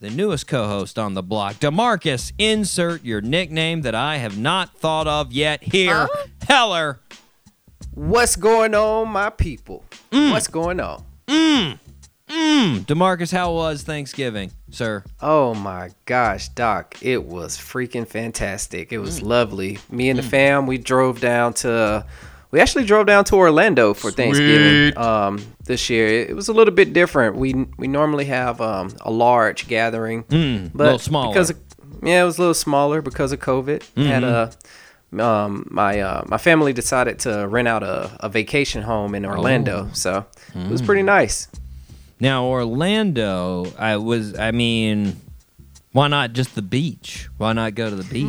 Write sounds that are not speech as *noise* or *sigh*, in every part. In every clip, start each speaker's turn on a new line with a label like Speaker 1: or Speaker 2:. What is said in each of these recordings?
Speaker 1: the newest co host on the block, Demarcus. Insert your nickname that I have not thought of yet here. Heller.
Speaker 2: What's going on, my people? Mm. What's going on?
Speaker 1: Mm. mm, Demarcus, how was Thanksgiving, sir?
Speaker 2: Oh my gosh, Doc, it was freaking fantastic. It was mm. lovely. Me and the fam, we drove down to we actually drove down to Orlando for Thanksgiving um, this year. It was a little bit different. We we normally have um, a large gathering,
Speaker 1: Mm,
Speaker 2: but
Speaker 1: little smaller.
Speaker 2: because of, yeah, it was a little smaller because of COVID. Had a um, my uh, my family decided to rent out a, a vacation home in Orlando, so it was pretty nice.
Speaker 1: Now, Orlando, I was, I mean, why not just the beach? Why not go to the beach?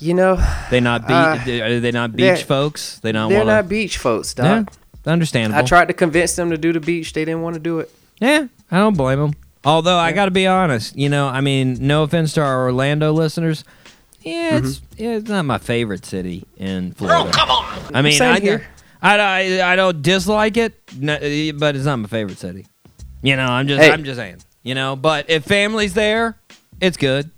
Speaker 2: You know,
Speaker 1: They not be,
Speaker 2: Uh,
Speaker 1: are they not beach folks? They don't
Speaker 2: they're
Speaker 1: want
Speaker 2: not beach folks,
Speaker 1: Yeah, understandable.
Speaker 2: I tried to convince them to do the beach. They didn't want to do it.
Speaker 1: Yeah, I don't blame them. Although I got to be honest, you know, I mean, no offense to our Orlando listeners, yeah, it's
Speaker 2: Mm-hmm.
Speaker 1: yeah, it's not my favorite city in Florida. come on. I mean,
Speaker 2: Same
Speaker 1: I,
Speaker 2: here.
Speaker 1: I, I, I don't dislike it, but it's not my favorite city. You know, I'm just
Speaker 2: Hey.
Speaker 1: I'm just saying. You know, but if family's there, it's good.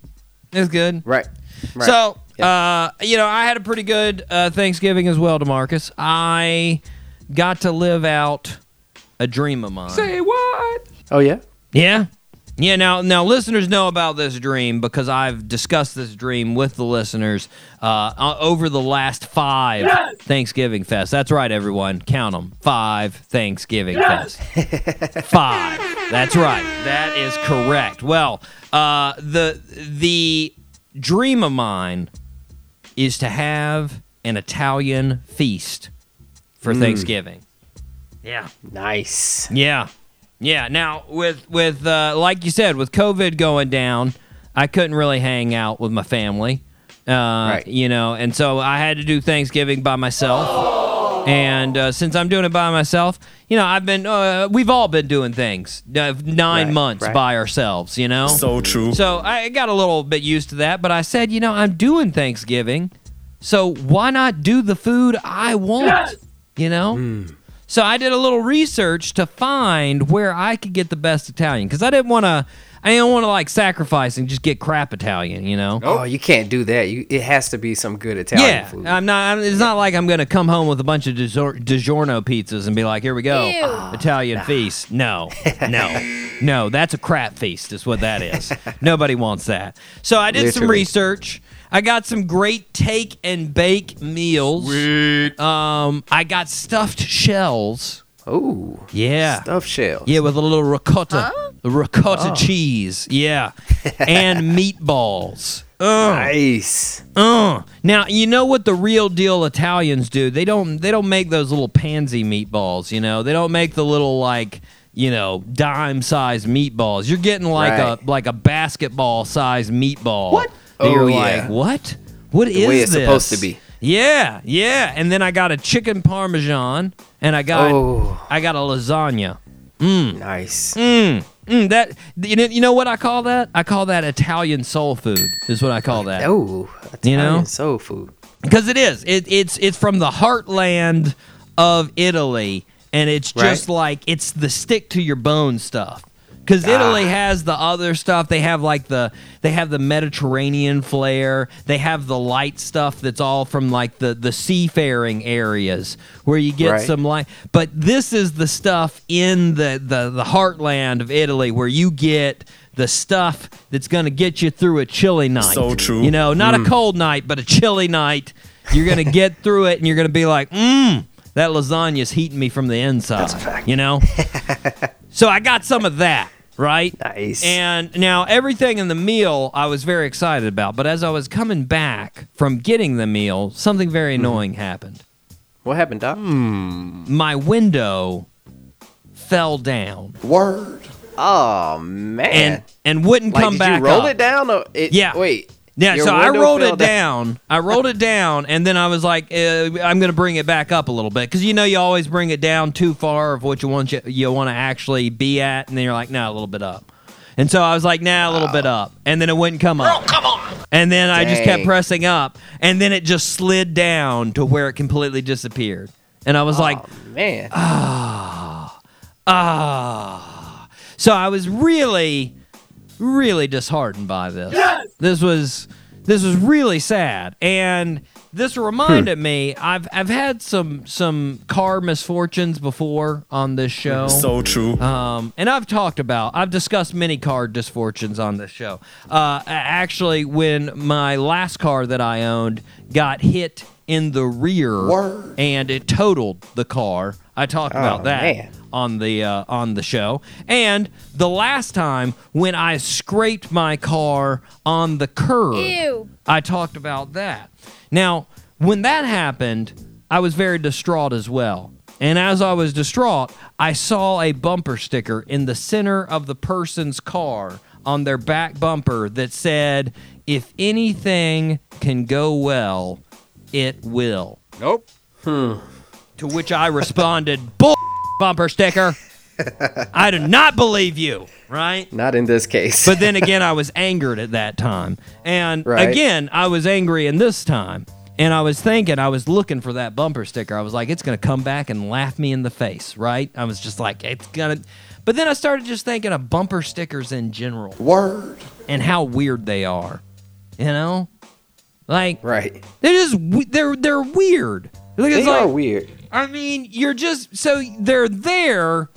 Speaker 1: It's good.
Speaker 2: Right. right.
Speaker 1: So, uh, you know, I had a pretty good uh, Thanksgiving as well, Demarcus. I got to live out a dream of mine. Say what?
Speaker 2: Oh yeah.
Speaker 1: Yeah. Yeah, now now listeners know about this dream because I've discussed this dream with the listeners uh, uh, over the last five Thanksgiving Fest. That's right, everyone. Count them. Five Thanksgiving Fest. five. That's right. That is correct. Well, uh, the the dream of mine is to have an Italian feast for Thanksgiving. Yeah.
Speaker 2: Nice.
Speaker 1: Yeah, yeah. Now with with uh, like you said, with COVID going down, I couldn't really hang out with my family. Uh,
Speaker 2: Right.
Speaker 1: You know, and so I had to do Thanksgiving by myself. And uh, since I'm doing it by myself, you know, I've been, uh, we've all been doing things uh, nine
Speaker 2: Right,
Speaker 1: months
Speaker 2: right.
Speaker 1: by ourselves, you know?
Speaker 3: So true.
Speaker 1: So I got a little bit used to that, but I said, you know, I'm doing Thanksgiving, so why not do the food I want? You know? So I did a little research to find where I could get the best Italian because I didn't want to. I didn't want to like sacrifice and just get crap Italian, you know.
Speaker 2: Oh, you can't do that. You it has to be some good Italian
Speaker 1: yeah,
Speaker 2: food.
Speaker 1: I'm not. I'm, it's not like I'm gonna come home with a bunch of DiGior- DiGiorno pizzas and be like, "Here we go, Italian feast." No, *laughs* no, no. That's a crap feast. Is what that is. Nobody wants that. So I did some research. I got some great take and bake meals. Sweet. Um, I got stuffed shells.
Speaker 2: oh,
Speaker 1: Yeah.
Speaker 2: stuffed shells.
Speaker 1: Yeah, with a little ricotta, ricotta cheese. Yeah, *laughs* and meatballs. Ugh.
Speaker 2: Nice.
Speaker 1: Uh. Now you know what the real deal Italians do. They don't. They don't make those little pansy meatballs. You know. They don't make the little like you know dime sized meatballs. You're getting like
Speaker 2: Right.
Speaker 1: a like a basketball sized meatball.
Speaker 2: What?
Speaker 1: That you're
Speaker 2: Oh,
Speaker 1: like,
Speaker 2: yeah.
Speaker 1: what? What is
Speaker 2: The way it's
Speaker 1: this?
Speaker 2: supposed to be.
Speaker 1: Yeah, yeah. And then I got a chicken parmesan, and I got
Speaker 2: Oh,
Speaker 1: I got a lasagna.
Speaker 2: nice.
Speaker 1: Mm, mm, that you know, you know what I call that? I call that Italian soul food. Is what I call that.
Speaker 2: Oh,
Speaker 1: You know?
Speaker 2: Italian soul food.
Speaker 1: because it is. It, it's it's from the heartland of Italy, and it's just
Speaker 2: Right.
Speaker 1: like it's the stick to your bone stuff. Because Italy
Speaker 2: Ah.
Speaker 1: has the other stuff. They have like the they have the Mediterranean flair. They have the light stuff that's all from like the the seafaring areas where you get
Speaker 2: Right.
Speaker 1: some light. But this is the stuff in the the the heartland of Italy where you get the stuff that's going to get you through a chilly night.
Speaker 3: So true.
Speaker 1: You know, not
Speaker 2: Mm.
Speaker 1: a cold night, but a chilly night. You're going *laughs* to get through it and you're going to be like, mmm, that lasagna's heating me from the inside. That's a fact. You know? *laughs* so I got some of that, right?
Speaker 2: Nice.
Speaker 1: And now everything in the meal I was very excited about. But as I was coming back from getting the meal, something very
Speaker 2: Mm-hmm.
Speaker 1: annoying happened.
Speaker 2: What happened, Doc?
Speaker 1: My window fell down Word.
Speaker 2: Oh man.
Speaker 1: and and wouldn't
Speaker 2: like,
Speaker 1: come
Speaker 2: did
Speaker 1: back
Speaker 2: you roll
Speaker 1: up.
Speaker 2: it down or it,
Speaker 1: Yeah.
Speaker 2: Wait.
Speaker 1: Yeah,
Speaker 2: Your
Speaker 1: so I
Speaker 2: window
Speaker 1: rolled it down. I rolled it down, and then I was like, uh, I'm going to bring it back up a little bit because you know you always bring it down too far of what you want you, you want to actually be at, and then you're like, no, a little bit up. And so I was like, nah, a little bit up, and then it wouldn't come up. come on! And then I just kept pressing up, and then it just slid down to where it completely disappeared. And I was like,
Speaker 2: oh, man.
Speaker 1: ah. So I was really, really disheartened by this. This was this was really sad, and this reminded me I've I've had some some car misfortunes before on this show. *laughs*
Speaker 3: So true.
Speaker 1: Um, and I've talked about, I've discussed many car misfortunes on this show. Uh, actually, when my last car that I owned got hit in the rear and it totaled the car, I talked about that
Speaker 2: man.
Speaker 1: on the uh, on the show. And the last time when I scraped my car on the curb,
Speaker 4: Ew.
Speaker 1: I talked about that. Now, when that happened, I was very distraught as well. And as I was distraught, I saw a bumper sticker in the center of the person's car on their back bumper that said, If anything can go well, it will.
Speaker 3: Nope. Hmm.
Speaker 1: To which I responded, *laughs* Bull *laughs* bumper sticker. I do not believe you, right?
Speaker 2: Not in this case.
Speaker 1: But then again, I was angered at that time. And
Speaker 2: Right.
Speaker 1: again, I was angry in this time. And I was thinking, I was looking for that bumper sticker. I was like, it's going to come back and laugh me in the face, right? I was just like, it's going to. But then I started just thinking of bumper stickers in general. Word. And how weird they are. You know? Like,
Speaker 2: right.
Speaker 1: they're just, they're, they're weird. Like,
Speaker 2: They
Speaker 1: it's
Speaker 2: are
Speaker 1: like-
Speaker 2: weird.
Speaker 1: I mean, you're just so they're there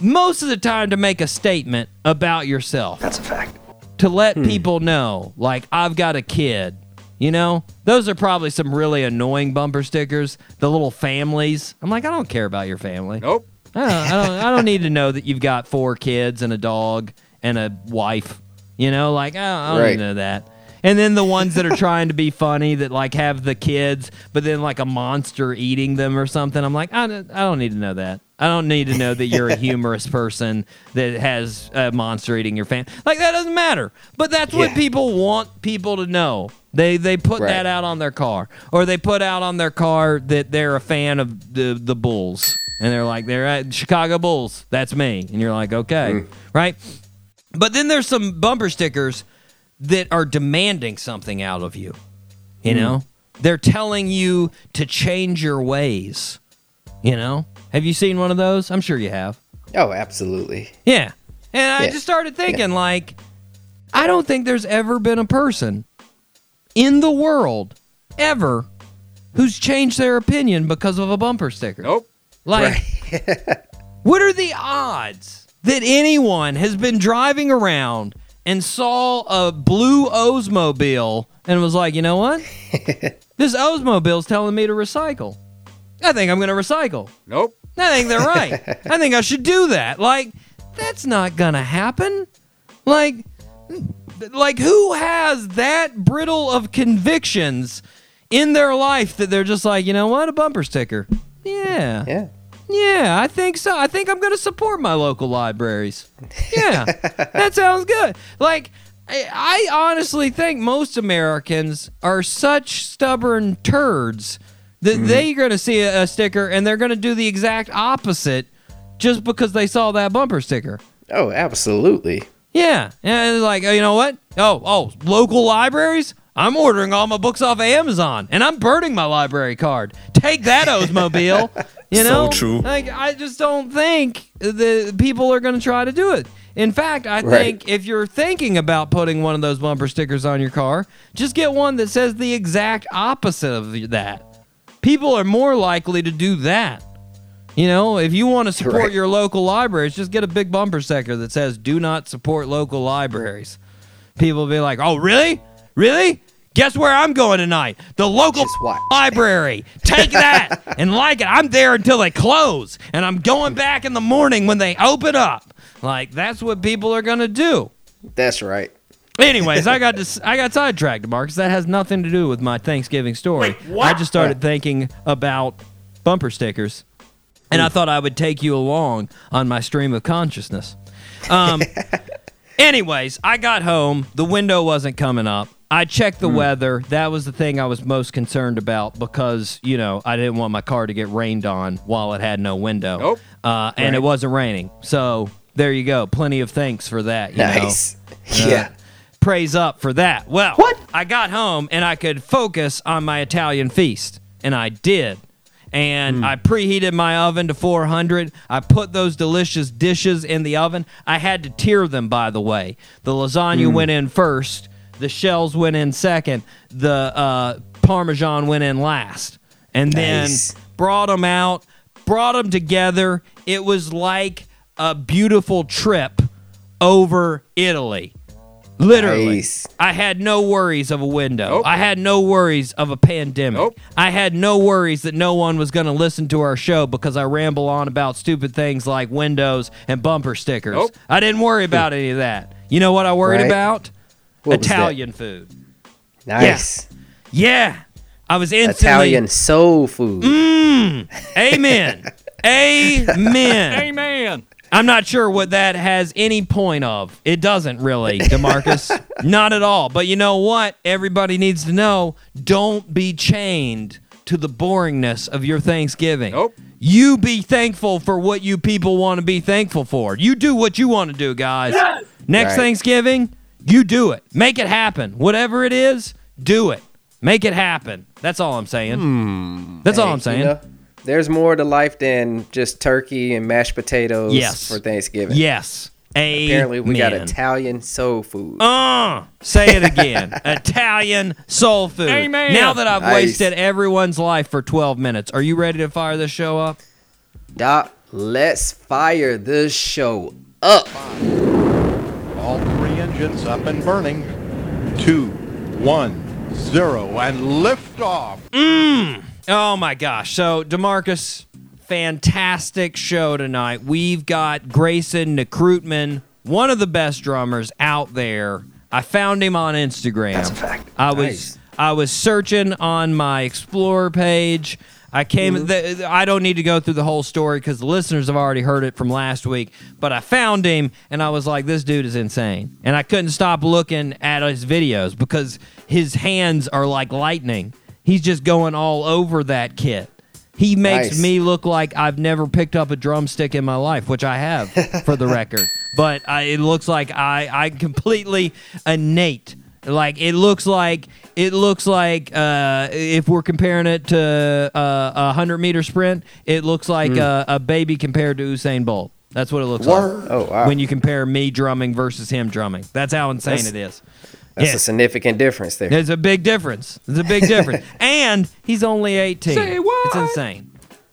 Speaker 1: most of the time to make a statement about yourself. That's a fact. To let hmm. people know, like, I've got a kid. You know, those are probably some really annoying bumper stickers. The little families. I'm like, I don't care about your family.
Speaker 3: Nope.
Speaker 1: I don't, I don't, I don't need to know that you've got four kids and a dog and a wife. You know, like I don't, I don't
Speaker 2: Right.
Speaker 1: need to know that. And then the ones that are trying to be funny that like have the kids, but then like a monster eating them or something. I'm like, I don't, I don't need to know that. I don't need to know that you're a *laughs* humorous person that has a monster eating your family. Like that doesn't matter. But that's what people want people to know. They they put
Speaker 2: Right.
Speaker 1: that out on their car, or they put out on their car that they're a fan of the the Bulls, and they're like they're at Chicago Bulls. That's me, and you're like okay, mm. right? But then there's some bumper stickers that are demanding something out of you. You hmm. know, they're telling you to change your ways. You know, have you seen one of those? I'm sure you have.
Speaker 2: Oh, absolutely.
Speaker 1: Yeah. And I just started thinking, like, I don't think there's ever been a person in the world ever who's changed their opinion because of a bumper sticker.
Speaker 3: Nope.
Speaker 1: Like, *laughs* what are the odds that anyone has been driving around and saw a blue Oldsmobile and was like, you know what? *laughs* this Oldsmobile's telling me to recycle. I think I'm going to recycle.
Speaker 3: Nope.
Speaker 1: I think they're right. *laughs* I think I should do that. Like, that's not gonna happen. Like, like who has that brittle of convictions in their life that they're just like, you know what, a bumper sticker? Yeah,
Speaker 2: Yeah.
Speaker 1: Yeah, I think so. I think I'm gonna support my local libraries. Yeah, *laughs* that sounds good. Like. I- I honestly think most Americans are such stubborn turds that mm-hmm. they're going to see a, a sticker and they're going to do the exact opposite just because they saw that bumper sticker.
Speaker 2: Oh, absolutely.
Speaker 1: Yeah, and it's like oh, you know what? Oh, oh, local libraries. I'm ordering all my books off of Amazon, and I'm burning my library card. Take that, *laughs* Oldsmobile. You
Speaker 3: So
Speaker 1: know,
Speaker 3: true.
Speaker 1: Like I just don't think the people are going to try to do it. In fact, I
Speaker 2: Right.
Speaker 1: think if you're thinking about putting one of those bumper stickers on your car, just get one that says the exact opposite of that. People are more likely to do that. You know, if you want to support
Speaker 2: Right.
Speaker 1: your local libraries, just get a big bumper sticker that says "Do not support local libraries." People will be like, "Oh, really? Really? Guess where I'm going tonight? The local library. Take that *laughs* and like it. I'm there until they close, and I'm going back in the morning when they open up. Like that's what people are gonna do."
Speaker 2: That's right.
Speaker 1: Anyways, I got *laughs* dis- I got sidetracked, Marcus. That has nothing to do with my Thanksgiving story. I just started thinking about bumper stickers, and I thought I would take you along on my stream of consciousness. Um, *laughs* anyways, I got home. The window wasn't coming up. I checked the hmm. weather. That was the thing I was most concerned about because, you know, I didn't want my car to get rained on while it had no window.
Speaker 3: Nope.
Speaker 1: Uh, and it wasn't raining. So there you go. Plenty of thanks for that. You
Speaker 2: Nice.
Speaker 1: Know?
Speaker 2: yeah.
Speaker 1: Praise up for that. Well,
Speaker 2: What?
Speaker 1: I got home and I could focus on my Italian feast. And I did. And hmm. I preheated my oven to 400. I put those delicious dishes in the oven. I had to tier them, by the way. The lasagna hmm. went in first, the shells went in second, the uh, Parmesan went in last. And then brought them out, brought them together. It was like a beautiful trip over Italy. Literally.
Speaker 2: Nice.
Speaker 1: I had no worries of a window. I had no worries of a pandemic. I had no worries that no one was going to listen to our show because I ramble on about stupid things like windows and bumper stickers. I didn't worry about any of that. You know what I worried
Speaker 2: Right.
Speaker 1: about?
Speaker 2: What?
Speaker 1: Italian food.
Speaker 2: Nice.
Speaker 1: Yeah. I was instantly
Speaker 2: Italian soul food.
Speaker 1: Mm. *laughs* Amen. Amen.
Speaker 3: Amen.
Speaker 1: I'm not sure what that has any point of. It doesn't really, Demarcus. *laughs* not at all. But you know what? Everybody needs to know don't be chained to the boringness of your Thanksgiving.
Speaker 3: Nope.
Speaker 1: You be thankful for what you people want to be thankful for. You do what you want to do, guys. Next
Speaker 2: Right.
Speaker 1: Thanksgiving, you do it. Make it happen. Whatever it is, do it. Make it happen. That's all I'm saying. That's all I'm saying.
Speaker 2: you know, there's more to life than just turkey and mashed potatoes
Speaker 1: Yes.
Speaker 2: for Thanksgiving.
Speaker 1: Yes.
Speaker 2: Apparently, we got Italian soul food.
Speaker 1: Uh, say it again. *laughs* Italian soul food.
Speaker 3: Amen.
Speaker 1: Now that I've
Speaker 2: Nice.
Speaker 1: wasted everyone's life for 12 minutes, are you ready to fire this show up?
Speaker 2: Doc, let's fire this show up.
Speaker 4: All three engines up and burning. Two, one, zero, and lift off. Mmm.
Speaker 1: Oh my gosh. So, DeMarcus, fantastic show tonight. We've got Grayson Nekrutman, one of the best drummers out there. I found him on Instagram. That's a fact. I was I was searching on my Explorer page. I came. Mm-hmm. th- I don't need to go through the whole story because the listeners have already heard it from last week. But I found him, and I was like, "This dude is insane," and I couldn't stop looking at his videos because his hands are like lightning. He's just going all over that kit. He makes
Speaker 2: Nice.
Speaker 1: me look like I've never picked up a drumstick in my life, which I have, for the *laughs* record. But I, it looks like I, I completely innate. Like it looks like it looks like uh, if we're comparing it to uh, a hundred meter sprint, it looks like a, a baby compared to Usain Bolt. That's what it looks like
Speaker 2: Oh, wow.
Speaker 1: when you compare me drumming versus him drumming. That's how insane
Speaker 2: That's-
Speaker 1: it is.
Speaker 2: That's
Speaker 1: Yeah.
Speaker 2: a significant difference there.
Speaker 1: There's a big difference. There's a big *laughs* difference. and he's only 18.
Speaker 3: Say what?
Speaker 1: It's insane.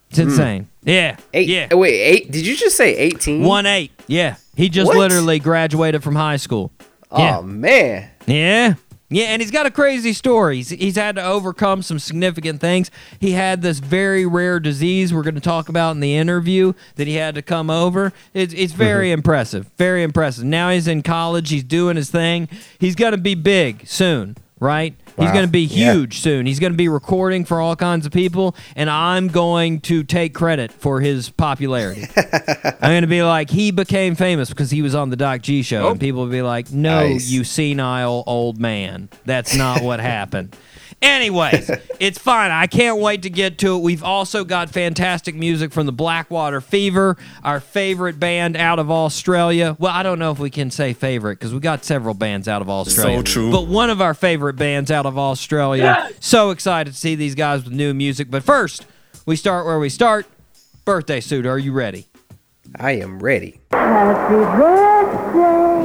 Speaker 1: It's insane. Yeah.
Speaker 2: Eight.
Speaker 1: Yeah.
Speaker 2: oh, Wait, eight? Did you just say 18?
Speaker 1: One eight. Yeah. He just
Speaker 2: What?
Speaker 1: literally graduated from high school. Yeah.
Speaker 2: Oh, man.
Speaker 1: Yeah. Yeah, and he's got a crazy story. He's, he's had to overcome some significant things. He had this very rare disease we're going to talk about in the interview that he had to come over. It's, it's very mm-hmm. impressive. Very impressive. Now he's in college. He's doing his thing. He's going to be big soon, right? He's going to be
Speaker 2: Yeah.
Speaker 1: huge soon. He's going to be recording for all kinds of people, and I'm going to take credit for his popularity. *laughs* I'm going to be like, he became famous because he was on the Doc G show, and oh. people will be like, no,
Speaker 2: Nice.
Speaker 1: you senile old man. That's not what *laughs* happened. Anyways, *laughs* it's fine. I can't wait to get to it. We've also got fantastic music from the Blackwater Fever, our favorite band out of Australia. Well, I don't know if we can say favorite because we got several bands out of Australia.
Speaker 5: So true.
Speaker 1: But one of our favorite bands out of Australia. So excited to see these guys with new music. But first, we start where we start. Birthday suit, are you ready?
Speaker 2: I am ready.
Speaker 6: Happy birthday,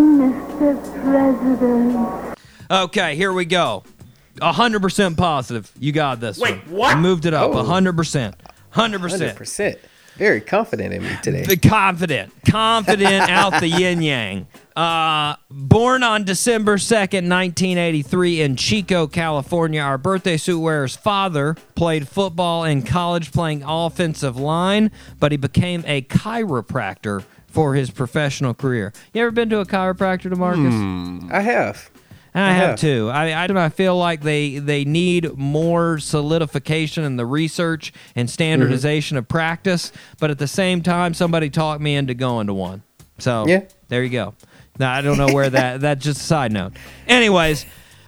Speaker 6: Mr. President.
Speaker 1: Okay, here we go. 100% positive. You got this. Wait, what? I moved it up.
Speaker 2: Oh.
Speaker 1: 100%. 100%.
Speaker 2: 100%. Very confident in me today.
Speaker 1: Be confident. Confident *laughs* out the yin yang. Uh, born on December 2nd, 1983, in Chico, California, our birthday suit wearer's father played football in college playing offensive line, but he became a chiropractor for his professional career. You ever been to a chiropractor, DeMarcus?
Speaker 2: I have.
Speaker 1: I have too. I, I, I feel like they they need more solidification in the research and standardization of practice, but at the same time, somebody talked me into going to one. So
Speaker 2: Yeah.
Speaker 1: there you go. Now, I don't know where *laughs* that. That's just a side note. Anyways,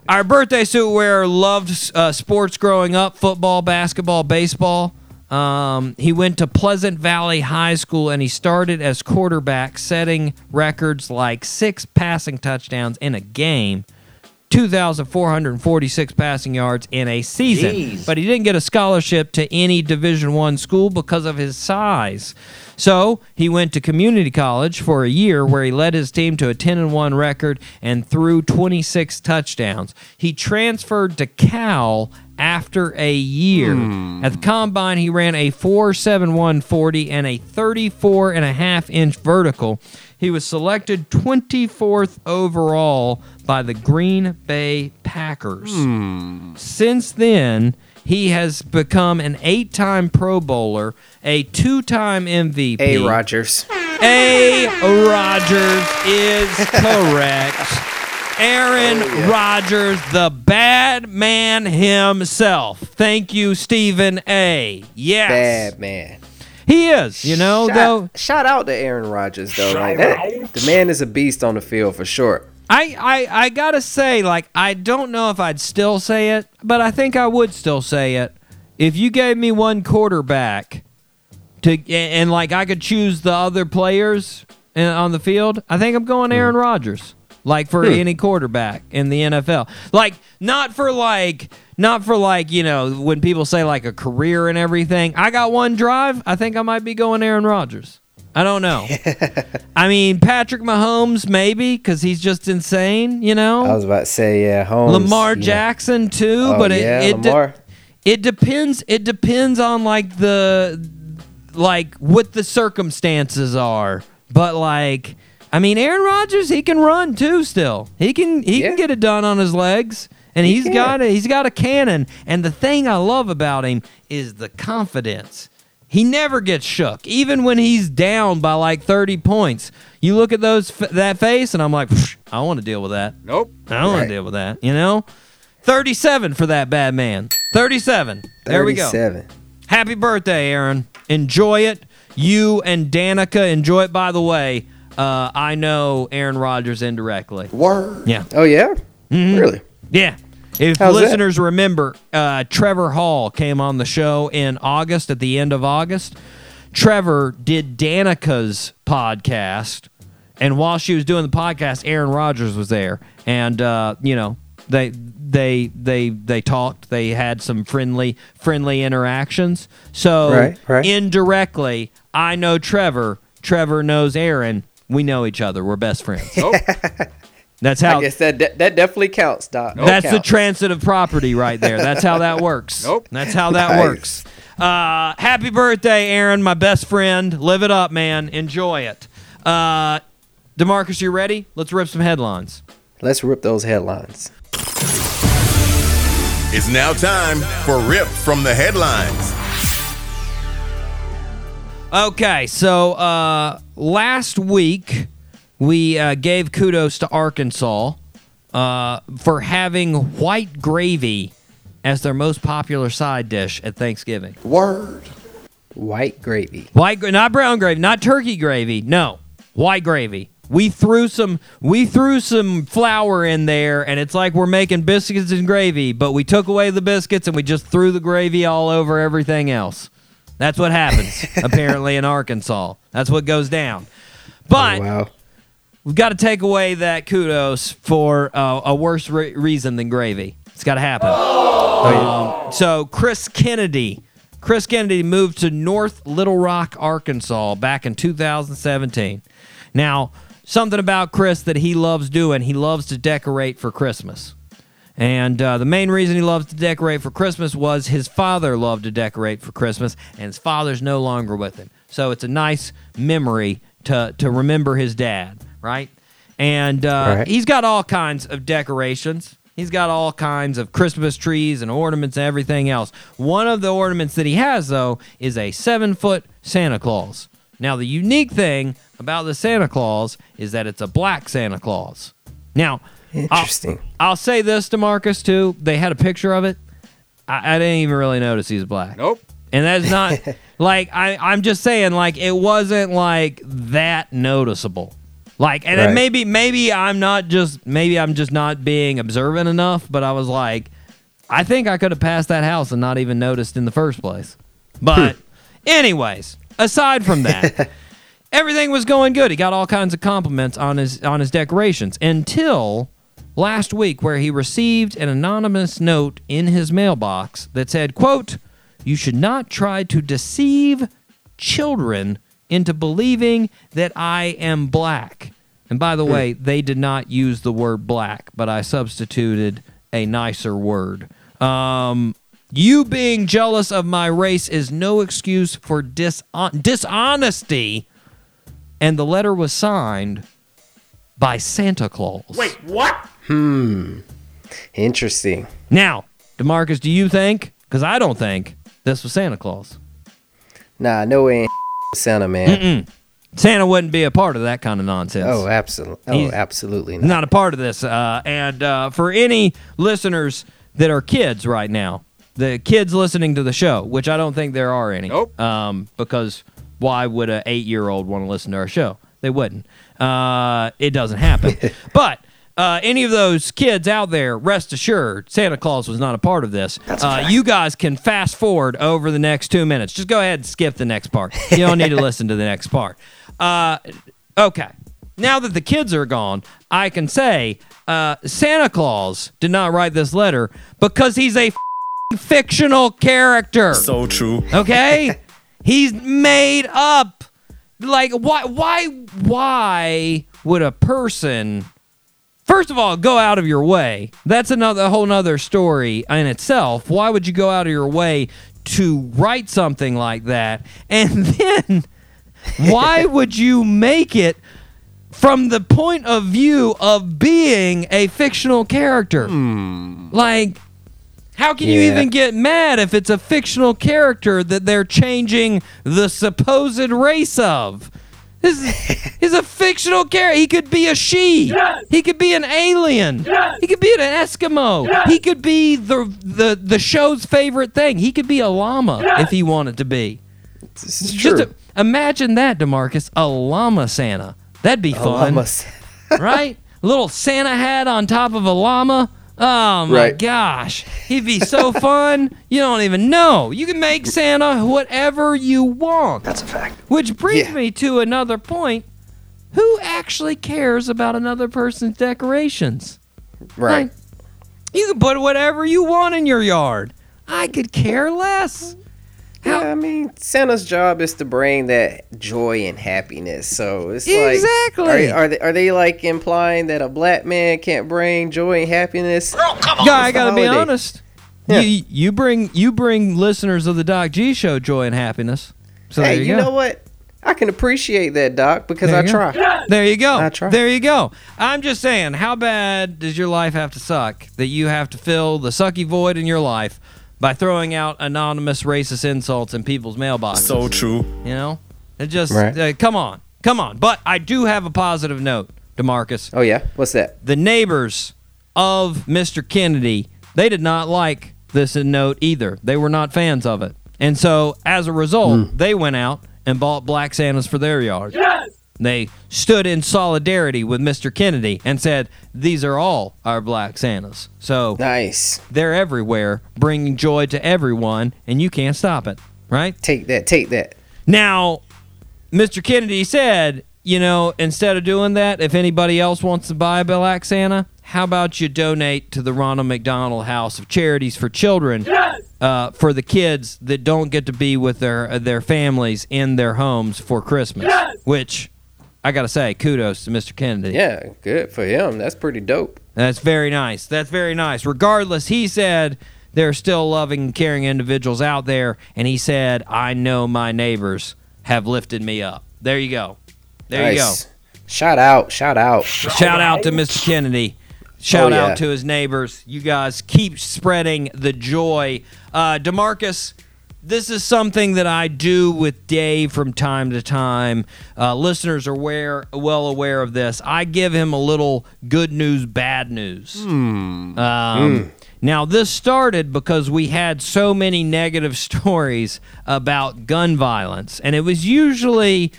Speaker 1: our birthday suit wearer loved uh, sports growing up: football, basketball, baseball. Um, he went to Pleasant Valley High School and he started as quarterback, setting records like six passing touchdowns in a game. 2,446 passing yards in a season.
Speaker 3: Jeez.
Speaker 1: But he didn't get a scholarship to any Division One school because of his size. So he went to community college for a year where he led his team to a 10 and 1 record and threw 26 touchdowns. He transferred to Cal after a year. Hmm. At the combine, he ran a 4.7140 and a 34 and a half inch vertical. He was selected 24th overall by the Green Bay Packers. Hmm. Since then, he has become an eight time Pro Bowler, a two time MVP.
Speaker 2: A Rodgers.
Speaker 1: A. Rodgers is *laughs* correct. Aaron oh, Rodgers, the bad man himself. Thank you, Stephen A. Yes.
Speaker 2: Bad man.
Speaker 1: He is, you know, though.
Speaker 2: Shout, shout out to Aaron Rodgers though. Like that, the man is a beast on the field for sure.
Speaker 1: I, I, I gotta say, like, I don't know if I'd still say it, but I think I would still say it. If you gave me one quarterback to, and, and, like I could choose the other players in, on the field, I think I'm going Aaron hmm. Rodgers. Like for hmm. any quarterback in the NFL, like not for like not for like you know when people say like a career and everything. I got one drive. I think I might be going Aaron Rodgers. I don't know. *laughs* I mean, Patrick Mahomes, maybe, because he's just insane, you know?
Speaker 2: I was about to say yeah, Holmes.
Speaker 1: Lamar
Speaker 2: yeah.
Speaker 1: Jackson, too,
Speaker 2: Oh,
Speaker 1: but it,
Speaker 2: yeah,
Speaker 1: it, de- it depends. It depends on, like, the, like, what the circumstances are. But, like, I mean, Aaron Rodgers, he can run, too, still. He can, he
Speaker 2: Yeah.
Speaker 1: can get it done on his legs. And
Speaker 2: He
Speaker 1: he's got a, he's got a cannon. And the thing I love about him is the confidence. He never gets shook, even when he's down by like 30 points. You look at those that face, and I'm like, I don't want to deal with that.
Speaker 3: Nope.
Speaker 1: I don't want to deal with that. You know, 37 for that bad man. 37. There we go.
Speaker 2: 37.
Speaker 1: Happy birthday, Aaron. Enjoy it. You and Danica enjoy it. By the way, uh, I know Aaron Rodgers indirectly.
Speaker 3: Word.
Speaker 1: Yeah.
Speaker 2: Oh yeah,
Speaker 1: Mm-hmm.
Speaker 2: really?
Speaker 1: Yeah. If
Speaker 2: How's that?
Speaker 1: listeners remember, uh, Trevor Hall came on the show in August, at the end of August. Trevor did Danica's podcast, and while she was doing the podcast, Aaron Rodgers was there, and uh, you know they they they they talked. They had some friendly friendly interactions. So
Speaker 2: Right, right.
Speaker 1: indirectly, I know Trevor. Trevor knows Aaron. We know each other. We're best friends.
Speaker 3: Nope. *laughs*
Speaker 1: That's how.
Speaker 2: I guess that that, that definitely counts, Doc. That
Speaker 1: That's the transitive property right there. That's how that works. *laughs*
Speaker 3: Nope.
Speaker 1: That's how that
Speaker 2: Nice.
Speaker 1: works. Uh, happy birthday, Aaron, my best friend. Live it up, man. Enjoy it. Uh, Demarcus, you ready? Let's rip some headlines.
Speaker 2: Let's rip those headlines.
Speaker 5: It's now time for Rip from the Headlines.
Speaker 1: Okay, so uh, last week we uh, gave kudos to Arkansas uh, for having white gravy as their most popular side dish at Thanksgiving.
Speaker 3: Word.
Speaker 2: White gravy.
Speaker 1: White, not brown gravy, not turkey gravy. No, white gravy. We threw some, we threw some flour in there, and it's like we're making biscuits and gravy. But we took away the biscuits and we just threw the gravy all over everything else. That's what happens *laughs* apparently in Arkansas. That's what goes down. But
Speaker 2: Oh, wow.
Speaker 1: We've got to take away that kudos for uh, a worse re- reason than gravy. It's got to happen. Um, so Chris Kennedy, Chris Kennedy moved to North Little Rock, Arkansas, back in 2017. Now, something about Chris that he loves doing, he loves to decorate for Christmas. And uh, the main reason he loves to decorate for Christmas was his father loved to decorate for Christmas, and his father's no longer with him. So it's a nice memory to, to remember his dad, right? And uh,
Speaker 2: Right.
Speaker 1: he's got all kinds of decorations. He's got all kinds of Christmas trees and ornaments and everything else. One of the ornaments that he has, though, is a seven foot Santa Claus. Now, the unique thing about the Santa Claus is that it's a black Santa Claus. Now, I'll-
Speaker 2: Interesting.
Speaker 1: I'll say this to Marcus too. They had a picture of it. I, I didn't even really notice he's black.
Speaker 3: Nope.
Speaker 1: And that's not *laughs* like I, I'm just saying like it wasn't like that noticeable. Like, and then
Speaker 2: Right.
Speaker 1: maybe maybe I'm not just maybe I'm just not being observant enough, but I was like, I think I could have passed that house and not even noticed in the first place. But, hmm. anyways, aside from that, *laughs* everything was going good. He got all kinds of compliments on his on his decorations until last week, where he received an anonymous note in his mailbox that said, "quote You should not try to deceive children into believing that I am black." And by the way, they did not use the word black, but I substituted a nicer word. Um, you being jealous of my race is no excuse for dishon- dishonesty. And the letter was signed by Santa Claus. Wait, what? Hmm.
Speaker 2: Interesting.
Speaker 1: now, Demarcus, do you think? Because I don't think this was Santa Claus.
Speaker 2: Nah, no way, Santa man.
Speaker 1: Santa wouldn't be a part of that kind of nonsense.
Speaker 2: Oh, absolutely. Oh,
Speaker 1: He's-
Speaker 2: absolutely not.
Speaker 1: not a part of this. Uh, and uh, for any listeners that are kids right now, the kids listening to the show, which I don't think there are any,
Speaker 3: Nope.
Speaker 1: um, because why would an eight-year-old want to listen to our show? They wouldn't. Uh, it doesn't happen. *laughs* but uh, any of those kids out there, rest assured, Santa Claus was not a part of this. Uh, you guys can fast forward over the next two minutes. Just go ahead and skip the next part. You don't need to *laughs* listen to the next part. Uh, okay. Now that the kids are gone, I can say uh, Santa Claus did not write this letter because he's a f***ing fictional character.
Speaker 3: So true.
Speaker 1: Okay? *laughs* He's made up. Like why why why would a person First of all, go out of your way. That's another a whole nother story in itself. Why would you go out of your way to write something like that? *laughs* And then why *laughs* would you make it from the point of view of being a fictional character? Hmm. Like how can you even get mad if it's a fictional character that they're changing the supposed race of? This is, he's a fictional character. He could be a she. He could be an alien. He could be an Eskimo. He could be the, the the show's favorite thing. He could be a llama if he wanted to be.
Speaker 2: This is true.
Speaker 1: Just a- imagine that, Demarcus, a llama Santa. That'd be
Speaker 2: Oh,
Speaker 1: fun,
Speaker 2: almost- *laughs*
Speaker 1: right? A little Santa hat on top of a llama. Oh my
Speaker 2: Right.
Speaker 1: gosh, he'd be so *laughs* fun. You don't even know. You can make Santa whatever you want.
Speaker 2: That's a fact.
Speaker 1: Which brings
Speaker 2: Yeah.
Speaker 1: me to another point. Who actually cares about another person's decorations?
Speaker 2: Right.
Speaker 1: Like, you can put whatever you want in your yard. I could care less.
Speaker 2: Yeah, I mean, Santa's job is to bring that joy and happiness. So it's
Speaker 1: Exactly.
Speaker 2: like, are, are they are they like implying that a black man can't bring joy and happiness?
Speaker 1: Guy, I gotta be honest.
Speaker 2: Yeah.
Speaker 1: You you bring you bring listeners of the Doc G show joy and happiness. So
Speaker 2: hey,
Speaker 1: there
Speaker 2: you
Speaker 1: you, go.
Speaker 2: know what? I can appreciate that, Doc, because
Speaker 1: There
Speaker 2: I
Speaker 1: you go.
Speaker 2: try.
Speaker 1: There you go.
Speaker 2: I try.
Speaker 1: There you go. I'm just saying, how bad does your life have to suck that you have to fill the sucky void in your life by throwing out anonymous racist insults in people's mailboxes?
Speaker 3: So true.
Speaker 1: you know, it just
Speaker 2: Right.
Speaker 1: uh, come on, come on. But I do have a positive note, Demarcus.
Speaker 2: Oh yeah, what's that?
Speaker 1: the neighbors of Mr. Kennedy, they did not like this note either. They were not fans of it. And so as a result, they went out and bought black Santas for their yard. They stood in solidarity with Mr. Kennedy and said, These are all our black Santas. So
Speaker 2: Nice.
Speaker 1: they're everywhere, bringing joy to everyone, and you can't stop it, right?
Speaker 2: Take that. Take that.
Speaker 1: Now, Mr. Kennedy said, you know, instead of doing that, if anybody else wants to buy a Black Santa, how about you donate to the Ronald McDonald House of Charities for Children uh, for the kids that don't get to be with their uh, their families in their homes for Christmas? Which I gotta say, kudos to Mr. Kennedy.
Speaker 2: Yeah, good for him. That's pretty dope.
Speaker 1: That's very nice. That's very nice. Regardless, he said there are still loving and caring individuals out there, and he said, I know my neighbors have lifted me up. There you go. There you go.
Speaker 2: Shout out. Shout out.
Speaker 1: Shout out to Mr. Kennedy. Shout
Speaker 2: Oh, yeah.
Speaker 1: out to his neighbors. You guys keep spreading the joy. Uh, Demarcus, this is something that I do with Dave from time to time. Uh, listeners are aware, well aware of this. I give him a little good news, bad news. Um, Now, this started because we had so many negative *laughs* stories about gun violence, and it was usually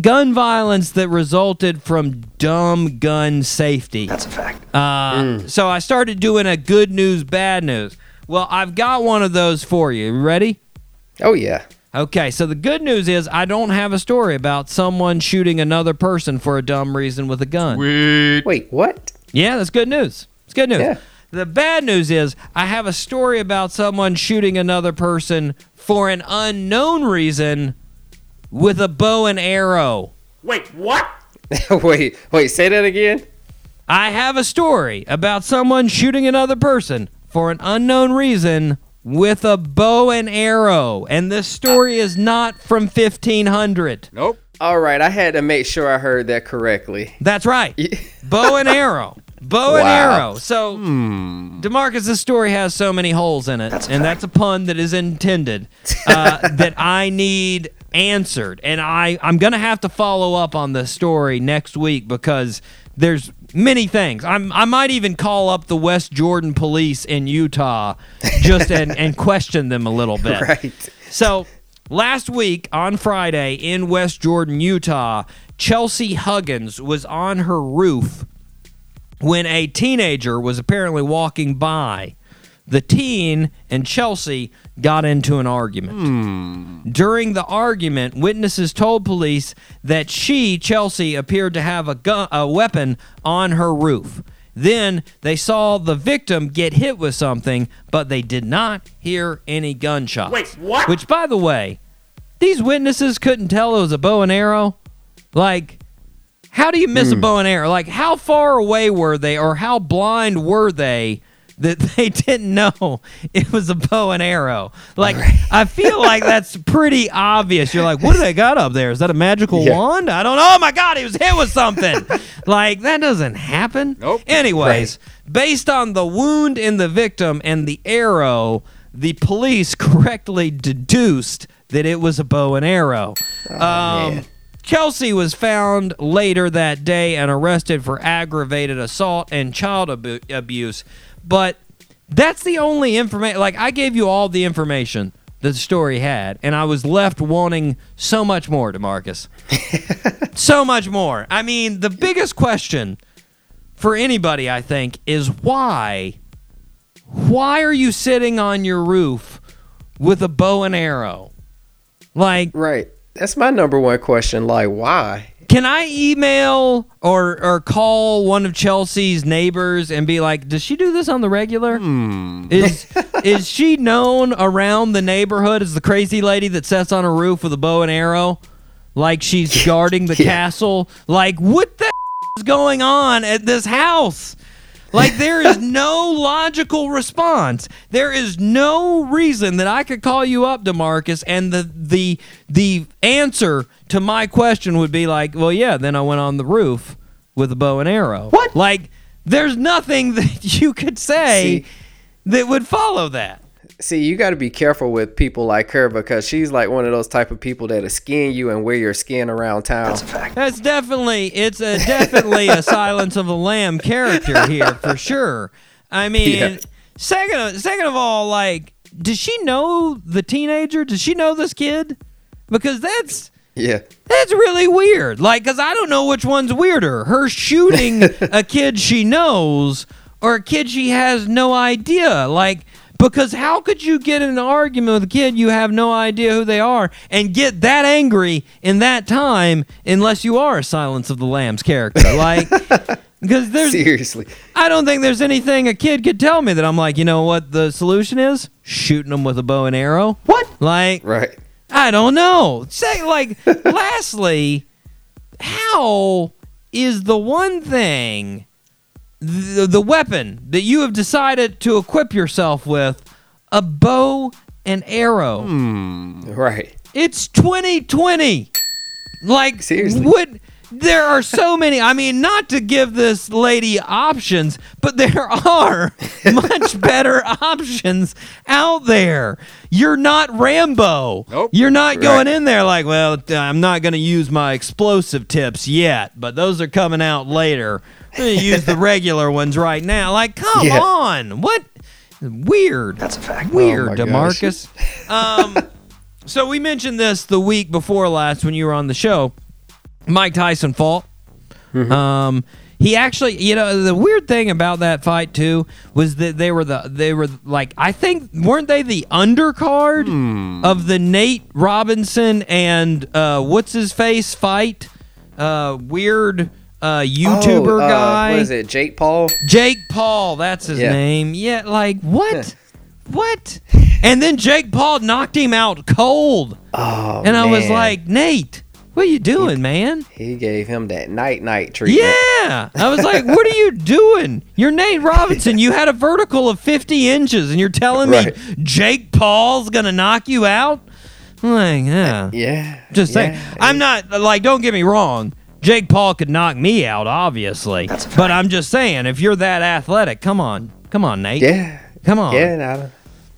Speaker 1: gun violence that resulted from dumb gun safety.
Speaker 3: That's a fact.
Speaker 1: Uh, So I started doing a good news, bad news. Well, I've got one of those for you. You Ready?
Speaker 2: Oh yeah.
Speaker 1: Okay, so the good news is I don't have a story about someone shooting another person for a dumb reason with a gun.
Speaker 2: Wait, what?
Speaker 1: Yeah, that's good news. It's good news.
Speaker 2: Yeah.
Speaker 1: The bad news is I have a story about someone shooting another person for an unknown reason with a bow and arrow.
Speaker 2: Wait, what? *laughs* wait, wait, say that again.
Speaker 1: I have a story about someone shooting another person for an unknown reason with a bow and arrow. And this story is not from 1500.
Speaker 4: Nope.
Speaker 2: All right, I had to make sure I heard that correctly.
Speaker 1: That's right. *laughs* bow and arrow. Bow and arrow. So, Demarcus, this story has so many holes in it,
Speaker 3: That's
Speaker 1: and that's a pun that is intended uh, *laughs* that I need answered, and I I'm gonna have to follow up on this story next week because there's many things. I'm I might even call up the West Jordan police in Utah just and and *laughs* question them a little bit.
Speaker 2: Right.
Speaker 1: So last week on Friday in West Jordan, Utah, Chelsea Huggins was on her roof when a teenager was apparently walking by. The teen and Chelsea got into an argument. Hmm. During the argument, witnesses told police that she, Chelsea, appeared to have a, gun, a weapon on her roof. Then they saw the victim get hit with something, but they did not hear any gunshots. Wait, what? Which, by the way, these witnesses couldn't tell it was a bow and arrow. Like, how do you miss a hmm. bow and arrow? Like, how far away were they, or how blind were they that *laughs* they didn't know it was a bow and arrow? Like, I feel like that's *laughs* pretty obvious. You're like, what do they got up there? Is that a magical
Speaker 2: Yeah.
Speaker 1: wand? I don't know. Oh my God, he was hit with something. *laughs* like, that doesn't happen.
Speaker 4: Nope.
Speaker 1: Anyways, based on the wound in the victim and the arrow, the police correctly deduced that it was a bow and arrow. um,
Speaker 2: man.
Speaker 1: Kelsey was found later that day and arrested for aggravated assault and child abu- abuse. But that's the only information. Like, I gave you all the information that the story had, and I was left wanting so much more, Demarcus. *laughs* so much more. I mean, the biggest question for anybody, I think, is why? Why are you sitting on your roof with a bow and arrow? Like,
Speaker 2: Right. That's my number one question. Like, why?
Speaker 1: Can I email or or call one of Chelsea's neighbors and be like, does she do this on the regular? Hmm. Is *laughs* is she known around the neighborhood as the crazy lady that sits on a roof with a bow and arrow, like she's *laughs* guarding the
Speaker 2: Yeah.
Speaker 1: castle? Like, what the *laughs* is going on at this house? Like there is no logical response. There is no reason that I could call you up, Demarcus, and the the the answer to my question would be like, well, yeah. Then I went on the roof with a bow and arrow.
Speaker 3: What?
Speaker 1: Like there's nothing *laughs* that you could say
Speaker 2: See-
Speaker 1: that would follow that.
Speaker 2: See, you got to be careful with people like her because she's like one of those type of people that'll skin you and wear your skin around town.
Speaker 3: That's a fact.
Speaker 1: That's definitely it's a definitely a Silence of the Lamb character here for sure. I *laughs* mean,
Speaker 2: Yeah.
Speaker 1: second of, second of all, like, does she know the teenager? Does she know this kid? Because that's
Speaker 2: Yeah.
Speaker 1: that's really weird. Like, cause I don't know which one's weirder: her shooting *laughs* a kid she knows, or a kid she has no idea. Like, because how could you get in an argument with a kid you have no idea who they are and get that angry in that time unless you are a Silence of the Lambs character? *laughs* Like, because there's
Speaker 2: Seriously.
Speaker 1: I don't think there's anything a kid could tell me that I'm like, you know what the solution is? Shooting them with a bow and arrow.
Speaker 3: What?
Speaker 1: Like,
Speaker 2: Right.
Speaker 1: I don't know. Say like *laughs* lastly, how is the one thing the, the weapon that you have decided to equip yourself with a bow and arrow? Hmm.
Speaker 2: Right.
Speaker 1: It's 2020. Like
Speaker 2: Seriously.
Speaker 1: what there are so *laughs* many. I mean, not to give this lady options, but there *laughs* are much *laughs* better options out there. You're not Rambo.
Speaker 4: Nope.
Speaker 1: You're not going
Speaker 2: Right.
Speaker 1: in there like, well, I'm not going to use my explosive tips yet, but those are coming out later. I'm going to use the regular ones right now. Like, come
Speaker 2: Yeah.
Speaker 1: on. What? Weird.
Speaker 3: That's a fact.
Speaker 1: Weird,
Speaker 2: Oh.
Speaker 1: Demarcus. *laughs* Um, so we mentioned this the week before last when you were on the show. Mike Tyson fought. Um, he actually, you know, the weird thing about that fight too was that they were the they were like I think weren't they the undercard of the Nate Robinson and uh, what's his face fight? Uh, weird uh, YouTuber
Speaker 2: Oh, uh,
Speaker 1: guy.
Speaker 2: What is it? Jake Paul?
Speaker 1: Jake Paul, that's his
Speaker 2: Yeah.
Speaker 1: name. Yeah, like what? what? And then Jake Paul knocked him out cold.
Speaker 2: Oh,
Speaker 1: and I was like, Nate, what are you doing, man?
Speaker 2: he gave him that night night treatment.
Speaker 1: Yeah. I was like, what are you doing? You're Nate Robinson. You had a vertical of 50 inches, and you're telling me
Speaker 2: Right.
Speaker 1: Jake Paul's going to knock you out? I'm like, yeah.
Speaker 2: Yeah.
Speaker 1: Just saying.
Speaker 2: yeah.
Speaker 1: I'm not like. Don't get me wrong. Jake Paul could knock me out, obviously. But I'm just saying, if you're that athletic, come on, come on, Nate.
Speaker 2: Yeah.
Speaker 1: Come on.
Speaker 2: Yeah. nah,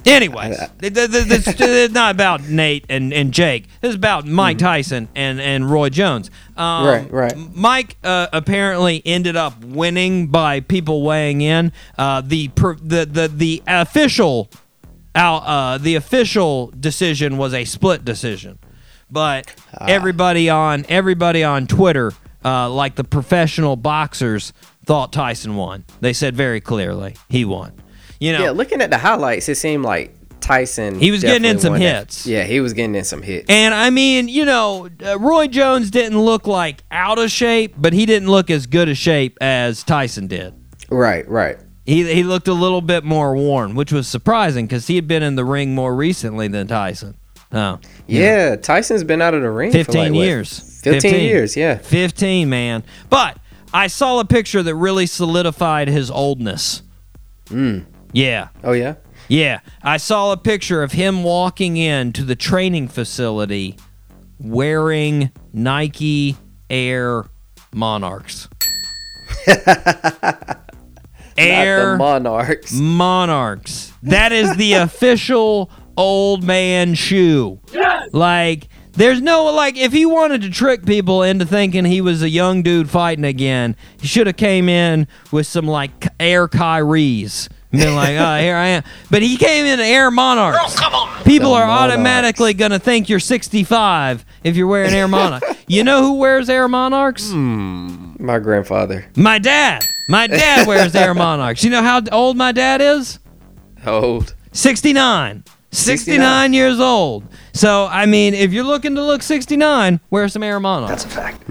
Speaker 1: Anyways, it's not about Nate and, and Jake. This is about Mike Tyson and, and Roy Jones. Um,
Speaker 2: Right, right.
Speaker 1: Mike uh, apparently ended up winning by people weighing in. Uh, the per, the the the official uh, the official decision was a split decision, but
Speaker 2: Ah.
Speaker 1: everybody on everybody on Twitter, uh, like the professional boxers, thought Tyson won. They said very clearly he won. You know,
Speaker 2: Yeah. Looking at the highlights, it seemed like Tyson.
Speaker 1: He was getting in some
Speaker 2: won that.
Speaker 1: hits.
Speaker 2: Yeah, he was getting in some hits.
Speaker 1: And I mean, you know, uh, Roy Jones didn't look like out of shape, but he didn't look as good a shape as Tyson did.
Speaker 2: right. Right.
Speaker 1: He, he looked a little bit more worn, which was surprising because he had been in the ring more recently than Tyson. Oh,
Speaker 2: Yeah. Tyson's been out of the ring. for
Speaker 1: 15
Speaker 2: like, what,
Speaker 1: years.
Speaker 2: 15, years. Yeah.
Speaker 1: 15, man. But I saw a picture that really solidified his oldness.
Speaker 2: Mm.
Speaker 1: Yeah.
Speaker 2: Oh yeah.
Speaker 1: Yeah, I saw a picture of him walking into the training facility wearing Nike Air Monarchs. *laughs*
Speaker 2: Not
Speaker 1: Air
Speaker 2: the Monarchs.
Speaker 1: Monarchs. That is the *laughs* official old man shoe. Like, there's no, like, if he wanted to trick people into thinking he was a young dude fighting again, he should have came in with some, like, Air Kyries. And been like, oh, here I am. But he came in Air Monarchs. come on. People
Speaker 2: The
Speaker 1: are
Speaker 2: Monarchs.
Speaker 1: automatically going to think you're 65 if you're wearing Air Monarchs. you know who wears Air Monarchs? Hmm.
Speaker 2: My grandfather.
Speaker 1: My dad. My dad wears Air Monarchs. You know how old my dad is?
Speaker 2: Old.
Speaker 1: 69. 69 years old. So, I mean, if you're looking to look 69, wear some Air Monarchs. That's a fact.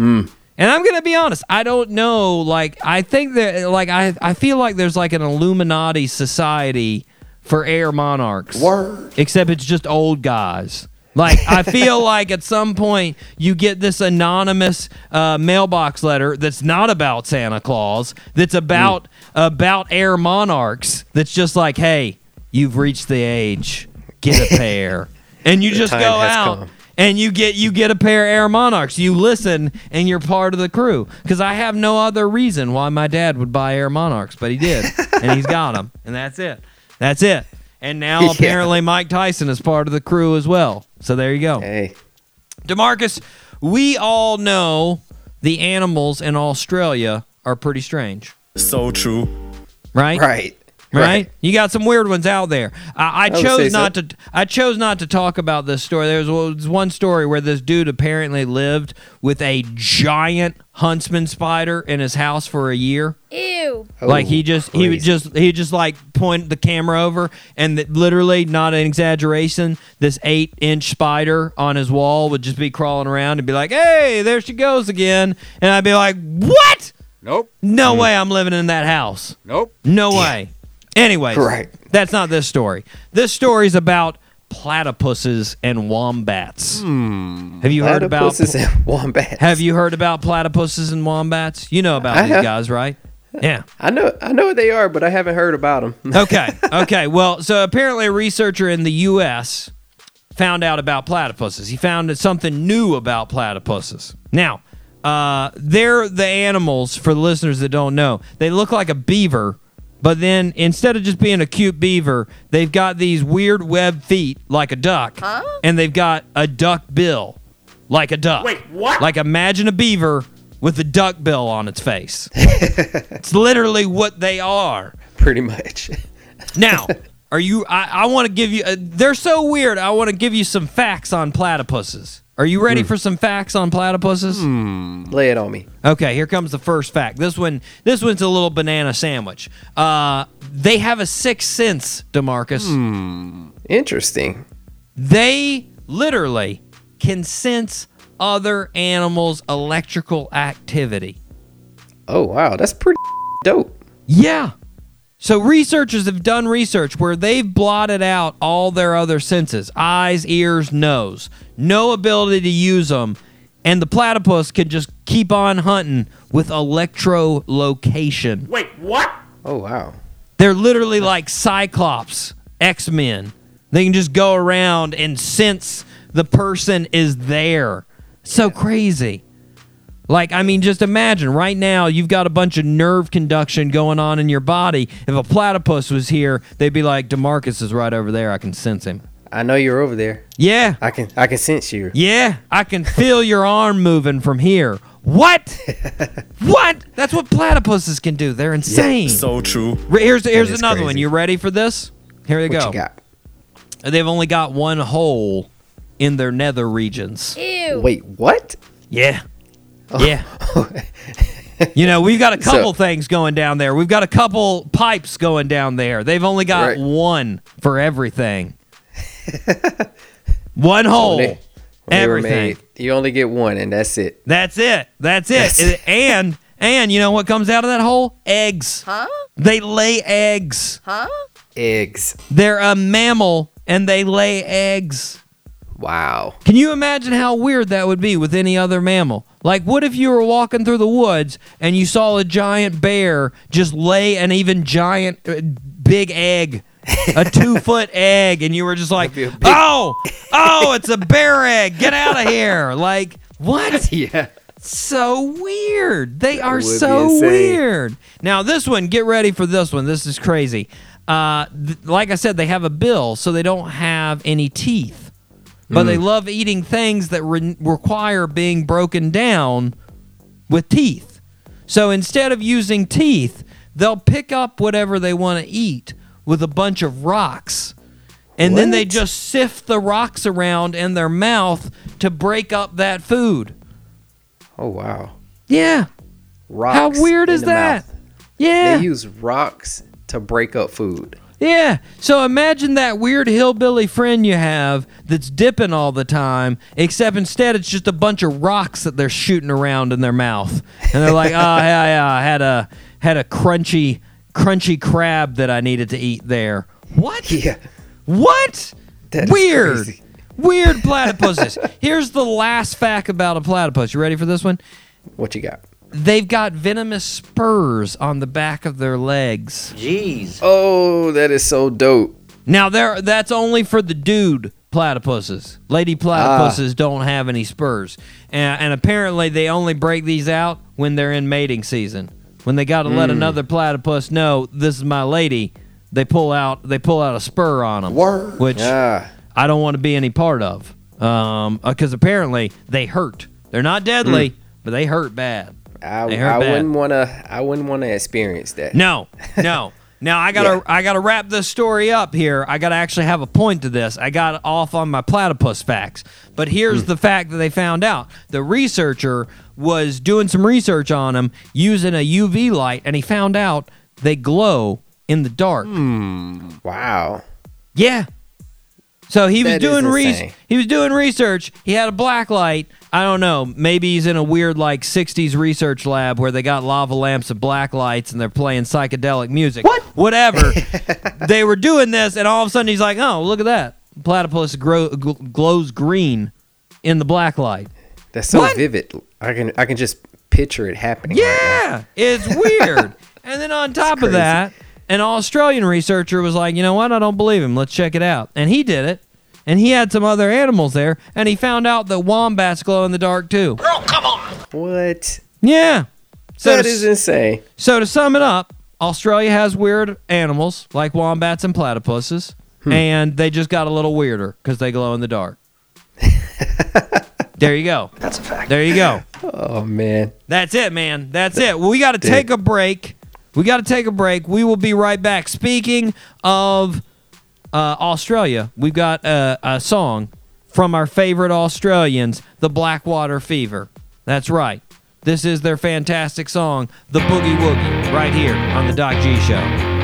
Speaker 1: And I'm going to be honest, I don't know. Like, I think that, like, I, I feel like there's like an Illuminati society for Air Monarchs.
Speaker 2: Word.
Speaker 1: Except it's just old guys. Like, I feel *laughs* like at some point you get this anonymous uh, mailbox letter that's not about Santa Claus, that's about about Air Monarchs, that's just like, hey, you've reached the age, get a pair, and you just go out
Speaker 2: come.
Speaker 1: and you get you get a pair of Air Monarchs. You listen and you're part of the crew. Because I have no other reason why my dad would buy Air Monarchs, but he did, *laughs* and he's got them, and that's it. That's it. And now
Speaker 2: Yeah.
Speaker 1: apparently Mike Tyson is part of the crew as well. So there you go.
Speaker 2: Hey.
Speaker 1: Demarcus, we all know the animals in Australia are pretty strange,
Speaker 3: So true.
Speaker 1: right?
Speaker 2: Right.
Speaker 1: Right? You got some weird ones out there. I, I
Speaker 2: would say
Speaker 1: chose
Speaker 2: so.
Speaker 1: not to. I chose not to talk about this story. There was, was one story where this dude apparently lived with a giant huntsman spider in his house for a year.
Speaker 7: Ew.
Speaker 1: like he
Speaker 2: Oh,
Speaker 1: just he would just he just like point the camera over and that literally not an exaggeration this eight inch spider on his wall would just be crawling around and be like hey there she goes again and i'd be like what
Speaker 4: Nope.
Speaker 1: no way i'm living in that house
Speaker 4: Nope.
Speaker 1: no way anyways
Speaker 2: Right.
Speaker 1: that's not this story this story's about platypuses and wombats have you heard about
Speaker 2: Platypuses and *laughs* wombats.
Speaker 1: have you heard about platypuses and wombats you know about
Speaker 2: I
Speaker 1: these
Speaker 2: have.
Speaker 1: guys right yeah
Speaker 2: I know. I know what they are, but I haven't heard about them. *laughs*
Speaker 1: okay. Okay. Well, so apparently a researcher in the U.S. found out about platypuses. He found something new about platypuses. Now, uh, they're the animals, for the listeners that don't know, they look like a beaver, but then instead of just being a cute beaver, they've got these weird web feet like a duck, and they've got a duck bill like a duck. Wait, what? Like imagine a beaver with a duck bill on its face. *laughs* it's literally what they are.
Speaker 2: Pretty much. *laughs*
Speaker 1: Now, are you? I, I want to give you. Uh, they're so weird. I want to give you some facts on platypuses. Are you ready hmm. for some facts on platypuses? Hmm.
Speaker 2: Lay it on me.
Speaker 1: Okay, here comes the first fact. This one, this one's a little banana sandwich. Uh, they have a sixth sense, Demarcus. Hmm.
Speaker 2: Interesting.
Speaker 1: They literally can sense other animals' electrical activity.
Speaker 2: Oh wow, that's pretty dope.
Speaker 1: Yeah. So researchers have done research where they've blotted out all their other senses eyes, ears, nose. No ability to use them. And the platypus can just keep on hunting with electrolocation. Wait, what?
Speaker 2: Oh wow.
Speaker 1: They're literally like Cyclops, X Men. They can just go around and sense the person is there. So crazy. Like, I mean, just imagine right now you've got a bunch of nerve conduction going on in your body. If a platypus was here, they'd be like, Demarcus is right over there. I can sense him.
Speaker 2: I know you're over there.
Speaker 1: Yeah.
Speaker 2: I can I can sense you.
Speaker 1: Yeah. I can feel your arm moving from here. What? *laughs* what? That's what platypuses can do. They're insane.
Speaker 3: So true.
Speaker 1: Here's here's
Speaker 2: is
Speaker 1: another one.
Speaker 2: crazy.
Speaker 1: You ready for this? Here they
Speaker 2: What
Speaker 1: go.
Speaker 2: you got?
Speaker 1: They've only got one hole in their nether regions. Ew.
Speaker 2: Wait, what?
Speaker 1: Yeah. Oh. Yeah. *laughs* you know, we've got a couple
Speaker 2: So-
Speaker 1: things going down there. We've got a couple pipes going down there. They've only got
Speaker 2: Right.
Speaker 1: one for everything. *laughs* one hole.
Speaker 2: When they- when
Speaker 1: everything.
Speaker 2: made, you only get one, and that's it.
Speaker 1: That's it. That's it.
Speaker 2: That's it.
Speaker 1: and and you know what comes out of that hole? Eggs. Huh? They lay eggs. Huh?
Speaker 2: Eggs.
Speaker 1: They're a mammal and they lay eggs.
Speaker 2: Wow.
Speaker 1: Can you imagine how weird that would be with any other mammal? Like, what if you were walking through the woods and you saw a giant bear just lay an even giant, uh, big egg, a two foot egg, and you were just like,
Speaker 2: big-
Speaker 1: oh, oh, it's a bear egg. Get out of here. Like, what? *laughs*
Speaker 2: Yeah.
Speaker 1: so weird. They are so weird. Now, this one, get ready for this one. This is crazy. Uh, th- like I said, they have a bill, so they don't have any teeth, but
Speaker 2: Hmm.
Speaker 1: they love eating things that re- require being broken down with teeth. So instead of using teeth, they'll pick up whatever they want to eat with a bunch of rocks. And then they just sift the rocks around in their mouth to break up that food.
Speaker 2: Oh wow.
Speaker 1: Yeah.
Speaker 2: Rocks.
Speaker 1: How weird is that?
Speaker 2: mouth.
Speaker 1: Yeah.
Speaker 2: They use rocks to break up food.
Speaker 1: yeah. So imagine that weird hillbilly friend you have that's dipping all the time, except instead it's just a bunch of rocks that they're shooting around in their mouth. And they're like, oh, *laughs* yeah, yeah, I had a, had a crunchy, crunchy crab that I needed to eat there. What? *laughs*
Speaker 2: Yeah.
Speaker 1: What?
Speaker 2: That is
Speaker 1: Weird.
Speaker 2: crazy.
Speaker 1: Weird platypuses. *laughs* Here's the last fact about a platypus. You ready for this one?
Speaker 2: What you got?
Speaker 1: They've got venomous spurs on the back of their legs. Jeez.
Speaker 2: Oh, that is so dope.
Speaker 1: Now there that's only for the dude platypuses. Lady ah. platypuses don't have any spurs. And, and apparently they only break these out when they're in mating season. When they got to let another platypus know this is my lady, they pull out they pull out a spur on them.
Speaker 3: Word.
Speaker 1: Which
Speaker 2: Ah.
Speaker 1: I don't want to be any part of. Um, because apparently they hurt. They're not deadly, but they hurt bad.
Speaker 2: I,
Speaker 1: hurt
Speaker 2: I
Speaker 1: bad.
Speaker 2: wouldn't wanna I wouldn't wanna experience that.
Speaker 1: No, no. *laughs* Now I gotta
Speaker 2: Yeah.
Speaker 1: I gotta wrap this story up here. I gotta actually have a point to this. I got off on my platypus facts, but here's the fact that they found out. The researcher was doing some research on them using a UV light, and he found out they glow in the dark.
Speaker 2: Wow.
Speaker 1: Yeah. So he was doing re- he was doing research. He had a black light. I don't know. Maybe he's in a weird like '60s research lab where they got lava lamps and black lights and they're playing psychedelic music. What? Whatever. *laughs* they were doing this, and all of a sudden he's like, "Oh, look at that! Platypus grow, gl- glows green in the black light."
Speaker 2: That's so
Speaker 1: What?
Speaker 2: vivid. I can I can just picture it happening. right
Speaker 1: Yeah, it's weird. *laughs* and then on top of that, an Australian researcher was like, you know what? I don't believe him. Let's check it out. And he did it. And he had some other animals there, and he found out that wombats glow in the dark too.
Speaker 2: now. What?
Speaker 1: Yeah. So
Speaker 2: That
Speaker 1: to,
Speaker 2: is insane.
Speaker 1: so to sum it up, Australia has weird animals like wombats and platypuses,
Speaker 2: Hmm.
Speaker 1: and they just got a little weirder because they glow in the dark. *laughs* there you go. That's a fact. There you go.
Speaker 2: Oh man.
Speaker 1: That's it, man. That's it. Well, we got to take a break. We got to take a break. We will be right back. Speaking of uh, Australia, we've got a, a song from our favorite Australians, the Blackwater Fever. That's right. This is their fantastic song, The Boogie Woogie, right here on The Doc G Show.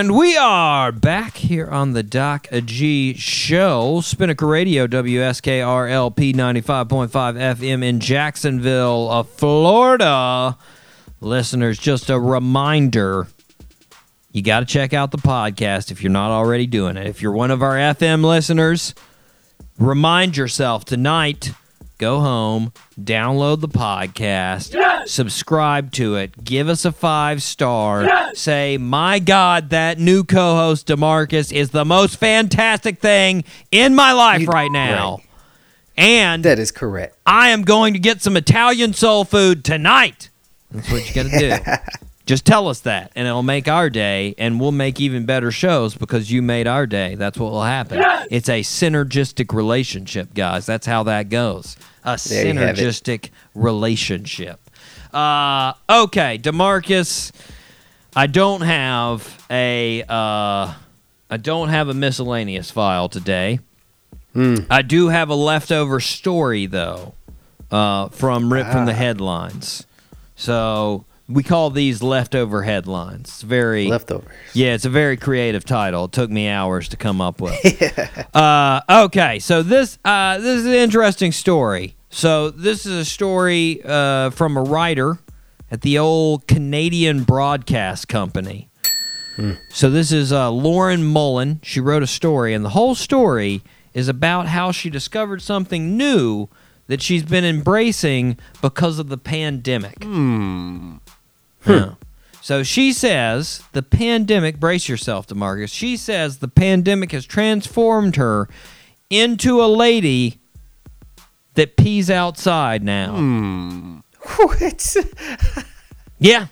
Speaker 3: And
Speaker 1: we are back here on the Doc G Show, Spinnaker Radio, WSKRLP 95.5 FM in Jacksonville, uh, Florida. Listeners, just a reminder you got to check out the podcast if you're not already doing it. If you're one of our FM listeners, remind yourself tonight go home, download the podcast, subscribe to it, give us a five star, say, My God, that new co host, Demarcus, is the most fantastic thing in my life
Speaker 2: You-
Speaker 1: right now.
Speaker 2: right.
Speaker 1: And
Speaker 2: That is correct.
Speaker 1: I am going to get some Italian soul food tonight. That's what you got to do. *laughs* Just tell us that, and it'll make our day, and we'll make even better shows because you made our day. That's what will happen. It's a synergistic relationship, guys. That's how that goes. A
Speaker 2: There you have it.
Speaker 1: synergistic relationship. Uh, okay, Demarcus. I don't have a uh, I don't have a miscellaneous file today.
Speaker 2: Hmm.
Speaker 1: I do have a leftover story though, uh, from Rip from the
Speaker 2: Ah.
Speaker 1: Headlines. So we call these leftover headlines. It's very
Speaker 2: Leftovers.
Speaker 1: yeah, it's a very creative title. It took me hours to come up with. *laughs* uh, okay, so this uh, this is an interesting story. So this is a story uh, from a writer at the old Canadian Broadcast Company. So this is uh, Lauren Mullen. She wrote a story, and the whole story is about how she discovered something new that she's been embracing because of the pandemic. Hmm. Yeah. So she says the pandemic, brace yourself, Demarcus. She says the pandemic has transformed her into a lady that pees outside now. Hmm.
Speaker 2: What? *laughs*
Speaker 1: Yeah.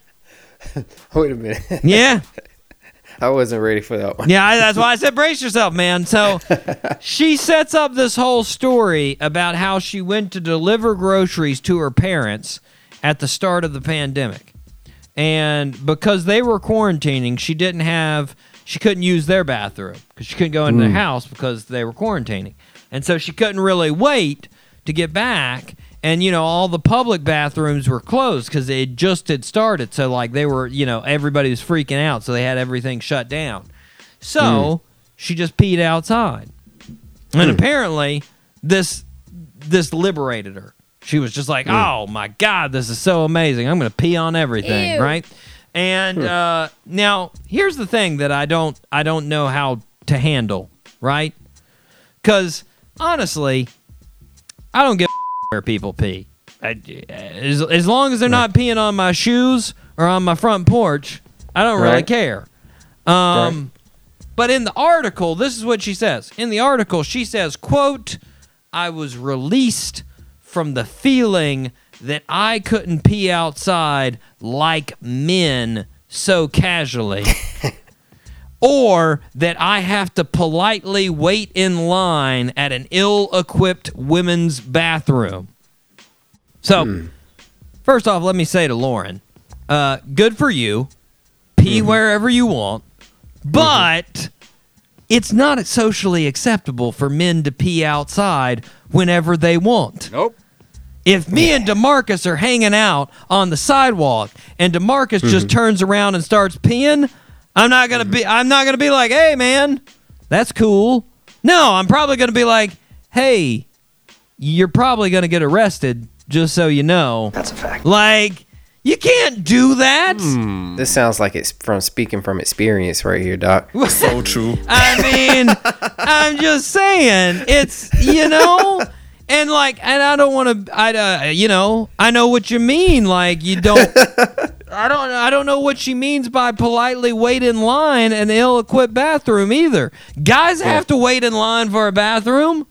Speaker 2: Wait a minute.
Speaker 1: Yeah. *laughs*
Speaker 2: I wasn't ready for that one.
Speaker 1: Yeah, that's why I said brace yourself, man. So *laughs* she sets up this whole story about how she went to deliver groceries to her parents at the start of the pandemic. And because they were quarantining, she didn't have, she couldn't use their bathroom because she couldn't go into the mm. house because they were quarantining. And so she couldn't really wait to get back. And, you know, all the public bathrooms were closed because it just had started. So, like, they were, you know, everybody was freaking out. So they had everything shut down. So mm. she just peed outside. And mm. apparently, this this liberated her. She was just like, "Oh my god, this is so amazing! I'm going to pee on everything."
Speaker 6: Ew.
Speaker 1: Right? And uh, now here's the thing that I don't I don't know how to handle. Right? Because honestly, I don't give a *laughs* where people pee. I, as, as long as they're not peeing on my shoes or on my front porch, I don't really care. Um, but in the article, this is what she says. In the article, she says, "quote I was released from the feeling that I couldn't pee outside like men so casually." *laughs* Or that I have to politely wait in line at an ill equipped women's bathroom. So, hmm. first off, let me say to Lauren, uh, good for you. Pee mm-hmm. wherever you want. Mm-hmm. But it's not socially acceptable for men to pee outside whenever they want.
Speaker 7: Nope.
Speaker 1: If me and Demarcus are hanging out on the sidewalk and Demarcus
Speaker 2: Mm-hmm.
Speaker 1: just turns around and starts peeing, I'm not gonna be I'm not gonna be like, hey man, that's cool. No, I'm probably gonna be like, hey, you're probably gonna get arrested, just so you know.
Speaker 2: That's a fact.
Speaker 1: Like, you can't do that.
Speaker 2: This sounds like it's from speaking from experience right here, Doc. *laughs*
Speaker 7: So true.
Speaker 1: I mean, *laughs* I'm just saying, it's you know, and like, and I don't want to, I, uh, you know, I know what you mean. Like, you don't, *laughs* I don't, I don't know what she means by politely wait in line in an ill-equipped bathroom either. Guys have to wait in line for a bathroom.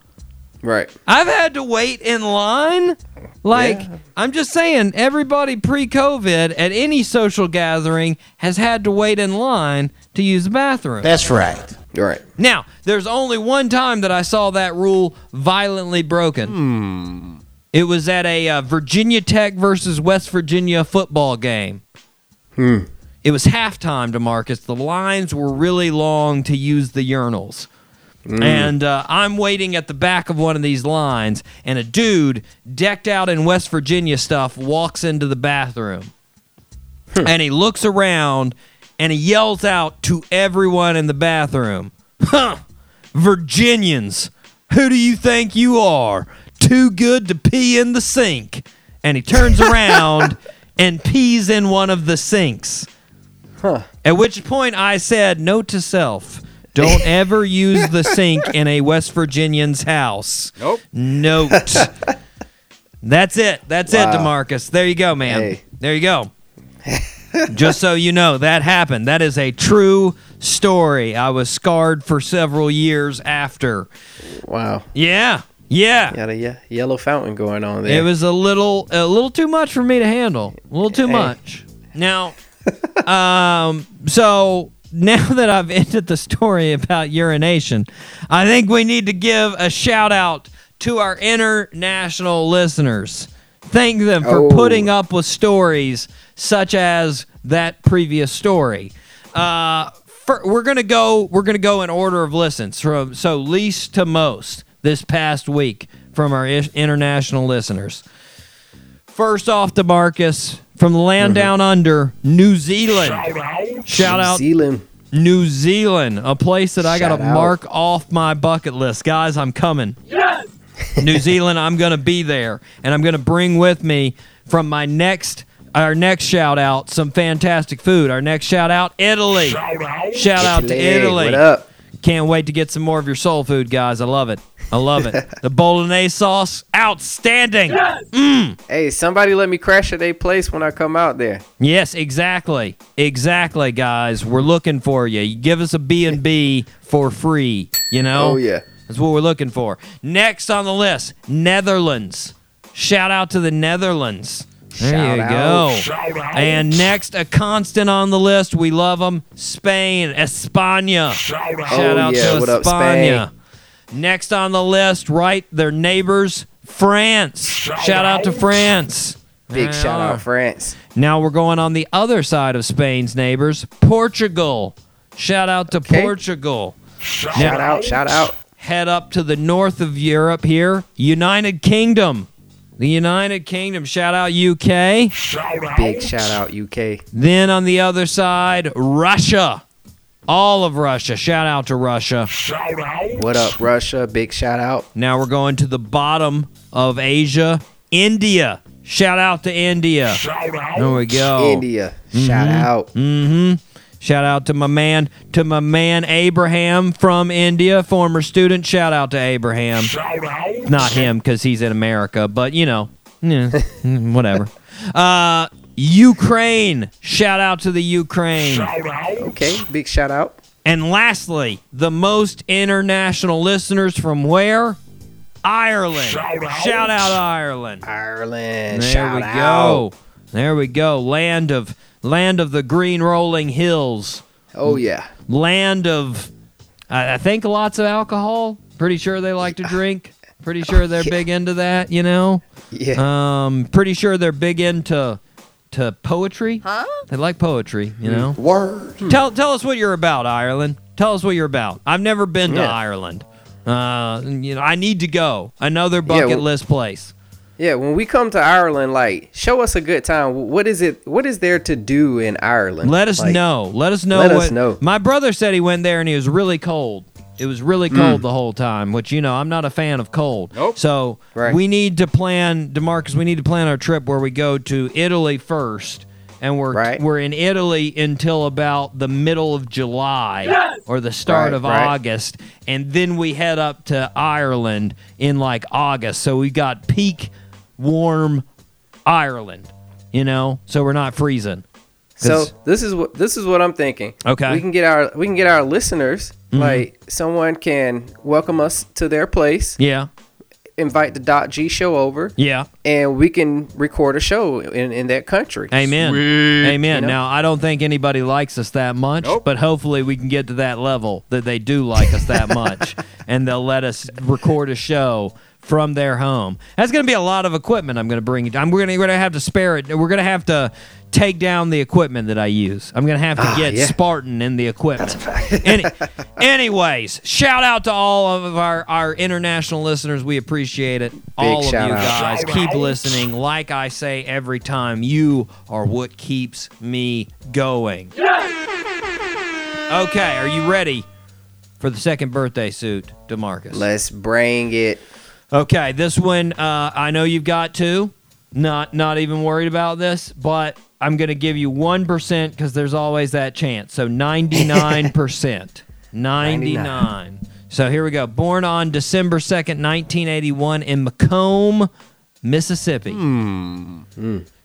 Speaker 2: Right.
Speaker 1: I've had to wait in line. Like, I'm just saying, everybody pre COVID at any social gathering has had to wait in line to use the bathroom.
Speaker 8: That's right.
Speaker 2: Right.
Speaker 1: Now, there's only one time that I saw that rule violently broken. Hmm. It was at a uh, Virginia Tech versus West Virginia football game. Hmm. It was halftime Demarcus. The lines were really long to use the urinals. And uh, I'm waiting at the back of one of these lines, and a dude decked out in West Virginia stuff walks into the bathroom. And he looks around and he yells out to everyone in the bathroom, Huh, Virginians, who do you think you are? Too good to pee in the sink. And he turns *laughs* around and pees in one of the sinks. Huh. At which point I said, note to self, don't *laughs* ever use the sink in a West Virginian's house.
Speaker 7: Nope.
Speaker 1: Note. *laughs* That's it. That's it, Demarcus. There you go, man.
Speaker 2: Hey.
Speaker 1: There you go. Just so you know, that happened. That is a true story. I was scarred for several years after.
Speaker 2: Wow.
Speaker 1: Yeah. Yeah.
Speaker 2: Got a ye- yellow fountain going on there.
Speaker 1: It was a little a little too much for me to handle. A little too
Speaker 2: Hey.
Speaker 1: much. Now, *laughs* um, so now *laughs* that I've ended the story about urination, I think we need to give a shout out to our international listeners. Thank them for
Speaker 2: Oh.
Speaker 1: putting up with stories such as that previous story. Uh, fir- we're gonna go. We're gonna go in order of listens from so least to most this past week from our ish- international listeners. First off, to Marcus from the land down under, New Zealand. Shout out New
Speaker 2: Zealand.
Speaker 1: New Zealand, a place that I got to
Speaker 2: out.
Speaker 1: mark off my bucket list. Guys, I'm coming. Yes! New Zealand, I'm going to be there. And I'm going to bring with me from my next. Our next shout out, some fantastic food. Our next shout out, Italy. Shout out to
Speaker 2: Hey,
Speaker 1: Italy.
Speaker 2: What up?
Speaker 1: Can't wait to get some more of your soul food, guys. I love it. I love it. *laughs* the bolognese sauce, outstanding. Mm.
Speaker 2: Hey, somebody let me crash at a place when I come out there.
Speaker 1: Yes, exactly. Exactly, guys. We're looking for you. You give us a B&B *laughs* for free, you know?
Speaker 2: Oh yeah.
Speaker 1: That's what we're looking for. Next on the list, Netherlands. Shout out to the Netherlands. There
Speaker 2: Shout
Speaker 1: you
Speaker 2: out.
Speaker 1: go. And next, a constant on the list. We love them. Spain, España. Shout
Speaker 2: Oh,
Speaker 1: out
Speaker 2: yeah.
Speaker 1: to
Speaker 2: What up,
Speaker 1: España. Next on the list, right? Their neighbors, France. Shout out to France.
Speaker 2: Big
Speaker 1: They
Speaker 2: shout
Speaker 1: are.
Speaker 2: out, France.
Speaker 1: Now we're going on the other side of Spain's neighbors, Portugal. Shout out to
Speaker 2: Okay.
Speaker 1: Portugal.
Speaker 2: Shout out, shout out.
Speaker 1: Head up to the north of Europe here, United Kingdom. The United Kingdom. Shout out UK.
Speaker 2: Big shout out, UK.
Speaker 1: Then on the other side, Russia. All of Russia. Shout out to Russia.
Speaker 2: What up, Russia? Big shout out.
Speaker 1: Now we're going to the bottom of Asia, India. Shout out to India. Shout out. There we go.
Speaker 2: India. Shout out.
Speaker 1: Mm-hmm. Shout out to my man, to my man Abraham from India, former student. Shout out to Abraham. Shout out. Not him because he's in America, but you know, yeah, *laughs* whatever. Uh, Ukraine. Shout out to the Ukraine.
Speaker 2: Okay, big shout out.
Speaker 1: And lastly, the most international listeners from where? Ireland. Shout out Ireland.
Speaker 2: Ireland.
Speaker 1: There
Speaker 2: shout
Speaker 1: we
Speaker 2: out.
Speaker 1: go. There we go. Land of land of the green rolling hills.
Speaker 2: Oh yeah.
Speaker 1: Land of I, I think lots of alcohol. Pretty sure they like to drink. *laughs* Pretty sure they're big into that, you know?
Speaker 2: Yeah.
Speaker 1: Um pretty sure they're big into to poetry. Huh? They like poetry, you know?
Speaker 4: Word.
Speaker 1: Tell tell us what you're about, Ireland. Tell us what you're about. I've never been to
Speaker 2: Yeah.
Speaker 1: Ireland. Uh, you know, I need to go. Another bucket
Speaker 2: well-
Speaker 1: list place.
Speaker 2: Yeah, when we come to Ireland, like, show us a good time. What is it? What is there to do in Ireland?
Speaker 1: Let us
Speaker 2: Like,
Speaker 1: know. Let us know.
Speaker 2: let
Speaker 1: what,
Speaker 2: us know.
Speaker 1: My brother said he went there and he was really cold. It was really
Speaker 2: Mm.
Speaker 1: cold the whole time, which you know I'm not a fan of cold.
Speaker 4: Nope.
Speaker 1: So
Speaker 2: Right.
Speaker 1: we need to plan, Demarcus. We need to plan our trip where we go to Italy first, and we're
Speaker 2: Right.
Speaker 1: we're in Italy until about the middle of July or the start
Speaker 2: Right,
Speaker 1: of
Speaker 2: right.
Speaker 1: August, and then we head up to Ireland in like August. So we got peak warm Ireland, you know, so we're not freezing.
Speaker 2: So this is what this is what I'm thinking.
Speaker 1: Okay.
Speaker 2: We can get our we can get our listeners
Speaker 1: Mm-hmm.
Speaker 2: like someone can welcome us to their place,
Speaker 1: yeah,
Speaker 2: invite the Doc G show over,
Speaker 1: yeah.
Speaker 2: and we can record a show in in that country.
Speaker 1: Amen. Amen.
Speaker 2: You know?
Speaker 1: Now, I don't think anybody likes us that much,
Speaker 4: Nope.
Speaker 1: but hopefully we can get to that level that they do like us that *laughs* much and they'll let us record a show from their home. That's going to be a lot of equipment I'm going to bring. I'm we're going to have to spare it. We're going to have to take down the equipment that I use. I'm going to have to ah, get
Speaker 2: yeah.
Speaker 1: Spartan in the equipment. Any, *laughs* anyways, shout out to all of our, our international listeners. We appreciate it. all of you
Speaker 2: out.
Speaker 1: guys keep listening. Like I say every time, you are what keeps me going. Okay, are you ready for the second birthday suit, Demarcus?
Speaker 2: Let's bring it.
Speaker 1: Okay, this one uh, I know you've got two. Not not even worried about this, but I'm gonna give you one percent because there's always that chance. So 99 *laughs* percent, 99. So here we go. Born on December 2nd, 1981, in McComb, Mississippi.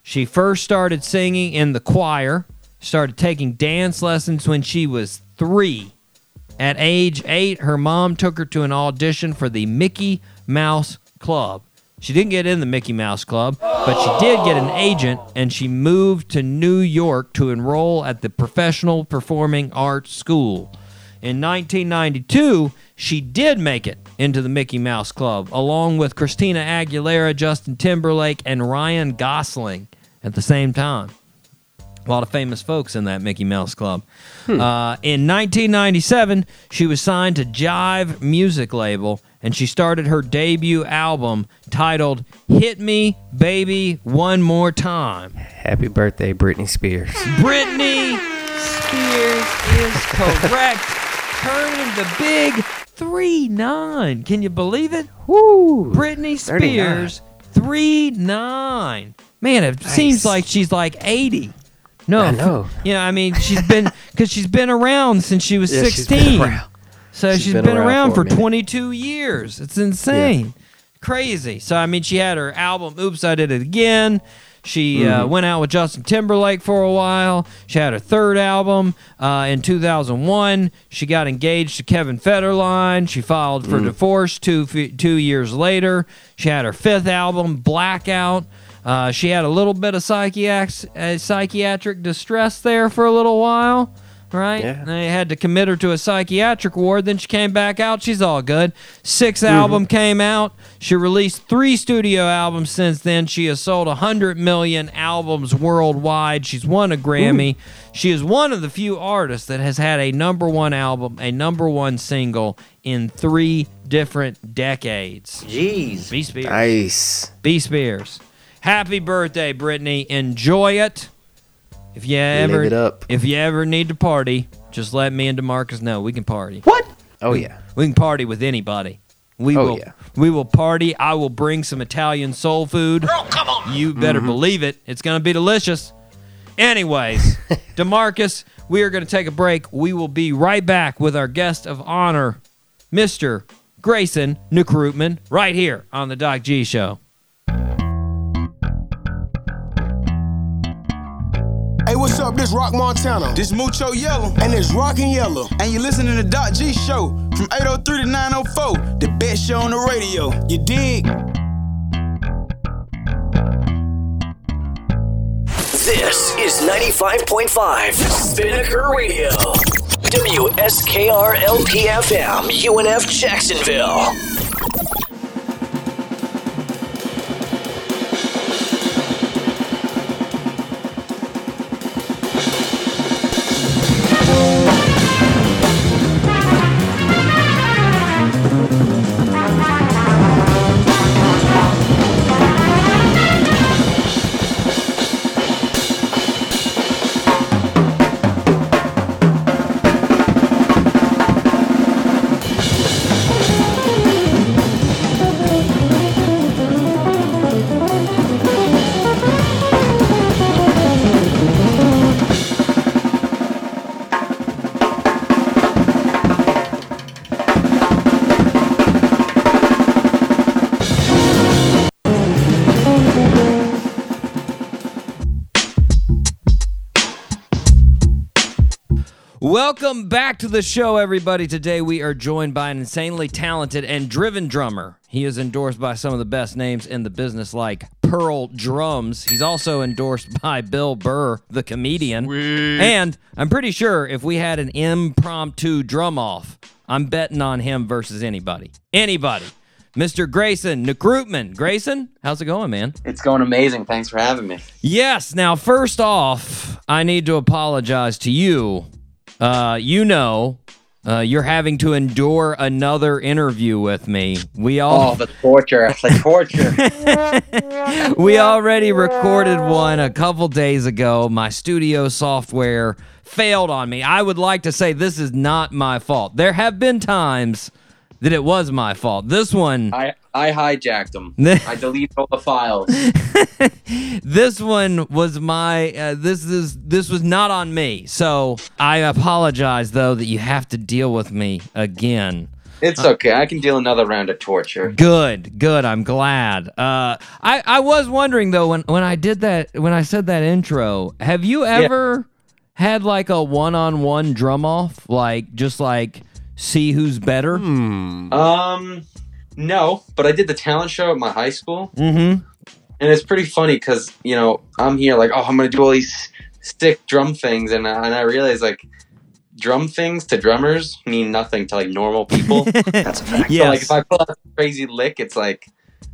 Speaker 1: She first started singing in the choir. Started taking dance lessons when she was three. At age eight, her mom took her to an audition for the Mickey Mouse Club. She didn't get in the Mickey Mouse Club, but she did get an agent and she moved to New York to enroll at the Professional Performing Arts School. In 1992, she did make it into the Mickey Mouse Club, along with Christina Aguilera, Justin Timberlake, and Ryan Gosling at the same time. A lot of famous folks in that Mickey Mouse Club. Uh, in 1997, she was signed to Jive Music Label and she started her debut album titled Hit Me Baby One More Time.
Speaker 2: Happy birthday, Britney Spears.
Speaker 1: Britney Spears is correct. Turning the big 3 9. Can you believe it?
Speaker 2: Woo!
Speaker 1: Britney Spears, 3 9. Man, it seems like she's like 80. No,
Speaker 2: I know.
Speaker 1: Yeah, I mean, she's been because she's been around since she was
Speaker 2: Yeah, she's
Speaker 1: 16. So she's
Speaker 2: She's
Speaker 1: been,
Speaker 2: been
Speaker 1: around,
Speaker 2: around
Speaker 1: for
Speaker 2: for
Speaker 1: 22 years. It's insane. Crazy. So, I mean, she had her album, Oops, I Did It Again. She
Speaker 2: Mm-hmm.
Speaker 1: uh, went out with Justin Timberlake for a while. She had her third album uh, in 2001. She got engaged to Kevin Federline. She filed
Speaker 2: Mm.
Speaker 1: for divorce two, two years later. She had her fifth album, Blackout. Uh, she had a little bit of uh, psychiatric distress there for a little while, right?
Speaker 2: Yeah.
Speaker 1: They had to commit her to a psychiatric ward. Then she came back out. She's all good. 6th mm-hmm. album came out. She released three studio albums since then. She has sold 100 million albums worldwide. She's won a Grammy. She is one of the few artists that has had a number one album, a number one single in three different decades.
Speaker 7: Jeez.
Speaker 1: B. Spears.
Speaker 2: Nice.
Speaker 1: B. Spears. Happy birthday, Britney. Enjoy it. If you ever
Speaker 2: it up.
Speaker 1: if you ever need to party, just let me and Demarcus know. We can party.
Speaker 7: What?
Speaker 2: Oh yeah.
Speaker 1: We can party with anybody. We
Speaker 2: Oh,
Speaker 1: will
Speaker 2: yeah.
Speaker 1: we will party. I will bring some Italian soul food. Girl, come on. You better
Speaker 2: Mm-hmm.
Speaker 1: believe it. It's gonna be delicious. Anyways, *laughs* Demarcus, we are gonna take a break. We will be right back with our guest of honor, Mr. Grayson Nukrutman, right here on the Doc G Show.
Speaker 8: Up? This Rock Montana. This Mucho Yellow. And this Rockin' Yellow. And you're listening to Doc G Show from 803 to 904. The best show on the radio. You dig?
Speaker 9: This is 95.5 Spinnaker Radio. WSKR LPFM, UNF Jacksonville.
Speaker 1: Welcome back to the show, everybody. Today we are joined by an insanely talented and driven drummer. He is endorsed by some of the best names in the business, like Pearl Drums. He's also endorsed *laughs* by Bill Burr, the comedian. And I'm pretty sure if we had an impromptu drum off, I'm betting on him versus anybody. Anybody. Mr. Grayson Nukrutman. Grayson, how's it going, man?
Speaker 7: It's going amazing. Thanks for having me.
Speaker 1: Yes. Now, first off, I need to apologize to you. Uh, you know, uh, you're having to endure another interview with me. We all
Speaker 7: Oh, the torture. The torture. *laughs*
Speaker 1: we already recorded one a couple days ago. My studio software failed on me. I would like to say this is not my fault. There have been times that it was my fault. This one
Speaker 7: I, I hijacked them. *laughs* I deleted all the files. *laughs*
Speaker 1: this one was my uh, this is this was not on me. So i apologize though that you have to deal with me again.
Speaker 7: It's okay. I can deal another round of torture.
Speaker 1: good good. I'm glad. Uh i i was wondering though when when i did that when i said that intro have you ever had like a one-on-one drum off? Like just like see who's better?
Speaker 7: Um, no, but I did the talent show at my high school,
Speaker 1: mm-hmm
Speaker 7: and it's pretty funny because you know I'm here like, oh, I'm gonna do all these stick drum things, and I, and I realize like drum things to drummers mean nothing to like normal people. *laughs*
Speaker 9: That's a fact.
Speaker 7: So like if I pull out a crazy lick, it's like,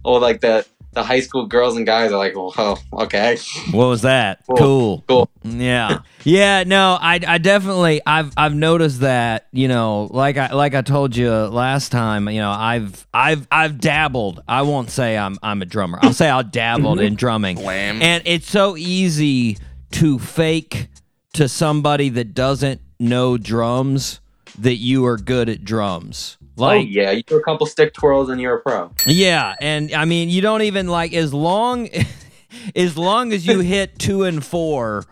Speaker 7: oh, like the the high school girls and guys are like, well, oh, okay,
Speaker 1: what was that
Speaker 7: Cool.
Speaker 1: cool
Speaker 7: cool.
Speaker 1: Yeah. *laughs* Yeah, no, I, I definitely I've I've noticed that, you know, like I like I told you last time, you know, I've I've I've dabbled. I won't say I'm I'm a drummer. I'll say I dabbled mhm. in drumming. And it's so easy to fake to somebody that doesn't know drums that you are good at drums. Like
Speaker 7: oh yeah, you do a couple stick twirls and you're a pro.
Speaker 1: yeah, and I mean, you don't even like as long *laughs* as long as you *laughs* hit two and four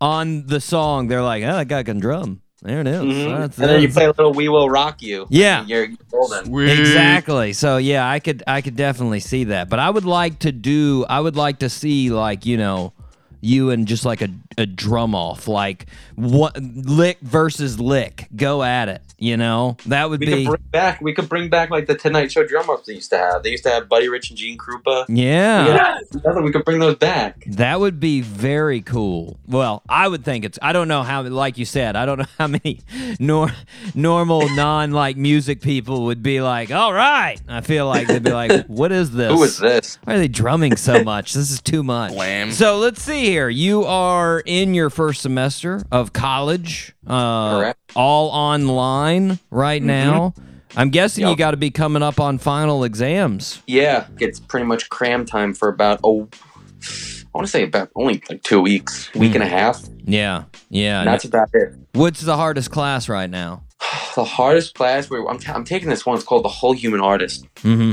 Speaker 1: on the song, they're like, "Oh, that guy can drum." There it is.
Speaker 7: Mhm.
Speaker 1: That's
Speaker 7: and then you play a little "We Will Rock You."
Speaker 1: Yeah.
Speaker 7: you're golden.
Speaker 1: Exactly. So yeah, I could I could definitely see that. But I would like to do I would like to see like, you know, you and just like a a drum off, like what lick versus lick, go at it. You know, that would
Speaker 7: We
Speaker 1: be
Speaker 7: could bring back. We could bring back like the Tonight Show drum ups they used to have. They used to have Buddy Rich and Gene Krupa.
Speaker 1: yeah.
Speaker 7: Yeah, we could bring those back.
Speaker 1: That would be very cool. Well, I would think it's. I don't know how, like you said, I don't know *laughs* how many nor, normal *laughs* non like music people would be like. All right, I feel like they'd be like, *laughs* "What is this?
Speaker 7: Who is this?
Speaker 1: Why are they drumming so much? This is too much."
Speaker 10: Wham.
Speaker 1: So let's see here. You are in your first semester of college. Uh,
Speaker 7: Correct.
Speaker 1: All online right now. I'm guessing you got to be coming up on final exams.
Speaker 7: Yeah, it's pretty much cram time for about oh, I want to say about only like two weeks, week and a half.
Speaker 1: Yeah, yeah.
Speaker 7: And that's about it.
Speaker 1: What's the hardest class right now? *sighs*
Speaker 7: The hardest class where I'm, t- I'm taking this one. It's called the Whole Human Artist.
Speaker 1: Mm-hmm.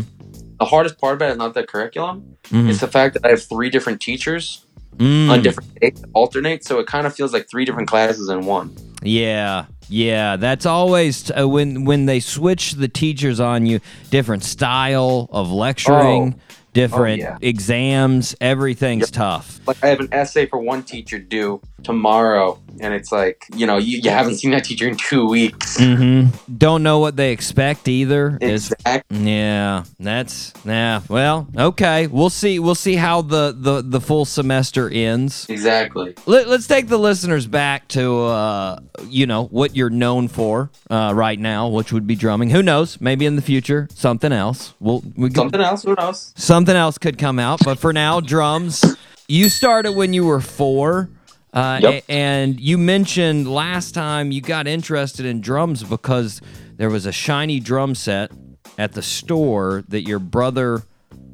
Speaker 7: The hardest part about it is not the curriculum.
Speaker 1: Mhm.
Speaker 7: It's the fact that I have three different teachers
Speaker 1: Mm.
Speaker 7: on different days alternate, so it kind of feels like three different classes in one.
Speaker 1: Yeah, yeah. That's always uh, when when they switch the teachers on you. Different style of lecturing, different
Speaker 7: yeah.
Speaker 1: exams. Everything's tough.
Speaker 7: Like I have an essay for one teacher due tomorrow, and it's like you know you, you haven't seen that teacher in two weeks.
Speaker 1: Mm-hmm. Don't know what they expect either.
Speaker 7: Exactly.
Speaker 1: yeah. That's yeah. Well, okay. We'll see. We'll see how the the the full semester ends.
Speaker 7: Exactly.
Speaker 1: Let, let's take the listeners back to uh, you know what you're known for uh, right now, which would be drumming. Who knows? Maybe in the future, something else. We'll we can,
Speaker 7: Something else? Who knows?
Speaker 1: something else could come out. But for now, drums. You started when you were four. Uh,
Speaker 7: Yep.
Speaker 1: a- and you mentioned last time you got interested in drums because there was a shiny drum set at the store that your brother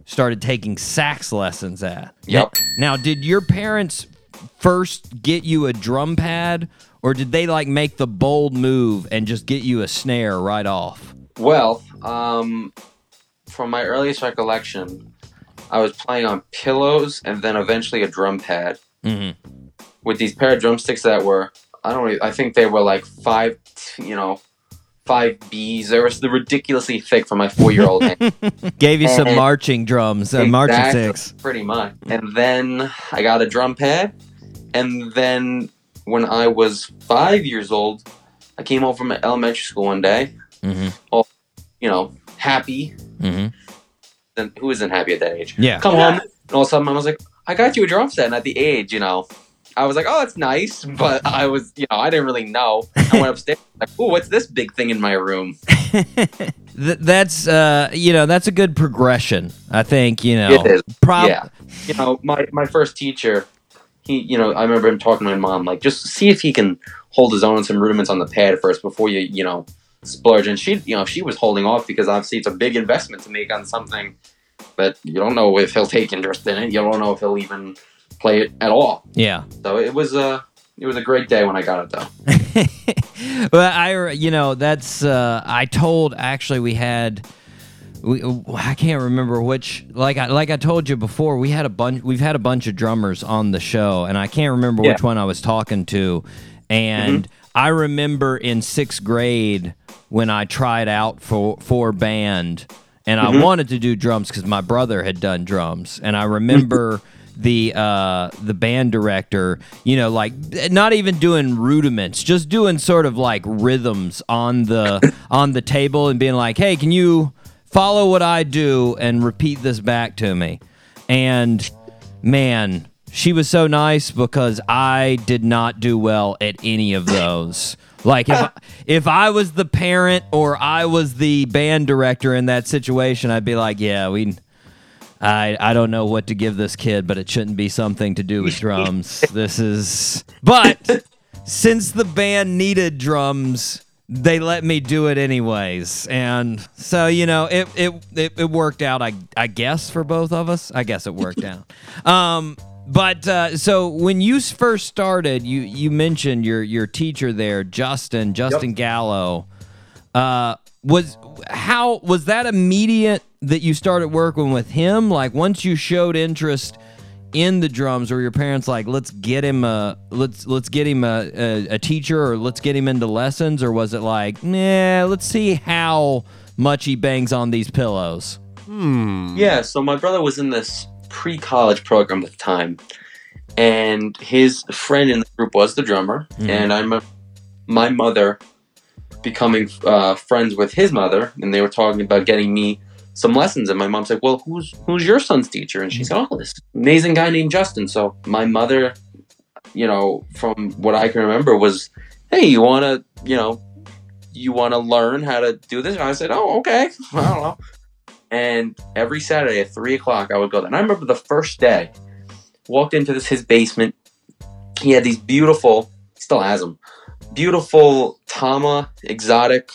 Speaker 1: started taking sax lessons at.
Speaker 7: Yep.
Speaker 1: Now, did your parents first get you a drum pad, or did they like make the bold move and just get you a snare right off?
Speaker 7: Well, um, from my earliest recollection, I was playing on pillows and then eventually a drum pad
Speaker 1: Mm-hmm.
Speaker 7: with these pair of drumsticks that were I don't I think they were like five, you know, five Bs. They were ridiculously thick for my four year old. *laughs*
Speaker 1: Gave you some marching drums, uh, marching
Speaker 7: Exactly,
Speaker 1: six.
Speaker 7: Pretty much. And then I got a drum pad. And then when I was five years old, I came home from elementary school one day,
Speaker 1: Mm-hmm.
Speaker 7: all, you know, happy.
Speaker 1: Mm-hmm.
Speaker 7: Then who isn't happy at that age?
Speaker 1: Yeah.
Speaker 7: Come home, and all of a sudden, I was like, I got you a drum set. And at the age, you know, I was like, oh, that's nice. *laughs* But I was, you know, I didn't really know. I went upstairs, like, oh, what's this big thing in my room? *laughs*
Speaker 1: Th- that's uh, you know, that's a good progression. I think you know.
Speaker 7: It is.
Speaker 1: Prob-
Speaker 7: yeah. You know, my, my first teacher, he, you know, I remember him talking to my mom, like, just see if he can hold his own on some rudiments on the pad first before you, you know, splurge. And she, you know, she was holding off because obviously it's a big investment to make on something but you don't know if he'll take interest in it. You don't know if he'll even play it at all.
Speaker 1: Yeah.
Speaker 7: So it was a, it was a great day when I got it though. *laughs*
Speaker 1: well, I you know that's uh, I told actually we had we I can't remember which like I like I told you before we had a bunch we've had a bunch of drummers on the show and I can't remember which one I was talking to and I remember in sixth grade when I tried out for for band and I wanted to do drums because my brother had done drums and I remember. *laughs* the uh the band director you know like not even doing rudiments just doing sort of like rhythms on the *coughs* on the table and being like hey can you follow what i do and repeat this back to me and man she was so nice because i did not do well at any of those like if *laughs* if I was the parent or I was the band director in that situation, I'd be like, yeah, we I I don't know what to give this kid, but it shouldn't be something to do with drums. *laughs* this is but since the band needed drums, they let me do it anyways. And so, you know, it it it, it worked out I I guess for both of us. I guess it worked out. Um but uh, so when you first started, you you mentioned your your teacher there, Justin Justin Gallo. Uh, was how was that immediate that you started working with him? Like once you showed interest in the drums, or your parents like, let's get him a let's let's get him a, a, a teacher, or let's get him into lessons, or was it like, nah, let's see how much he bangs on these pillows? Hmm.
Speaker 7: Yeah, so my brother was in this pre college program at the time. and his friend in the group was the drummer.
Speaker 1: Mhm.
Speaker 7: And I remember my mother becoming uh, friends with his mother, and they were talking about getting me some lessons. And my mom's like, "Well, who's who's your son's teacher?" And she said, "Oh, this amazing guy named Justin." So my mother, you know, from what I can remember, was, "Hey, you want to, you know, you want to learn how to do this?" And I said, "Oh, okay. *laughs* I don't know." And every Saturday at three o'clock, I would go there. And I remember the first day, walked into this his basement. He had these beautiful, he still has them, beautiful Tama exotic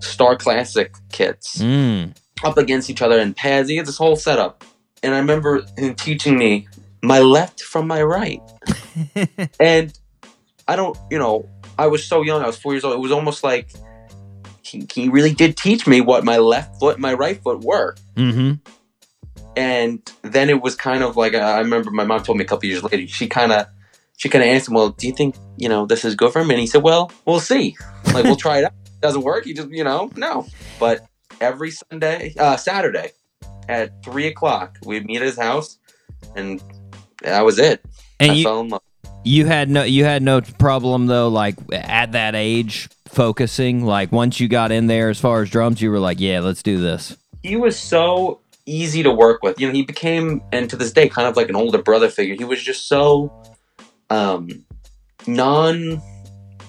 Speaker 7: Star Classic kits
Speaker 1: Mm.
Speaker 7: up against each other in pads. He had this whole setup. And I remember him teaching me my left from my right. *laughs* and I don't, you know, I was so young. I was four years old. It was almost like he, he really did teach me what my left foot and my right foot were.
Speaker 1: Mm-hmm.
Speaker 7: And then it was kind of like I remember my mom told me a couple years later. She kind of she kind of asked him, "Well, do you think you know this is good for him?" And he said, "Well, we'll see. Like we'll try it out. Doesn't work. You just you know no." But every Sunday, uh, Saturday at three o'clock, we'd meet at his house, and that was it.
Speaker 1: And
Speaker 7: I
Speaker 1: you-
Speaker 7: fell in love.
Speaker 1: You had no you had no problem though, like at that age, focusing. Like once you got in there, as far as drums, you were like, "Yeah, let's do this."
Speaker 7: he was so easy to work with. You know, he became, and to this day, kind of like an older brother figure. He was just so um, non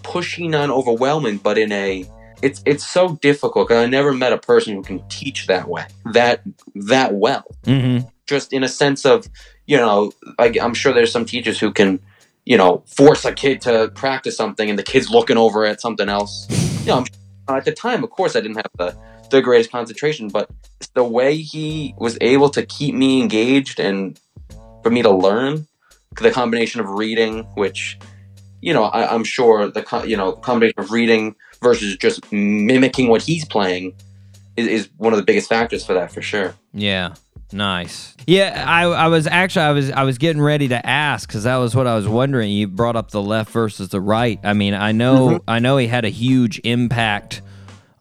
Speaker 7: pushy, non overwhelming, but in a it's it's so difficult because I never met a person who can teach that way, that that well.
Speaker 1: Mm-hmm.
Speaker 7: Just in a sense of, you know, like I'm sure there's some teachers who can, you know, force a kid to practice something and the kid's looking over at something else. You know, uh, at the time, of course, I didn't have the the greatest concentration, but the way he was able to keep me engaged and for me to learn the combination of reading, which you know I, I'm sure the you know combination of reading versus just mimicking what he's playing is, is one of the biggest factors for that for sure.
Speaker 1: Yeah. Nice. Yeah, I, I was actually I was I was getting ready to ask because that was what I was wondering. You brought up the left versus the right. I mean, I know mm-hmm. I know he had a huge impact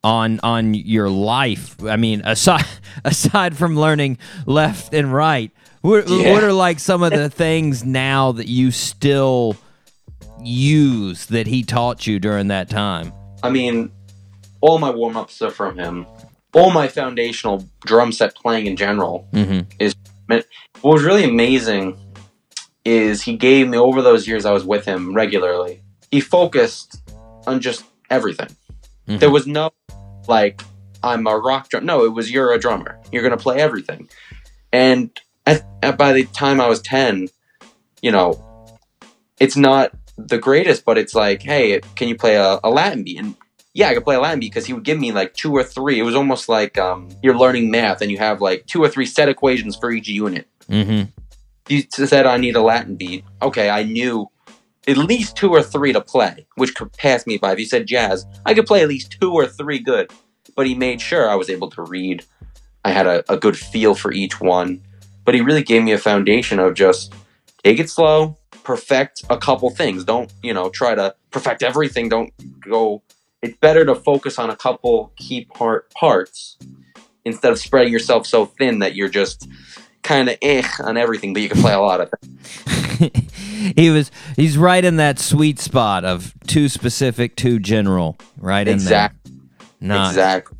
Speaker 1: on on your life. I mean, aside *laughs* aside from learning left and right, what,
Speaker 7: Yeah.
Speaker 1: what are like some of the things now that you still use that he taught you during that time?
Speaker 7: I mean, all my warm ups are from him. All my foundational drum set playing in general
Speaker 1: Mm-hmm.
Speaker 7: is. What was really amazing is he gave me over those years I was with him regularly. He focused on just everything.
Speaker 1: Mhm.
Speaker 7: There was no like I'm a rock drum. No, it was you're a drummer. You're gonna play everything. And at, at, by the time I was ten, you know, it's not the greatest, but it's like, hey, can you play a, a Latin beat? And yeah, I could play a Latin beat because he would give me like two or three. It was almost like um, you're learning math and you have like two or three set equations for each unit.
Speaker 1: Mm-hmm.
Speaker 7: He said I need a Latin beat. Okay, I knew at least two or three to play, which could pass me by. If you said jazz, I could play at least two or three good. But he made sure I was able to read. I had a, a good feel for each one. But he really gave me a foundation of just take it slow, perfect a couple things. Don't, you know, try to perfect everything. Don't go. It's better to focus on a couple key part parts instead of spreading yourself so thin that you're just kind of eh on everything, but you can play a lot of things. *laughs*
Speaker 1: he was he's right in that sweet spot of too specific, too general. Right in
Speaker 7: Exact-
Speaker 1: there. Nice.
Speaker 7: Exactly.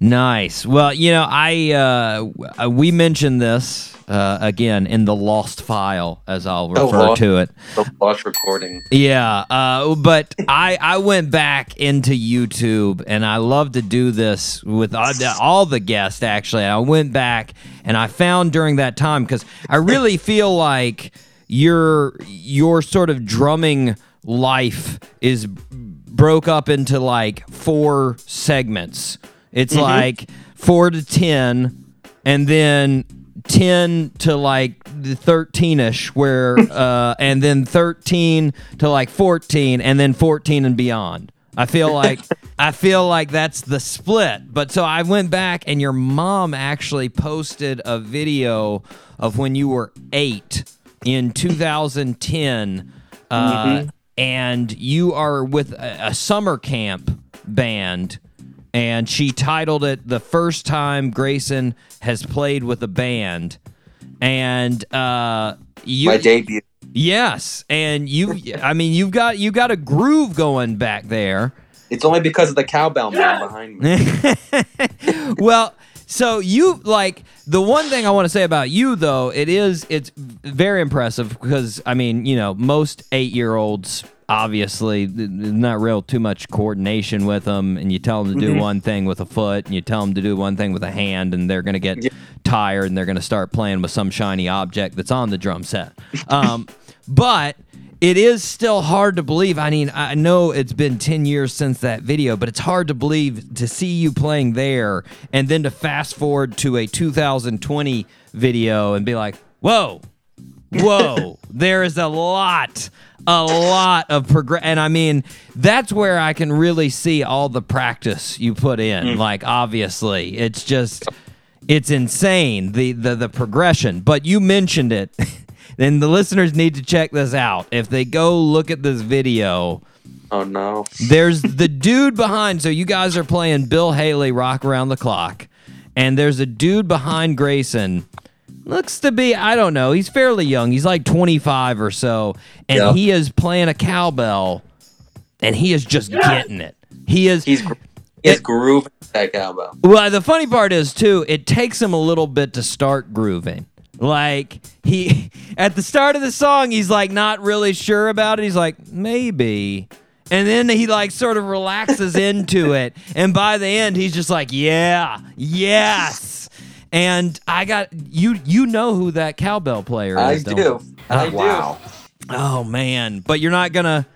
Speaker 1: Nice. Well, you know, I uh, we mentioned this uh, again in the lost file, as I'll refer
Speaker 7: lost-
Speaker 1: to it.
Speaker 7: The lost recording.
Speaker 1: Yeah, uh, but I I went back into YouTube and I love to do this with all the, all the guests. Actually, I went back and I found during that time because I really *laughs* feel like your your sort of drumming life is broke up into like four segments. It's
Speaker 10: Mhm.
Speaker 1: like four to ten, and then 10 to like 13ish where *laughs* uh and then 13 to like 14 and then 14 and beyond i feel *laughs* like i feel like that's the split but so i went back and your mom actually posted a video of when you were eight in 2010 uh
Speaker 10: Mhm.
Speaker 1: and you are with a, a summer camp band and she titled it the first time Grayson has played with a band and uh you
Speaker 7: My debut.
Speaker 1: Yes, and you. I mean, you've got you got a groove going back there.
Speaker 7: It's only because of the cowbell man behind me. *laughs*
Speaker 1: well, so you like the one thing I want to say about you though, it is it's very impressive because I mean, you know, most 8-year-olds obviously there's not real too much coordination with them and you tell them to do
Speaker 7: Mhm.
Speaker 1: one thing with a foot and you tell them to do one thing with a hand and they're going to get tired and they're going to start playing with some shiny object that's on the drum set. Um, *laughs* but it is still hard to believe. I mean, I know it's been 10 years since that video, but it's hard to believe to see you playing there and then to fast forward to a 2020 video and be like, whoa, whoa, *laughs* there is a lot, a lot of progress. And I mean, that's where I can really see all the practice you put in. Mm. Like, obviously, it's just, it's insane the, the the progression. But you mentioned it, *laughs* and the listeners need to check this out. If they go look at this video,
Speaker 7: Oh no.
Speaker 1: there's the dude behind. So you guys are playing Bill Haley Rock Around the Clock, and there's a dude behind Grayson. Looks to be, I don't know, he's fairly young. He's like 25 or so, and
Speaker 7: Yeah.
Speaker 1: he is playing a cowbell, and he is just getting it. He is.
Speaker 7: He's gr- he's grooving that cowbell.
Speaker 1: Well, the funny part is too, it takes him a little bit to start grooving. Like he *laughs* at the start of the song, he's like not really sure about it. He's like, maybe. And then he like sort of relaxes *laughs* into it. And by the end, he's just like, yeah, yes. And I got you you know who that cowbell player
Speaker 7: I
Speaker 1: is,
Speaker 7: do.
Speaker 1: you?
Speaker 7: I
Speaker 1: Oh,
Speaker 7: do.
Speaker 1: wow. Oh man. But you're not gonna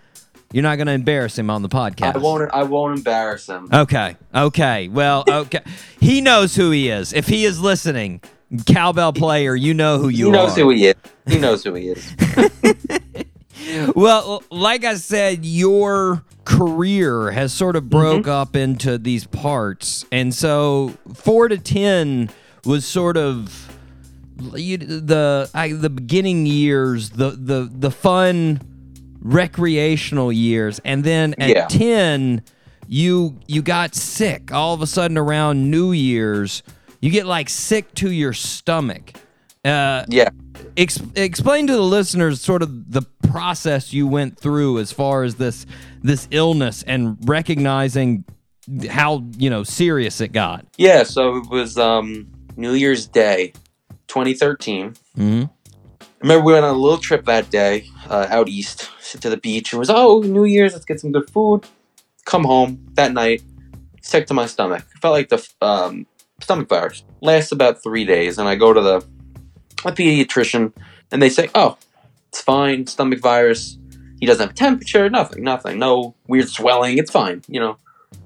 Speaker 1: you're not gonna embarrass him on the podcast.
Speaker 7: I won't. I won't embarrass him.
Speaker 1: Okay. Okay. Well, *laughs* okay. he knows who he is. If he is listening, cowbell player, you know who you are.
Speaker 7: he knows
Speaker 1: are.
Speaker 7: who he is. He knows who he is. *laughs*
Speaker 1: well, like I said, your career has sort of broke mm-hmm. up into these parts, and so four to ten was sort of you, the I, the beginning years, the the the fun recreational years, and then at
Speaker 7: Yeah.
Speaker 1: ten, you you got sick all of a sudden around New Year's. You get like sick to your stomach. Uh,
Speaker 7: yeah.
Speaker 1: Ex- explain to the listeners sort of the process you went through as far as this this illness and recognizing how you know serious it got.
Speaker 7: Yeah. So it was um, New Year's Day, 2013.
Speaker 1: Mm-hmm.
Speaker 7: I remember we went on a little trip that day uh, out east to the beach. It was oh New Year's, let's get some good food. Come home that night, sick to my stomach. Felt like the um, stomach virus. Lasts about three days, and I go to the a pediatrician, and they say, oh, it's fine, stomach virus. He doesn't have temperature, nothing, nothing, no weird swelling. It's fine, you know,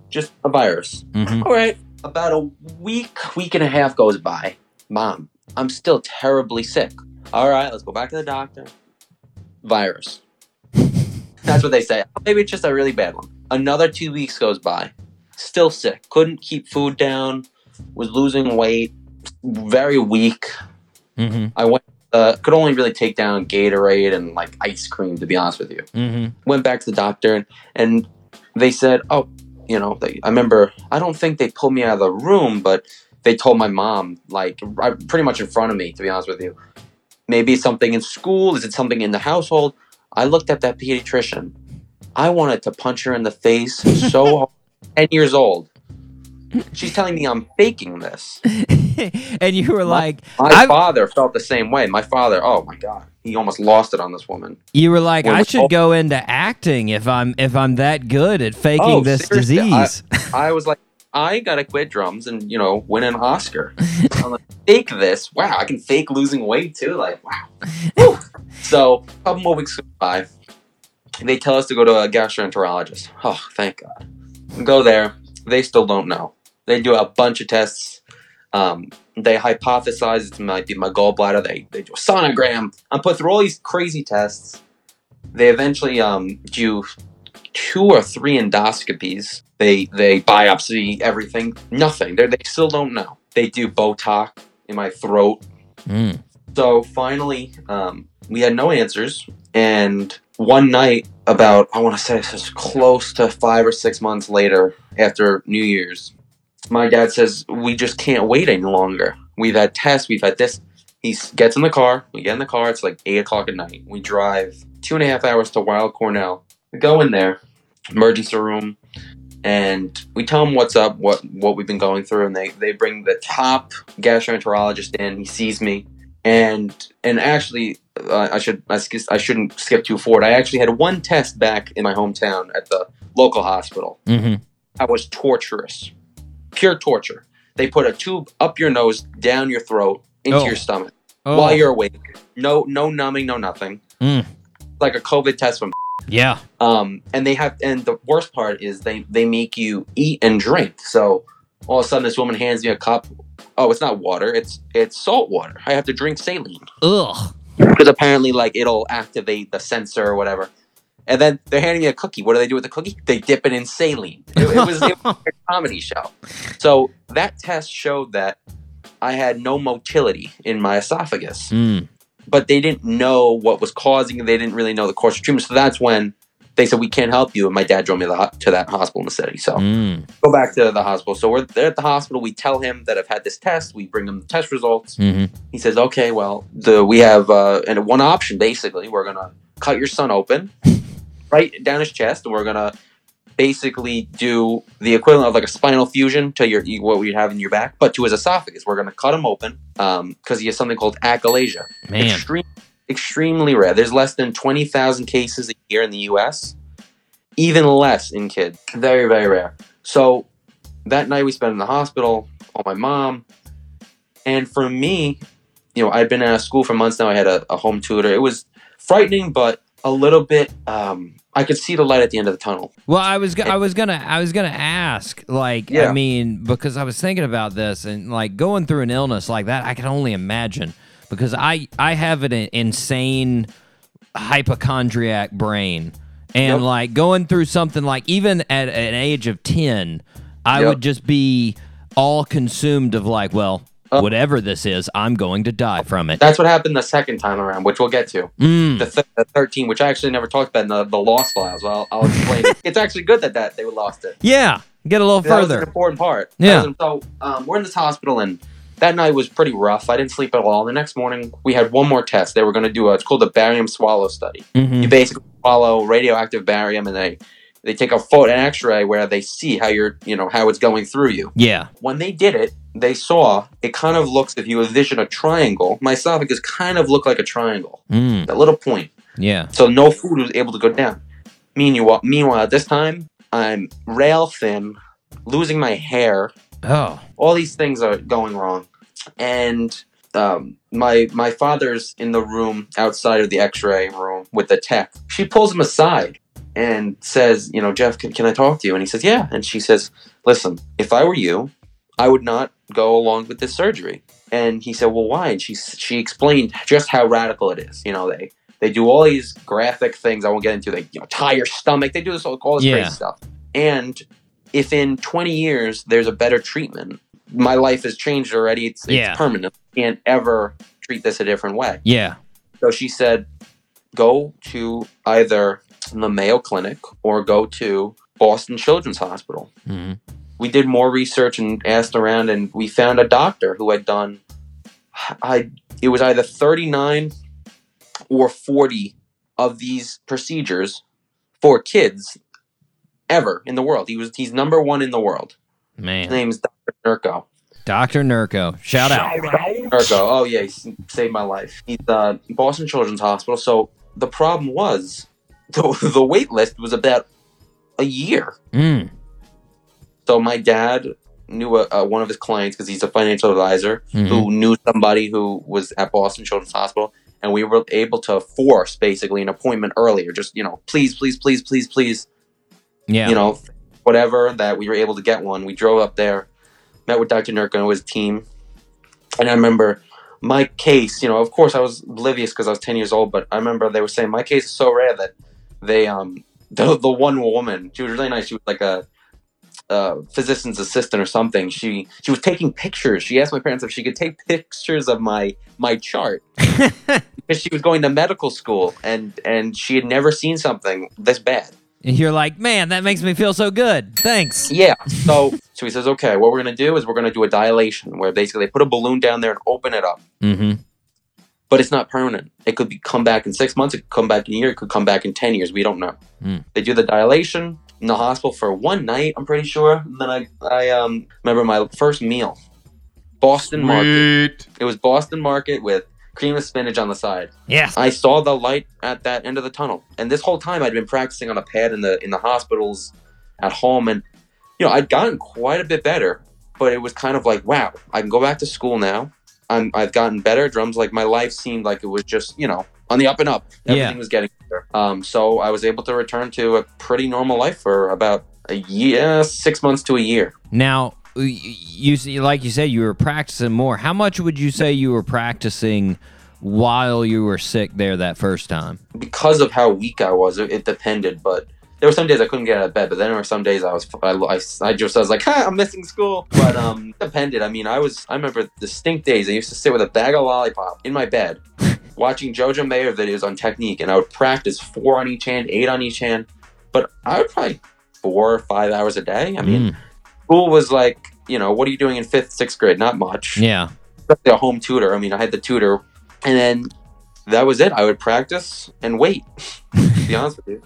Speaker 7: just a virus.
Speaker 1: Mhm.
Speaker 7: All right. About a week, week and a half goes by. Mom, I'm still terribly sick. All right, let's go back to the doctor. Virus. *laughs* That's what they say. Maybe it's just a really bad one. Another two weeks goes by. Still sick. Couldn't keep food down. Was losing weight. Very weak.
Speaker 1: Mm-hmm.
Speaker 7: I went. Uh, could only really take down Gatorade and like ice cream, to be honest with you
Speaker 1: Mm-hmm.
Speaker 7: went back to the doctor and, and they said, oh, you know, they, I remember, I don't think they pulled me out of the room, but they told my mom, like, right, pretty much in front of me, to be honest with you. Maybe something in school. Is it something in the household? I looked at that pediatrician. I wanted to punch her in the face so *laughs* hard. 10 years old. She's telling me I'm faking this. *laughs* *laughs*
Speaker 1: and you were like,
Speaker 7: My
Speaker 1: I-
Speaker 7: father felt the same way. My father, oh my God, he almost lost it on this woman.
Speaker 1: you were like,
Speaker 7: Well,
Speaker 1: I should go into acting if I'm if I'm that good at oh, faking
Speaker 7: Oh,
Speaker 1: this
Speaker 7: seriously, I-
Speaker 1: disease.
Speaker 7: I was like, I gotta quit drums and you know win an Oscar. *laughs* I'm like, fake this. Wow, I can fake losing weight too. Like, wow. So a couple more weeks go by. And they tell us to go to a gastroenterologist. Oh, thank God. Go there. They still don't know. They do a bunch of tests. Um, they hypothesize it might be my gallbladder. They they do a sonogram. I'm put through all these crazy tests. They eventually um, do two or three endoscopies. They they biopsy everything. Nothing. They they still don't know. They do Botox in my throat.
Speaker 1: Mm.
Speaker 7: So finally, um, we had no answers. And one night, about I want to say this is close to five or six months later, after New Year's, my dad says we just can't wait any longer. We've had tests. We've had this. He gets in the car. We get in the car. It's like eight o'clock at night. We drive two and a half hours to Weill Cornell. We go in there, emergency room, and we tell him what's up, what what we've been going through, and they they bring the top gastroenterologist in. He sees me, and and actually, uh, I should I, sk- I shouldn't skip too forward. I actually had one test back in my hometown at the local hospital.
Speaker 1: Mm-hmm.
Speaker 7: That was torturous, pure torture. They put a tube up your nose, down your throat, into
Speaker 1: Oh.
Speaker 7: your stomach
Speaker 1: Oh.
Speaker 7: while you're awake. No, no numbing, no nothing.
Speaker 1: Mm.
Speaker 7: Like a COVID test from.
Speaker 1: Yeah.
Speaker 7: Um, and they have, and the worst part is they they make you eat and drink. So all of a sudden, this woman hands me a cup. Oh, it's not water. It's it's salt water. I have to drink saline
Speaker 1: Ugh.
Speaker 7: because apparently, like it'll activate the sensor or whatever. And then they're handing me a cookie. What do they do with the cookie? They dip it in saline. It, it was, it was a comedy show. So that test showed that I had no motility in my esophagus,
Speaker 1: Mm.
Speaker 7: but they didn't know what was causing it. They didn't really know the course of treatment. So that's when they said, We can't help you. And my dad drove me to, to that hospital in the city. So
Speaker 1: Mm.
Speaker 7: go back to the hospital. So we're there at the hospital. We tell him that I've had this test. We bring him the test results.
Speaker 1: Mm-hmm.
Speaker 7: He says, "Okay, well, the we have uh, and one option basically. We're gonna cut your son open, right down his chest, and we're gonna basically do the equivalent of like a spinal fusion to your what we have in your back, but to his esophagus. We're gonna cut him open because he has something called achalasia.
Speaker 1: Man.
Speaker 7: Extreme, extremely rare. There's less than twenty thousand cases a year in the U.S. Even less in kids. Very, very rare. So that night we spent in the hospital. On my mom, and for me, you know, I'd been out of school for months now. I had a, a home tutor. It was frightening, but a little bit. Um, I could see the light at the end of the tunnel.
Speaker 1: Well, I was I was gonna I was gonna ask like I mean because I was thinking about this and like going through an illness like that I can only imagine because I I have an insane hypochondriac brain and
Speaker 7: Yep.
Speaker 1: like going through something like even at an age of 10 I
Speaker 7: Yep.
Speaker 1: would just be all consumed of like well
Speaker 7: Oh.
Speaker 1: whatever this is I'm going to die from it.
Speaker 7: That's what happened the second time around, which we'll get to.
Speaker 1: Mm.
Speaker 7: The, th- the 13, which I actually never talked about in the, the lost files. Well, I'll, I'll explain. *laughs* it's actually good that, that they lost it.
Speaker 1: Yeah, get a little
Speaker 7: That
Speaker 1: further.
Speaker 7: important part.
Speaker 1: Yeah.
Speaker 7: Was- So um, we're in this hospital, and that night was pretty rough. I didn't sleep at all. The next morning, we had one more test. They were going to do a, it's called the barium swallow study.
Speaker 1: Mhm.
Speaker 7: You basically swallow radioactive barium, and they they take a photo, an X-ray, where they see how you're, you know, how it's going through you.
Speaker 1: Yeah.
Speaker 7: When they did it, they saw it kind of looks. If you envision a triangle, my esophagus kind of looked like a triangle,
Speaker 1: Mm.
Speaker 7: that little point.
Speaker 1: Yeah.
Speaker 7: So no food was able to go down. Meanwhile, meanwhile, this time, I'm rail thin, losing my hair.
Speaker 1: Oh.
Speaker 7: All these things are going wrong, and um, my my father's in the room outside of the X-ray room with the tech. She pulls him aside and says, "You know, Jeff, can, can I talk to you?" And he says, "Yeah." And she says, "Listen, if I were you, I would not go along with this surgery." And he said, "Well, why?" And she she explained just how radical it is. You know, they they do all these graphic things. I won't get into. They you know tie your stomach. They do this all, all this
Speaker 1: Yeah.
Speaker 7: crazy stuff. And if in 20 years there's a better treatment, my life has changed already. It's, it's
Speaker 1: Yeah.
Speaker 7: permanent. Can't ever treat this a different way.
Speaker 1: Yeah.
Speaker 7: So she said, go to either the Mayo Clinic or go to Boston Children's Hospital.
Speaker 1: Mhm.
Speaker 7: We did more research and asked around, and we found a doctor who had done. I it was either 39 or 40 of these procedures for kids ever in the world. He was he's number one in the world. His
Speaker 1: Man.
Speaker 7: name is Dr. Nurko.
Speaker 1: Dr. Nurko. Shout out.
Speaker 7: Nurko. Oh yeah, he saved my life. He's uh, Boston Children's Hospital. So the problem was *laughs* the the wait list was about a year.
Speaker 1: Mm.
Speaker 7: So my dad knew a, uh, one of his clients because he's a financial advisor
Speaker 1: Mhm.
Speaker 7: who knew somebody who was at Boston Children's Hospital, and we were able to force basically an appointment earlier. Just you know, please, please, please, please, please,
Speaker 1: Yeah.
Speaker 7: you know, whatever that we were able to get one. We drove up there, met with Dr. Nurko and his team, and I remember my case. You know, of course, I was oblivious because I was ten years old, but I remember they were saying my case is so rare that they um *laughs* the the one woman she was really nice. She was like a uh, physician's assistant or something. She she was taking pictures. She asked my parents if she could take pictures of my my chart *laughs* because she was going to medical school and and she had never seen something this bad.
Speaker 1: And you're like, man, that makes me feel so good. Thanks.
Speaker 7: Yeah. So *laughs* so he says, okay, what we're gonna do is we're gonna do a dilation where basically they put a balloon down there and open it up.
Speaker 1: Mm-hmm.
Speaker 7: but it's not permanent. It could be come back in six months. It could come back in a year. It could come back in ten years. We don't know.
Speaker 1: Mm.
Speaker 7: They do the dilation in the hospital for one night. I'm pretty sure. And then I I um remember my first meal, Boston Market. It was Boston Market with cream of spinach on the side.
Speaker 1: Yes.
Speaker 7: I saw the light at that end of the tunnel, and this whole time I'd been practicing on a pad in the in the hospitals, at home, and you know I'd gotten quite a bit better. But it was kind of like, wow, I can go back to school now. I'm I've gotten better drums. Like my life seemed like it was just you know on the up and up. Everything
Speaker 1: Yeah.
Speaker 7: was getting better. Um, so I was able to return to a pretty normal life for about a year, six months to a year.
Speaker 1: Now, you see, like you said, you were practicing more. How much would you say you were practicing while you were sick there that first time?
Speaker 7: because of how weak I was, it, it depended. But there were some days I couldn't get out of bed. But then there were some days I was, I, I, I just I was like, ha, I'm missing school. But um, it *laughs* depended. I mean, I was, I remember distinct days. I used to sit with a bag of lollipop in my bed, watching Jojo Mayer videos on technique, and I would practice four on each hand, eight on each hand. But I would probably four or five hours a day. I mean,
Speaker 1: Mm.
Speaker 7: school was like, you know, what are you doing in fifth, sixth grade? Not much
Speaker 1: Yeah.
Speaker 7: a home tutor. I mean, I had the tutor, and then that was it. I would practice and wait. to be *laughs* honest with you.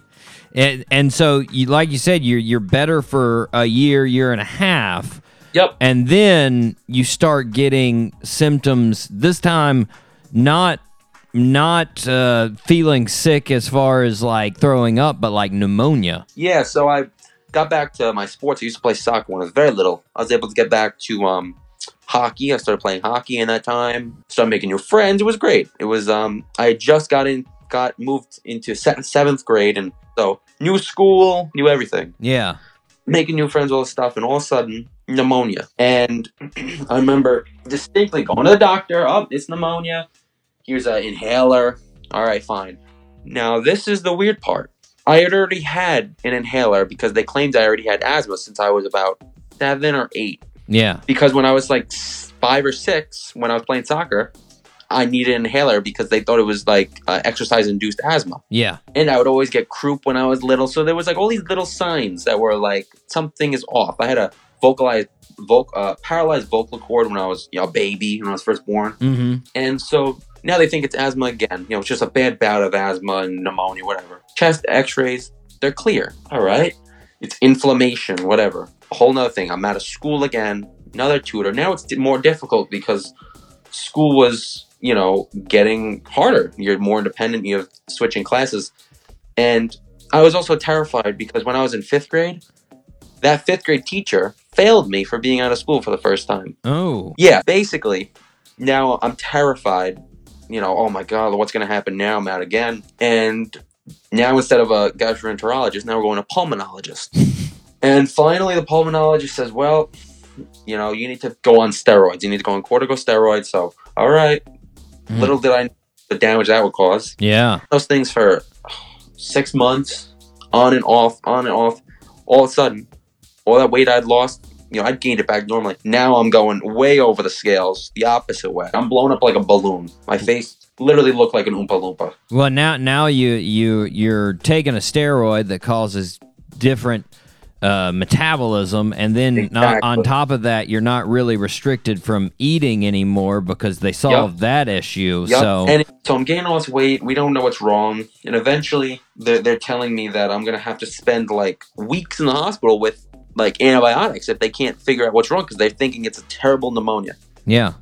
Speaker 1: And, and so, you, like you said, you're you're better for a year, year and a half,
Speaker 7: Yep.
Speaker 1: and then you start getting symptoms. This time, not not uh, feeling sick as far as like throwing up, but like pneumonia.
Speaker 7: Yeah. So I got back to my sports. I used to play soccer when I was very little. I was able to get back to um, hockey. I started playing hockey in that time. Started making new friends. It was great. It was um, I just got in, got moved into seventh grade, and so new school, new everything.
Speaker 1: Yeah.
Speaker 7: making new friends, all this stuff, and all of a sudden, pneumonia. And *clears throat* I remember distinctly going to the doctor. Oh, it's pneumonia. Here's an inhaler. All right, fine. Now, this is the weird part. I had already had an inhaler because they claimed I already had asthma since I was about seven or eight.
Speaker 1: Yeah.
Speaker 7: Because when I was like five or six, when I was playing soccer, I needed an inhaler because they thought it was like uh, exercise induced asthma
Speaker 1: Yeah.
Speaker 7: and I would always get croup when I was little. So there was like all these little signs that were like something is off. I had a vocalized, voc- uh, paralyzed vocal cord when I was you know, a baby when I was first born,
Speaker 1: Mm-hmm.
Speaker 7: and so now they think it's asthma again. You know, it's just a bad bout of asthma and pneumonia, whatever. Chest X-rays, they're clear. All right, it's inflammation, whatever. A whole nother thing. I'm out of school again. Another tutor. Now it's more difficult because school was you know getting harder you're more independent you're switching classes and i was also terrified because when i was in fifth grade that fifth grade teacher failed me for being out of school for the first time
Speaker 1: Oh.
Speaker 7: yeah basically now i'm terrified you know oh my god what's going to happen now i'm out again? And now instead of a gastroenterologist now we're going to pulmonologist. *laughs* And finally the pulmonologist says well you know you need to go on steroids. You need to go on corticosteroids. So all right.
Speaker 1: Mm.
Speaker 7: little did i know the damage that would cause.
Speaker 1: Yeah.
Speaker 7: those things for six months on and off on and off. All of a sudden all that weight i'd lost you know i'd gained it back normally now i'm going way over the scales the opposite way i'm blown up like a balloon my face literally looked like an oompa loompa
Speaker 1: Well, now now you you you're taking a steroid that causes different uh, metabolism, and then not, on
Speaker 7: Exactly.
Speaker 1: top of that, you're not really restricted from eating anymore because they solved that issue.
Speaker 7: Yup.
Speaker 1: So
Speaker 7: and so I'm gaining all this weight. We don't know what's wrong, and eventually they're, they're telling me that I'm gonna have to spend like weeks in the hospital with like antibiotics if they can't figure out what's wrong because they're thinking it's a terrible pneumonia.
Speaker 1: yeah,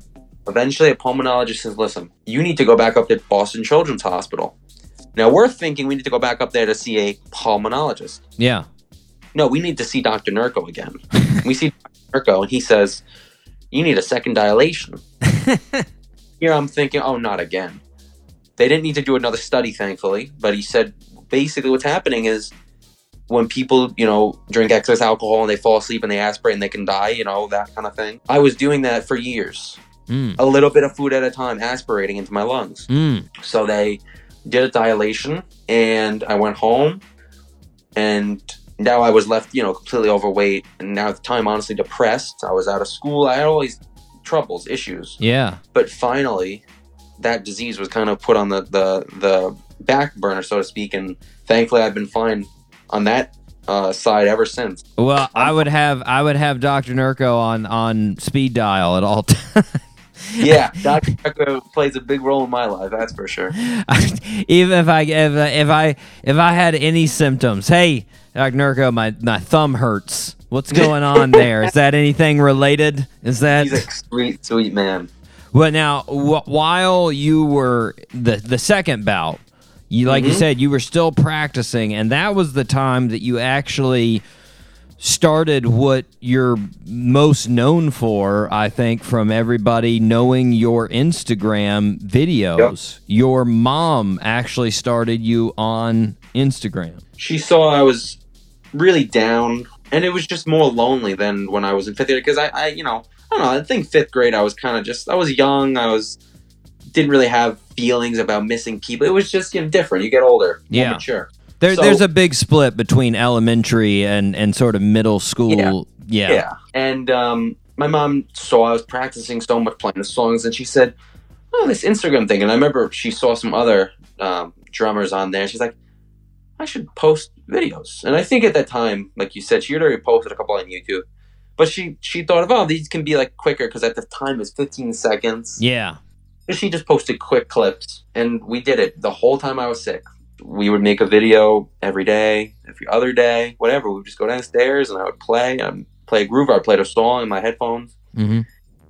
Speaker 7: Eventually, a pulmonologist says, "Listen, you need to go back up to Boston Children's Hospital." Now we're thinking we need to go back up there to see a pulmonologist.
Speaker 1: yeah,
Speaker 7: No, we need to see Dr. Nurko again. *laughs* we see Dr. Nurko, and he says, You need a second dilation. *laughs* Here I'm thinking, Oh, not again. They didn't need to do another study, thankfully, but he said basically what's happening is when people, you know, drink excess alcohol and they fall asleep and they aspirate and they can die, you know, that kind of thing. I was doing that for years.
Speaker 1: mm,
Speaker 7: A little bit of food at a time, aspirating into my lungs.
Speaker 1: mm,
Speaker 7: So they did a dilation, and I went home, and now I was left, you know, completely overweight, and now at the time, honestly, depressed. I was out of school. I had all these troubles, issues,
Speaker 1: yeah,
Speaker 7: but finally, that disease was kind of put on the the the back burner, so to speak, and thankfully, I've been fine on that uh, side ever since.
Speaker 1: Well, I would have I would have Dr. Nurko on on speed dial at all *laughs* times.
Speaker 7: yeah, Doctor Greco plays a big role in my life. That's for sure. *laughs*
Speaker 1: Even if I if, I- if I if I had any symptoms, hey, Doctor Nurko, my my thumb hurts. What's *laughs* going on there? Is that anything related? Is that
Speaker 7: He's a sweet, sweet man.
Speaker 1: well? Now, wh- while you were the the second bout, you like you
Speaker 7: Mhm.
Speaker 1: said, you were still practicing, and that was the time that you actually started what you're most known for, I think, from everybody knowing your Instagram videos. Your mom actually started you on Instagram.
Speaker 7: She saw I was really down, and it was just more lonely than when I was in fifth grade. Because I, I, you know, I don't know. I think fifth grade, I was kind of just, I was young. I was didn't really have feelings about missing people. It was just you know different. You get older,
Speaker 1: Yeah.
Speaker 7: mature.
Speaker 1: There,
Speaker 7: So-
Speaker 1: there's a big split between elementary and, and sort of middle school. Yeah.
Speaker 7: Yeah. And um, my mom saw I was practicing so much playing the songs, and she said, "Oh, this Instagram thing." And I remember she saw some other um, drummers on there. She's like, "I should post videos." And I think at that time, like you said, she had already posted a couple on YouTube. But she she thought of oh these can be like quicker because at the time it's 15 seconds.
Speaker 1: Yeah.
Speaker 7: She just posted quick clips, and we did it the whole time I was sick. We would make a video every day, every other day, whatever. We would just go downstairs, and I would play, um, play a groove. I played a song in my headphones.
Speaker 1: Mm-hmm.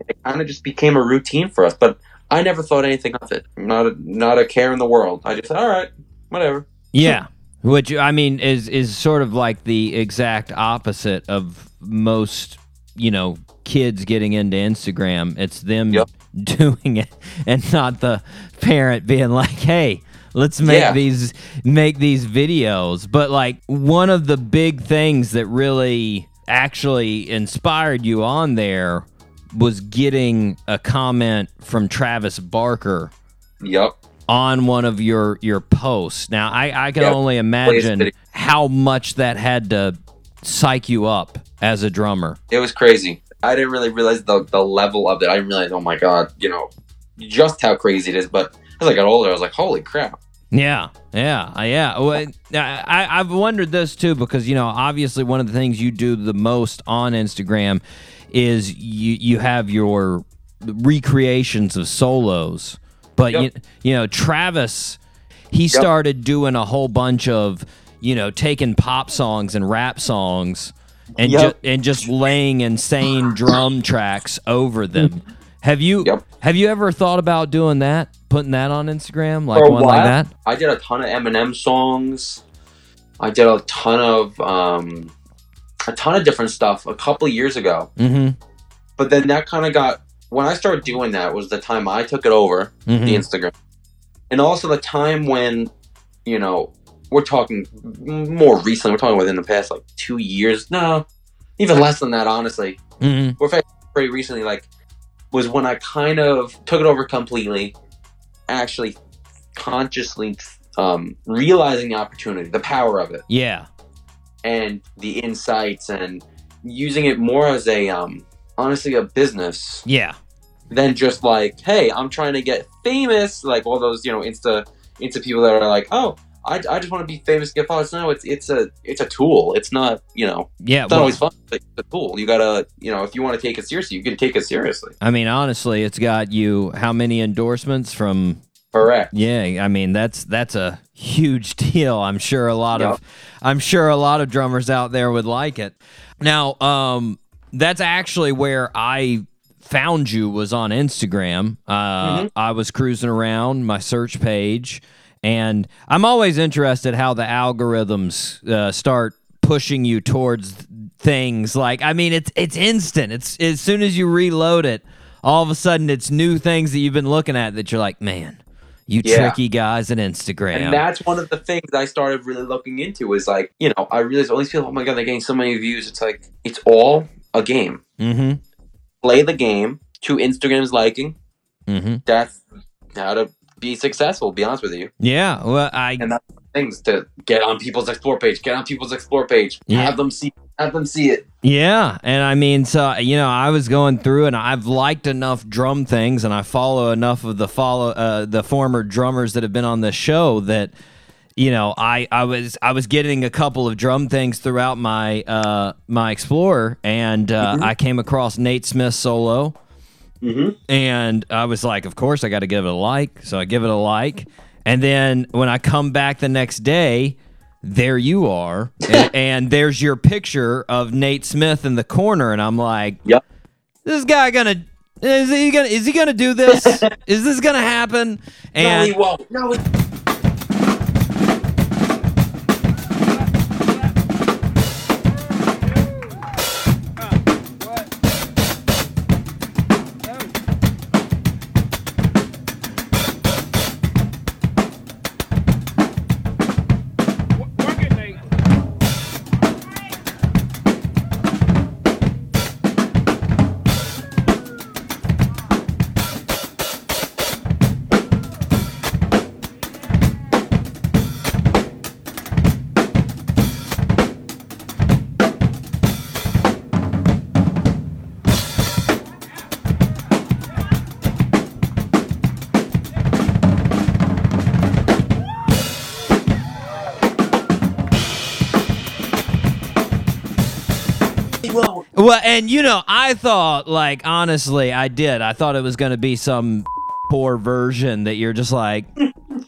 Speaker 7: It kind of just became a routine for us. But I never thought anything of it. Not a, not a care in the world. I just said, all right, whatever.
Speaker 1: Yeah. Which I mean is is sort of like the exact opposite of most, you know, kids getting into Instagram. It's them *laughs* doing it and not the parent being like, "Hey, let's make
Speaker 7: Yeah.
Speaker 1: these make these videos." But like one of the big things that really actually inspired you on there was getting a comment from Travis Barker
Speaker 7: Yep.
Speaker 1: on one of your your posts. Now I I can
Speaker 7: Yep.
Speaker 1: only imagine how much that had to psych you up as a drummer.
Speaker 7: It was crazy. I didn't really realize the, the level of it. I didn't realize, oh my God, you know, just how crazy it is. But as I got older, I was like, holy crap.
Speaker 1: Yeah, yeah, uh, yeah. Well, I, I've wondered this too because you know, obviously, one of the things you do the most on Instagram is you you have your recreations of solos, but you, you know, Travis, he started doing a whole bunch of you know taking pop songs and rap songs and
Speaker 7: Yep.
Speaker 1: ju- and just laying insane drum tracks over them. *laughs* Have you have you ever thought about doing that, putting that on Instagram, like one like that?
Speaker 7: I did a ton of Eminem songs. I did a ton of um, a ton of different stuff a couple of years ago.
Speaker 1: Mm-hmm.
Speaker 7: But then that kind of got when I started doing that was the time I took it over
Speaker 1: Mhm.
Speaker 7: the Instagram, and also the time when you know we're talking more recently. We're talking within the past like two years. No, even less than that. Honestly,
Speaker 1: Mm-hmm.
Speaker 7: we're pretty recently. Like was when I kind of took it over completely, actually consciously um, realizing the opportunity, the power of it,
Speaker 1: Yeah.
Speaker 7: and the insights, and using it more as a um, honestly a business
Speaker 1: Yeah.
Speaker 7: than just like, hey, I'm trying to get famous, like all those you know insta insta people that are like, oh. I, I just want to be famous, get followers. No, it's it's a it's a tool. It's not you know.
Speaker 1: Yeah,
Speaker 7: it's not
Speaker 1: well-
Speaker 7: always fun. But it's a tool. You gotta you know if you want to take it seriously, you can take it seriously.
Speaker 1: I mean, honestly, it's got you how many endorsements from
Speaker 7: Correct.
Speaker 1: Yeah, I mean that's that's a huge *laughs* deal. I'm sure a lot of I'm sure a lot of drummers out there would like it. Now, um that's actually where I found you was on Instagram. Uh I was cruising around my search page and I'm always interested how the algorithms uh, start pushing you towards things like I mean it's it's instant. It's as soon as you reload it, all of a sudden it's new things that you've been looking at that you're like, man, you
Speaker 7: Yeah.
Speaker 1: tricky guys at Instagram.
Speaker 7: And that's one of the things I started really looking into is like, you know, I realized all these people, oh my god, they're getting so many views. It's like it's all a game.
Speaker 1: mm-hmm.
Speaker 7: Play the game to Instagram's liking.
Speaker 1: Mm-hmm.
Speaker 7: That's how to be successful, be honest with you.
Speaker 1: Yeah, well, I
Speaker 7: and that's things to get on people's explore page, get on people's explore page,
Speaker 1: Yeah.
Speaker 7: have them see have them see it.
Speaker 1: Yeah, and I mean, so you know, I was going through, and I've liked enough drum things, and I follow enough of the follow uh, the former drummers that have been on the show that you know, I I was I was getting a couple of drum things throughout my uh my Explorer, and uh, I came across Nate Smith solo.
Speaker 7: Hmm
Speaker 1: And I was like, of course, I got to give it a like. So I give it a like. And then when I come back the next day, there you are. and, *laughs* and there's your picture of Nate Smith in the corner. And I'm like,
Speaker 7: Yep.
Speaker 1: this guy gonna. Is he gonna? Is he gonna do this? *laughs* is this gonna happen? And
Speaker 7: no, he won't. No, he-
Speaker 1: Well, and you know, I thought, like, honestly, I did. I thought it was going to be some poor version that you're just like,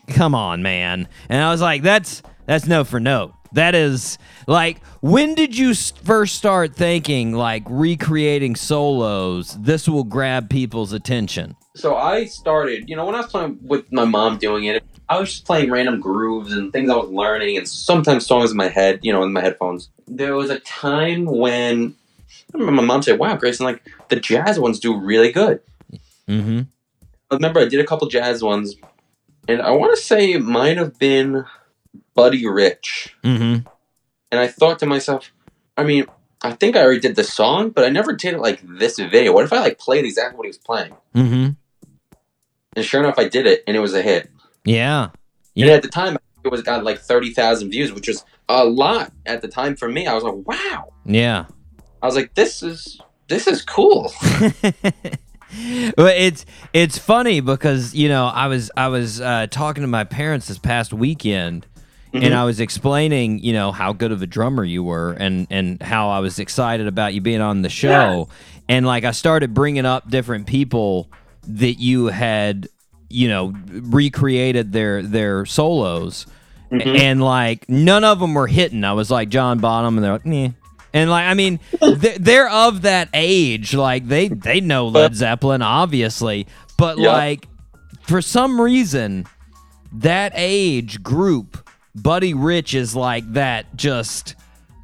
Speaker 1: come on, man. And I was like, that's that's no for note. That is like, when did you first start thinking like recreating solos? This will grab people's attention.
Speaker 7: so I started, you know, when I was playing with my mom doing it, I was just playing random grooves and things I was learning, and sometimes songs in my head, you know, in my headphones. There was a time when I remember my mom said, "Wow, Grayson, like the jazz ones do really good."
Speaker 1: Mm-hmm.
Speaker 7: I remember I did a couple jazz ones, and I want to say it might have been Buddy Rich,
Speaker 1: Mm-hmm.
Speaker 7: and I thought to myself, I mean. I think I already did the song, but I never did it like this video. What if I like played exactly what he was playing?
Speaker 1: Mm-hmm.
Speaker 7: And sure enough, I did it, and it was a hit.
Speaker 1: Yeah.
Speaker 7: And at the time, it was got like thirty thousand views, which was a lot at the time for me. I was like, wow.
Speaker 1: Yeah.
Speaker 7: I was like, this is this is cool. *laughs*
Speaker 1: well, it's it's funny because you know I was I was uh, talking to my parents this past weekend, and
Speaker 7: Mhm.
Speaker 1: I was explaining you know how good of a drummer you were, and and how I was excited about you being on the show, and like I started bringing up different people that you had you know recreated their their solos,
Speaker 7: Mhm.
Speaker 1: and like none of them were hitting. I was like John Bonham, and they're like, Meh. And like, I mean, they're, of that age. Like they they know Led Zeppelin, obviously, but
Speaker 7: Yeah.
Speaker 1: like for some reason, that age group, Buddy Rich is like that. Just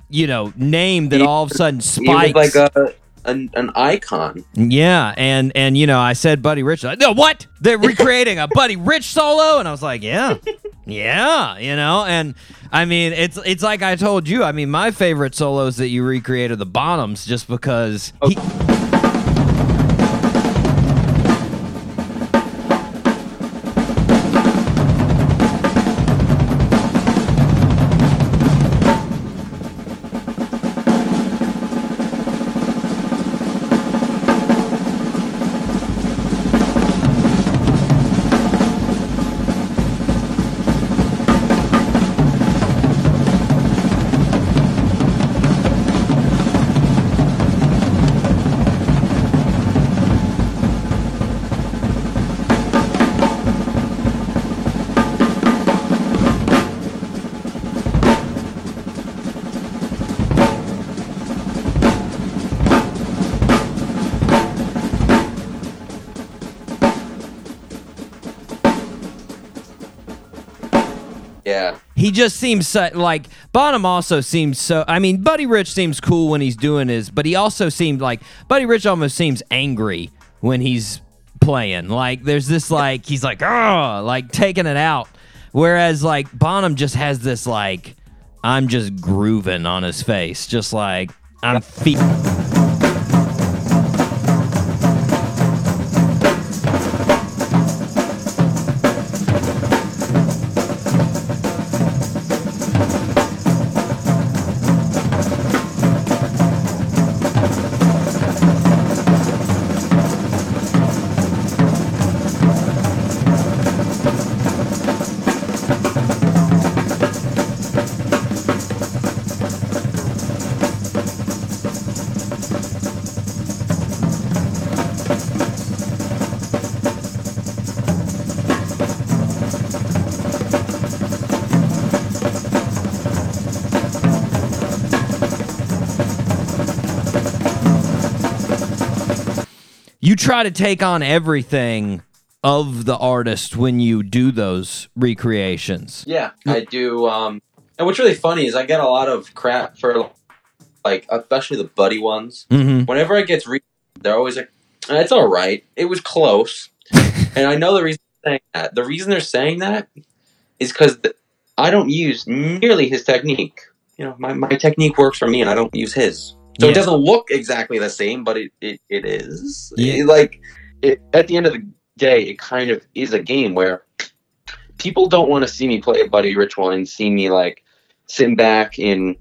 Speaker 1: you know, name that all of a sudden spikes.
Speaker 7: like a an, an icon.
Speaker 1: Yeah, and and you know, I said Buddy Rich. Like, no, what? They're *laughs* recreating a Buddy Rich solo, and I was like, yeah, yeah, you know. And I mean, it's it's like I told you. I mean, my favorite solos that you recreated are the Bonhams, just because. He, he just seems so, like Bonham also seems so. I mean, Buddy Rich seems cool when he's doing his, but he also seemed like Buddy Rich almost seems angry when he's playing. Like there's this like he's like ah like taking it out, whereas like Bonham just has this like I'm just grooving on his face, just like I'm fe- try to take on everything of the artist when you do those recreations.
Speaker 7: Yeah, I do. Um, and what's really funny is I get a lot of crap for like, especially the buddy ones.
Speaker 1: Mm-hmm.
Speaker 7: Whenever it gets re, they're always like, "Eh, "It's all right. It was close." *laughs* and I know the reason they're saying that. The reason they're saying that is because I don't use nearly his technique. You know, my, my technique works for me, and I don't use his. So
Speaker 1: Yeah.
Speaker 7: it doesn't look exactly the same, but it it, it is.
Speaker 1: Yeah.
Speaker 7: It- like it, at the end of the day, it kind of is a game where people don't want to see me play a buddy ritual and see me like sitting back in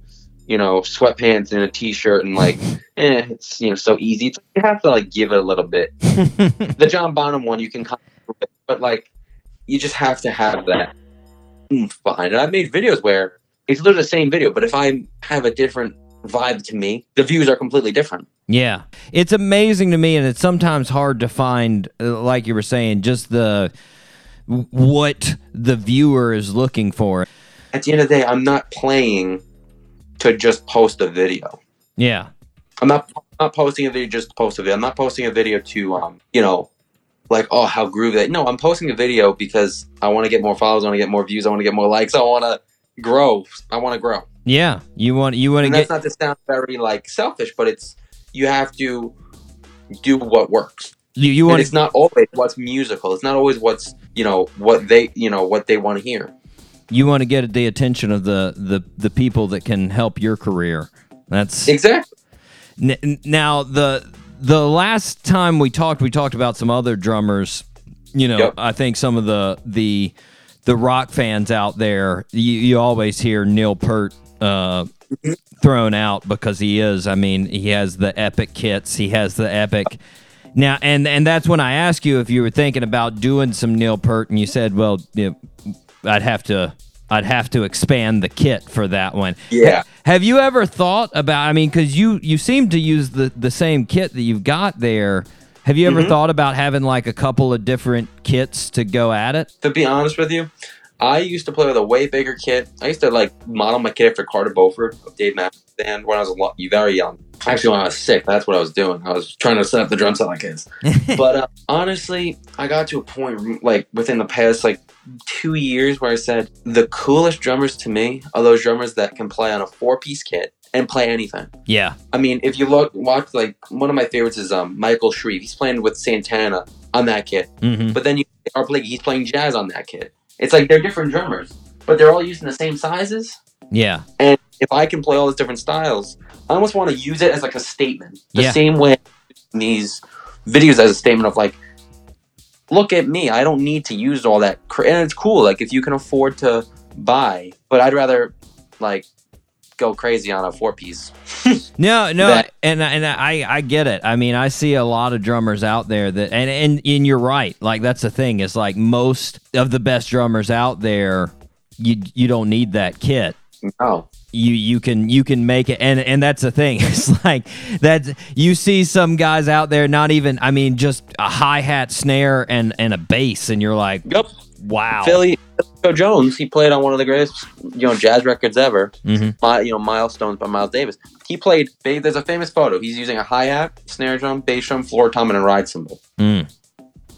Speaker 7: you know sweatpants and a t-shirt and like *laughs* eh, it's you know so easy. It's, you have to like give it a little bit. *laughs* the John Bonham one you can, kind of, but like you just have to have that behind it. I've made videos where it's literally the same video, but if I have a different vibe to me, the views are completely different.
Speaker 1: Yeah. It's amazing to me and it's sometimes hard to find uh, like you were saying just the what the viewer is looking for.
Speaker 7: At the end of the day, I'm not playing to just post a video.
Speaker 1: Yeah.
Speaker 7: I'm not I'm not posting a video just to post a video. I'm not posting a video to um, you know, like oh how groovy that. No, I'm posting a video because I want to get more followers, I want to get more views, I want to get more likes, I want to grow. I want to grow.
Speaker 1: Yeah. You want you want to get
Speaker 7: that's not to sound very like selfish, but it's you have to do what works.
Speaker 1: you, you want
Speaker 7: it's not always what's musical. It's not always what's you know what they you know what they want to hear.
Speaker 1: you want to get the attention of the the the people that can help your career. That's
Speaker 7: Exactly.
Speaker 1: N- now the the last time we talked, we talked about some other drummers. You know,
Speaker 7: Yep.
Speaker 1: I think some of the the the rock fans out there, you, you always hear Neil Peart uh, thrown out because he is. I mean, he has the epic kits. He has the epic. Now, and and that's when I asked you if you were thinking about doing some Neil Peart, and you said, "Well, you know, I'd have to, I'd have to expand the kit for that one."
Speaker 7: Yeah.
Speaker 1: Have you ever thought about? I mean, because you you seem to use the the same kit that you've got there. Have you ever
Speaker 7: Mhm.
Speaker 1: thought about having like a couple of different kits to go at it?
Speaker 7: To be honest with you, I used to play with a way bigger kit. I used to like model my kit after Carter Beauford of Dave Matthews Band when I was a lot, very young. Actually, when I was sick, that's what I was doing. I was trying to set up the drum set like his. *laughs* but uh, honestly, I got to a point like within the past like two years where I said the coolest drummers to me are those drummers that can play on a four piece kit and play anything.
Speaker 1: Yeah.
Speaker 7: I mean, if you look, watch like one of my favorites is um Michael Shrieve. He's playing with Santana on that kit,
Speaker 1: Mm-hmm.
Speaker 7: but then you are playing. He's playing jazz on that kit. It's like they're different drummers, but they're all using the same sizes.
Speaker 1: Yeah.
Speaker 7: And if I can play all those different styles, I almost want to use it as like a statement. The
Speaker 1: Yeah.
Speaker 7: same way these videos as a statement of like, look at me. I don't need to use all that. Cra-. And it's cool. Like if you can afford to buy, but I'd rather like go crazy on a four piece. *laughs*
Speaker 1: No, no,
Speaker 7: That-
Speaker 1: and and I I get it. I mean, I see a lot of drummers out there that, and and and you're right. Like that's the thing is like most of the best drummers out there, you you don't need that kit.
Speaker 7: No.
Speaker 1: You you can you can make it, and and that's the thing. *laughs* It's like that you see some guys out there, not even. I mean, just a hi hat, snare, and and a bass, and you're like,
Speaker 7: Yep.
Speaker 1: Wow.
Speaker 7: Philly Joe Jones, he played on one of the greatest, you know, jazz records ever.
Speaker 1: Mhm.
Speaker 7: My, you know, Milestones by Miles Davis. He played. There's a famous photo. He's using a hi hat, snare drum, bass drum, floor tom, and a ride cymbal.
Speaker 1: Mm,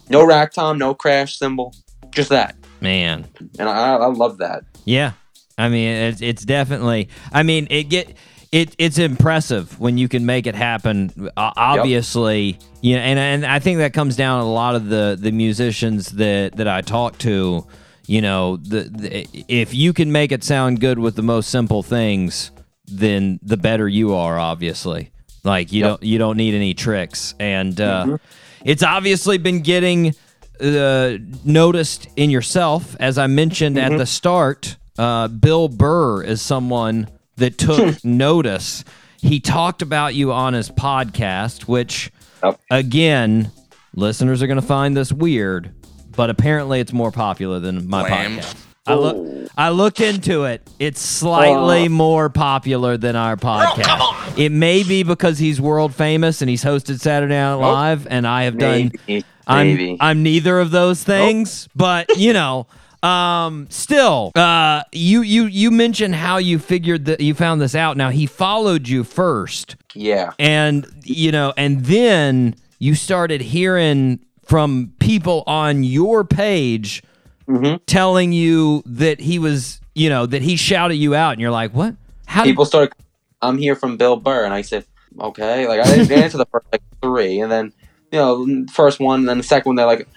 Speaker 7: No rack tom, no crash cymbal, just that.
Speaker 1: man.
Speaker 7: And I, I love that.
Speaker 1: Yeah, I mean it's it's definitely. I mean it get it it's impressive when you can make it happen. Uh, obviously, you know, and and I think that comes down to a lot of the the musicians that that I talk to. You know, the, the if you can make it sound good with the most simple things, then the better you are. Obviously, like you
Speaker 7: Yep.
Speaker 1: don't you don't need any tricks, and uh, it's obviously been getting uh, noticed in yourself, as I mentioned at the start. Uh, Bill Burr is someone that took hmm. notice. He talked about you on his podcast, which,
Speaker 7: Yep.
Speaker 1: again, listeners are going to find this weird, but apparently it's more popular than my podcast. I look, I looked into it. It's slightly more popular than our podcast. It may be because he's world famous and he's hosted Saturday Night Live, and I have done.
Speaker 7: Maybe.
Speaker 1: I'm I'm neither of those things, but you know, um, still, uh, you you you mentioned how you figured that you found this out. Now he followed you first,
Speaker 7: yeah.
Speaker 1: and you know, and then you started hearing from people on your page
Speaker 7: Mm-hmm.
Speaker 1: telling you that he was, you know, that he shouted you out, and you're like, what? How did
Speaker 7: people started. I'm here from Bill Burr, and I said, okay. Like I didn't answer the first like three, and then you know, first one, and then the second one, they're like,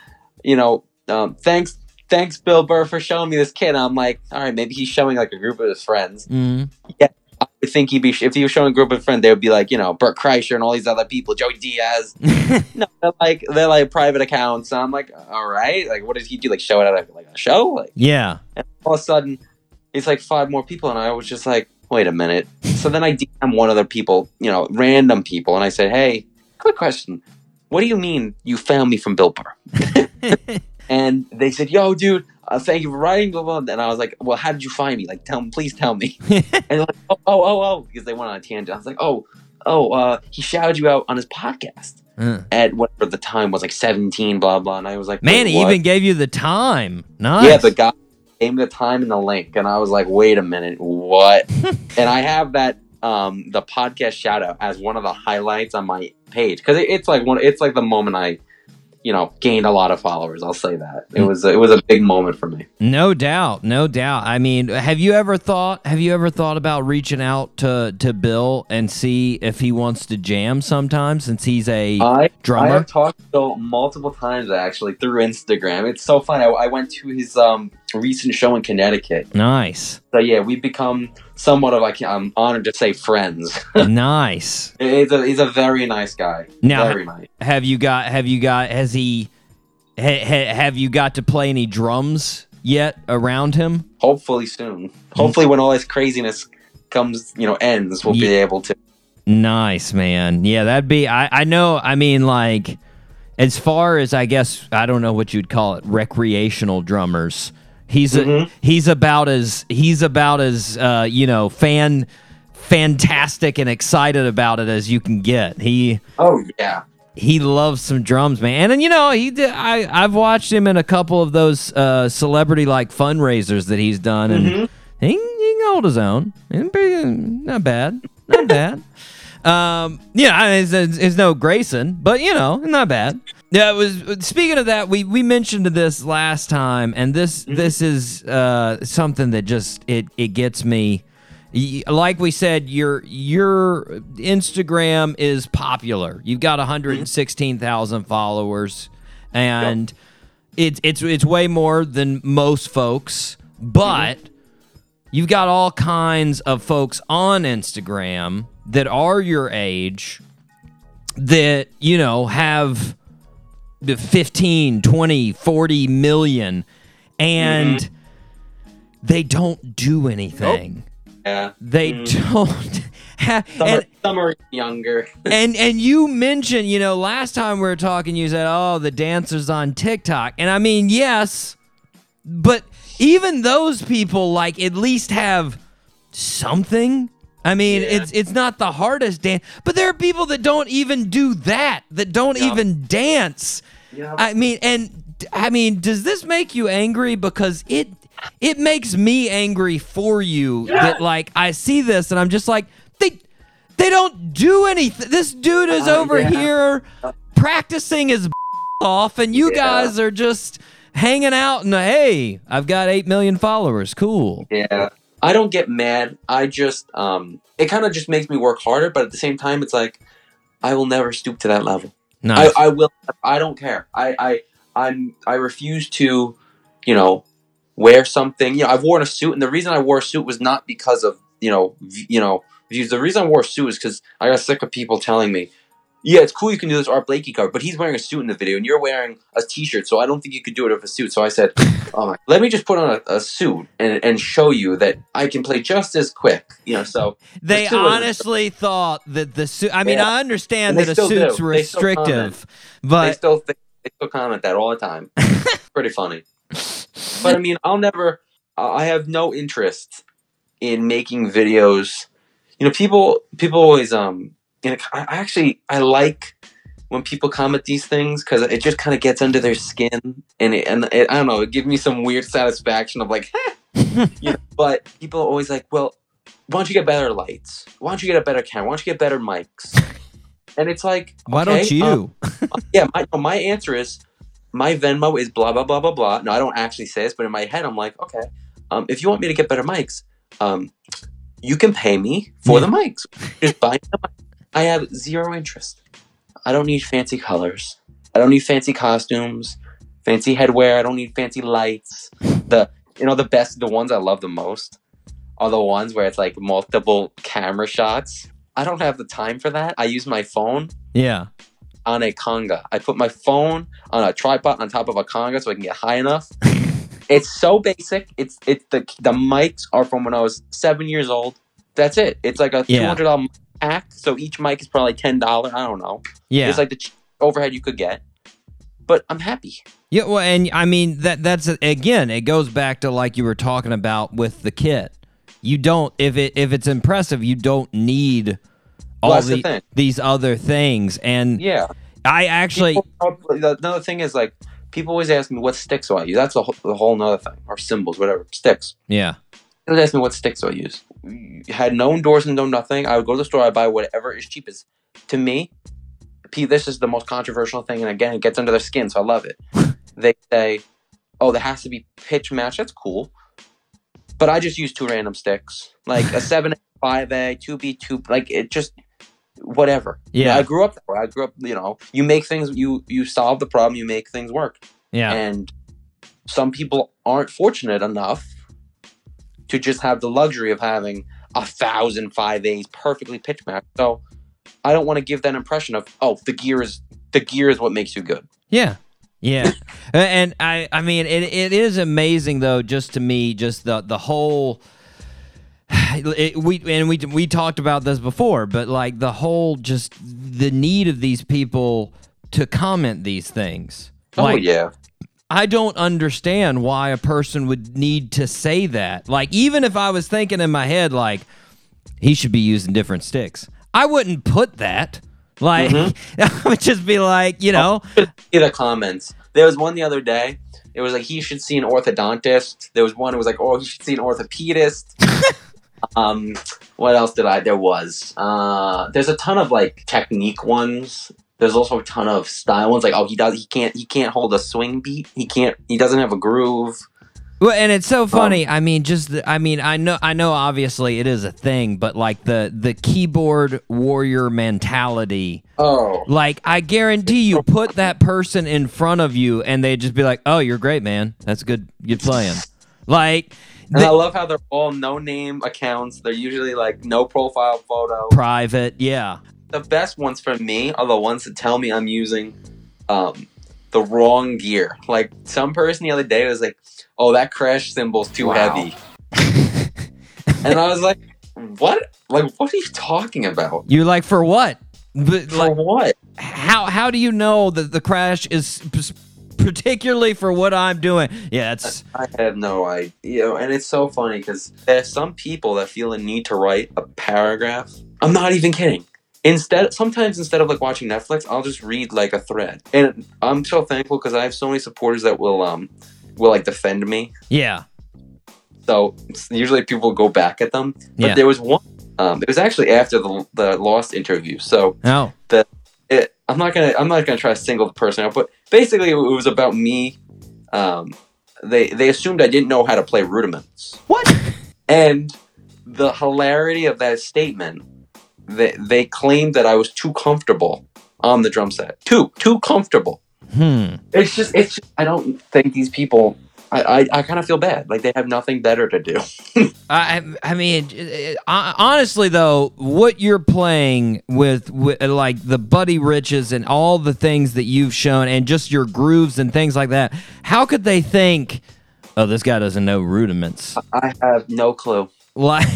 Speaker 7: you know, um, thanks, thanks, Bill Burr, for showing me this kid. And I'm like, all right, maybe he's showing like a group of his friends.
Speaker 1: Mhm.
Speaker 7: I would think he'd be if he was showing a group of friends, they would be like, you know, Bert Kreischer and all these other people, Joey Diaz. *laughs* no, they're like they're like private accounts. And I'm like, all right, like what did he do? Like show it at a, like a show? Like
Speaker 1: Yeah.
Speaker 7: all of a sudden, it's like five more people, and I was just like, wait a minute. So then I DM one of the people, you know, random people, and I said, hey, quick question. What do you mean you found me from Bill Burr? *laughs* *laughs* and they said, yo, dude, uh, thank you for writing. Blah, blah. And I was like, well, how did you find me? Like, tell me, please tell me. *laughs* and they're like, oh, oh, oh, oh, because they went on a tangent. I was like, oh, oh, uh, he shouted you out on his podcast
Speaker 1: Uh.
Speaker 7: at whatever the time was, like 17, blah, blah. And I was like,
Speaker 1: Man, he even gave you the time. Nice.
Speaker 7: Yeah, the guy gave me the time and the link, and I was like, "Wait a minute, what?" *laughs* and I have that um the podcast shout out as one of the highlights on my page because it, it's like one. It's like the moment I, you know, gained a lot of followers. I'll say that it was it was a big moment for me.
Speaker 1: No doubt, no doubt. I mean, have you ever thought have you ever thought about reaching out to to Bill and see if he wants to jam sometime since he's a
Speaker 7: I I
Speaker 1: drummer?
Speaker 7: have talked to Bill multiple times actually through Instagram. It's so fun. I, I went to his um recent show in Connecticut.
Speaker 1: nice.
Speaker 7: So yeah, we've become somewhat of like I'm honored to say friends. *laughs*
Speaker 1: nice.
Speaker 7: he's a he's a very nice guy.
Speaker 1: Now-
Speaker 7: very nice.
Speaker 1: Have you got have you got has he ha, ha, have you got to play any drums yet around him?
Speaker 7: hopefully soon. Hopefully, when all this craziness comes, you know, ends, we'll be able to.
Speaker 1: Nice, man. Yeah, that'd be I I know, I mean like as far as I guess I don't know what you'd call it, recreational drummers. He's a,
Speaker 7: Mhm.
Speaker 1: he's about as he's about as uh, you know, fan fantastic and excited about it as you can get. He
Speaker 7: Oh yeah,
Speaker 1: he loves some drums, man. And then you know, he did, I I've watched him in a couple of those uh, celebrity like fundraisers that he's done, and he, he can hold his own. He's Not bad, not bad. *laughs* Um, yeah, it's, it's, it's no Grayson, but you know, not bad. Yeah, it was. Speaking of that, we we mentioned this last time, and this mm-hmm. this is uh, something that just it it gets me. Like we said, your your Instagram is popular. You've got 116,000 mm-hmm. followers, and it's it's it's way more than most folks. But mm-hmm. you've got all kinds of folks on Instagram that are your age that you know have 15 20 40 million and they don't do anything
Speaker 7: yeah.
Speaker 1: they
Speaker 7: Mm.
Speaker 1: don't *laughs* have
Speaker 7: Some,
Speaker 1: and,
Speaker 7: are, some are younger. *laughs*
Speaker 1: and and you mentioned, you know, last time we were talking, you said, "Oh, the dancers on TikTok," and I mean, yes, but even those people, like, at least have something. I mean, it's it's not the hardest dance, but there are people that don't even do that, that don't even dance.
Speaker 7: Yeah.
Speaker 1: I mean, and I mean, does this make you angry? Because it it makes me angry for you that like I see this and I'm just like they they don't do anything. This dude is
Speaker 7: Uh,
Speaker 1: over
Speaker 7: yeah.
Speaker 1: here practicing his *laughs* off, and you
Speaker 7: Yeah.
Speaker 1: guys are just hanging out and hey, I've got eight million followers. Cool.
Speaker 7: Yeah. I don't get mad. I just um it kind of just makes me work harder, but at the same time it's like I will never stoop to that level.
Speaker 1: Nice.
Speaker 7: I, I will I don't care. I I I'm I refuse to, you know, wear something. You know, I've worn a suit and the reason I wore a suit was not because of, you know, you know, views. The reason I wore a suit is cuz I got sick of people telling me yeah, it's cool you can do this Art Blakey cover, but he's wearing a suit in the video and you're wearing a t-shirt, so I don't think you could do it with a suit. So I said, *laughs* oh my, let me just put on a, a suit and, and show you that I can play just as quick. You know, so
Speaker 1: They
Speaker 7: the suit was-
Speaker 1: honestly thought that the suit. I mean,
Speaker 7: Yeah.
Speaker 1: I understand that a
Speaker 7: still do.
Speaker 1: suit's
Speaker 7: They still comment.
Speaker 1: restrictive,
Speaker 7: they
Speaker 1: but
Speaker 7: still think, they still comment that all the time. *laughs* Pretty funny. But I mean, I'll never. I have no interest in making videos. You know, people people always um. You know, I actually I like when people comment these things because it just kind of gets under their skin and it, and it, I don't know. It gives me some weird satisfaction of like, *laughs* you know. *laughs* But people are always like, well, why don't you get better lights? Why don't you get a better camera? Why don't you get better mics? and it's like,
Speaker 1: Why
Speaker 7: okay,
Speaker 1: don't you?
Speaker 7: um, *laughs* yeah, my my answer is my Venmo is blah blah blah blah blah. No, I don't actually say this, but in my head, I'm like, okay, um, if you want me to get better mics, um, you can pay me for the mics. Just buy me the mic. I have zero interest. I don't need fancy colors. I don't need fancy costumes, fancy headwear. I don't need fancy lights. The you know the best, the ones I love the most are the ones where it's like multiple camera shots. I don't have the time for that. I use my phone
Speaker 1: yeah.
Speaker 7: on a conga. I put my phone on a tripod on top of a conga so I can get high enough. *laughs* it's so basic. It's it's the the mics are from when I was seven years old. That's it. It's like a two hundred dollar pack. So each mic is probably ten dollars. I don't know.
Speaker 1: Yeah.
Speaker 7: It's like the overhead you could get. But I'm happy.
Speaker 1: Yeah, well, and I mean that that's again, it goes back to like you were talking about with the kit. You don't if it if it's impressive, you don't need all
Speaker 7: Well, the
Speaker 1: the, these other things. And
Speaker 7: Yeah.
Speaker 1: I actually
Speaker 7: People- another thing is like people always ask me what sticks do I use. That's a whole, a whole nother thing. Or cymbals, whatever. Sticks.
Speaker 1: yeah.
Speaker 7: They would ask me what sticks do I use. Had no endorsement, no nothing. I would go to the store, I buy whatever is cheapest. To me, P, this is the most controversial thing, and again, it gets under their skin, so I love it. *laughs* they say, "Oh, there has to be pitch match." That's cool, but I just use two random sticks, like a *laughs* seven five A, two B, two. Like it just whatever.
Speaker 1: Yeah.
Speaker 7: I grew up. I grew up, you know, you make things, you you solve the problem, you make things work.
Speaker 1: Yeah.
Speaker 7: And some people aren't fortunate enough to just have the luxury of having a thousand five A's perfectly pitch matched. So I don't want to give that impression of oh the gear is the gear is what makes you good.
Speaker 1: Yeah. Yeah. *laughs* And I I mean it it is amazing though just to me just the the whole *sighs* it, we and we we talked about this before but like the whole just the need of these people to comment these things.
Speaker 7: Oh yeah.
Speaker 1: I don't understand why a person would need to say that. Like, even if I was thinking in my head, like, he should be using different sticks, I wouldn't put that. Like, *laughs* I would just be like, you know,
Speaker 7: See the comments. There was one the other day. It was like he should see an orthodontist. There was one. It was like oh he should see an orthopedist. *laughs* um, what else did I? There was. Uh, there's a ton of like technique ones. There's also a ton of style ones. Like oh he does he can't he can't hold a swing beat. He can't he doesn't have a groove.
Speaker 1: Well, and it's so um, funny. I mean, just the, I mean, I know, I know. Obviously, it is a thing, but like the the keyboard warrior mentality.
Speaker 7: Oh,
Speaker 1: Like, I guarantee you, put that person in front of you, and they'd just be like, "Oh, you're great, man. That's good. Good playing." Like,
Speaker 7: and
Speaker 1: the-
Speaker 7: I love how they're all no name accounts. They're usually like no profile photo.
Speaker 1: private, yeah,
Speaker 7: the best ones for me are the ones that tell me I'm using um, the wrong gear. Like some person the other day was like, "Oh, that crash cymbal's too
Speaker 2: Wow.
Speaker 7: heavy," *laughs* and I was like, "What? Like, what are you talking about?
Speaker 1: you're like, for what? But,
Speaker 7: For
Speaker 1: like,
Speaker 7: what?"
Speaker 1: how how do you know that the crash is p- particularly for what I'm doing? Yeah, it's
Speaker 7: I have no idea. You know, and it's so funny because there's some people that feel a need to write a paragraph. I'm not even kidding. Instead, sometimes instead of like watching Netflix, I'll just read like a thread, and I'm so thankful because I have so many supporters that will um will like defend me.
Speaker 1: yeah,
Speaker 7: So usually people go back at them. But
Speaker 1: Yeah.
Speaker 7: there was one. Um, it was actually after the the Lost interview. So
Speaker 1: no,
Speaker 7: it, I'm not gonna I'm not gonna try to single the person out, but basically it was about me. Um, they they assumed I didn't know how to play rudiments.
Speaker 1: What?
Speaker 7: And the hilarity of that statement, they they claimed that I was too comfortable on the drum set. Too too comfortable.
Speaker 1: hmm.
Speaker 7: It's just it's just, I don't think these people. I, I, I kind of feel bad. Like they have nothing better to do. *laughs*
Speaker 1: I I mean, it- hon- honestly though, what you're playing with, with uh, like the Buddy Riches and all the things that you've shown, and just your grooves and things like that, how could they think, oh, this guy doesn't know rudiments?
Speaker 7: I have no clue. *laughs*
Speaker 1: Like,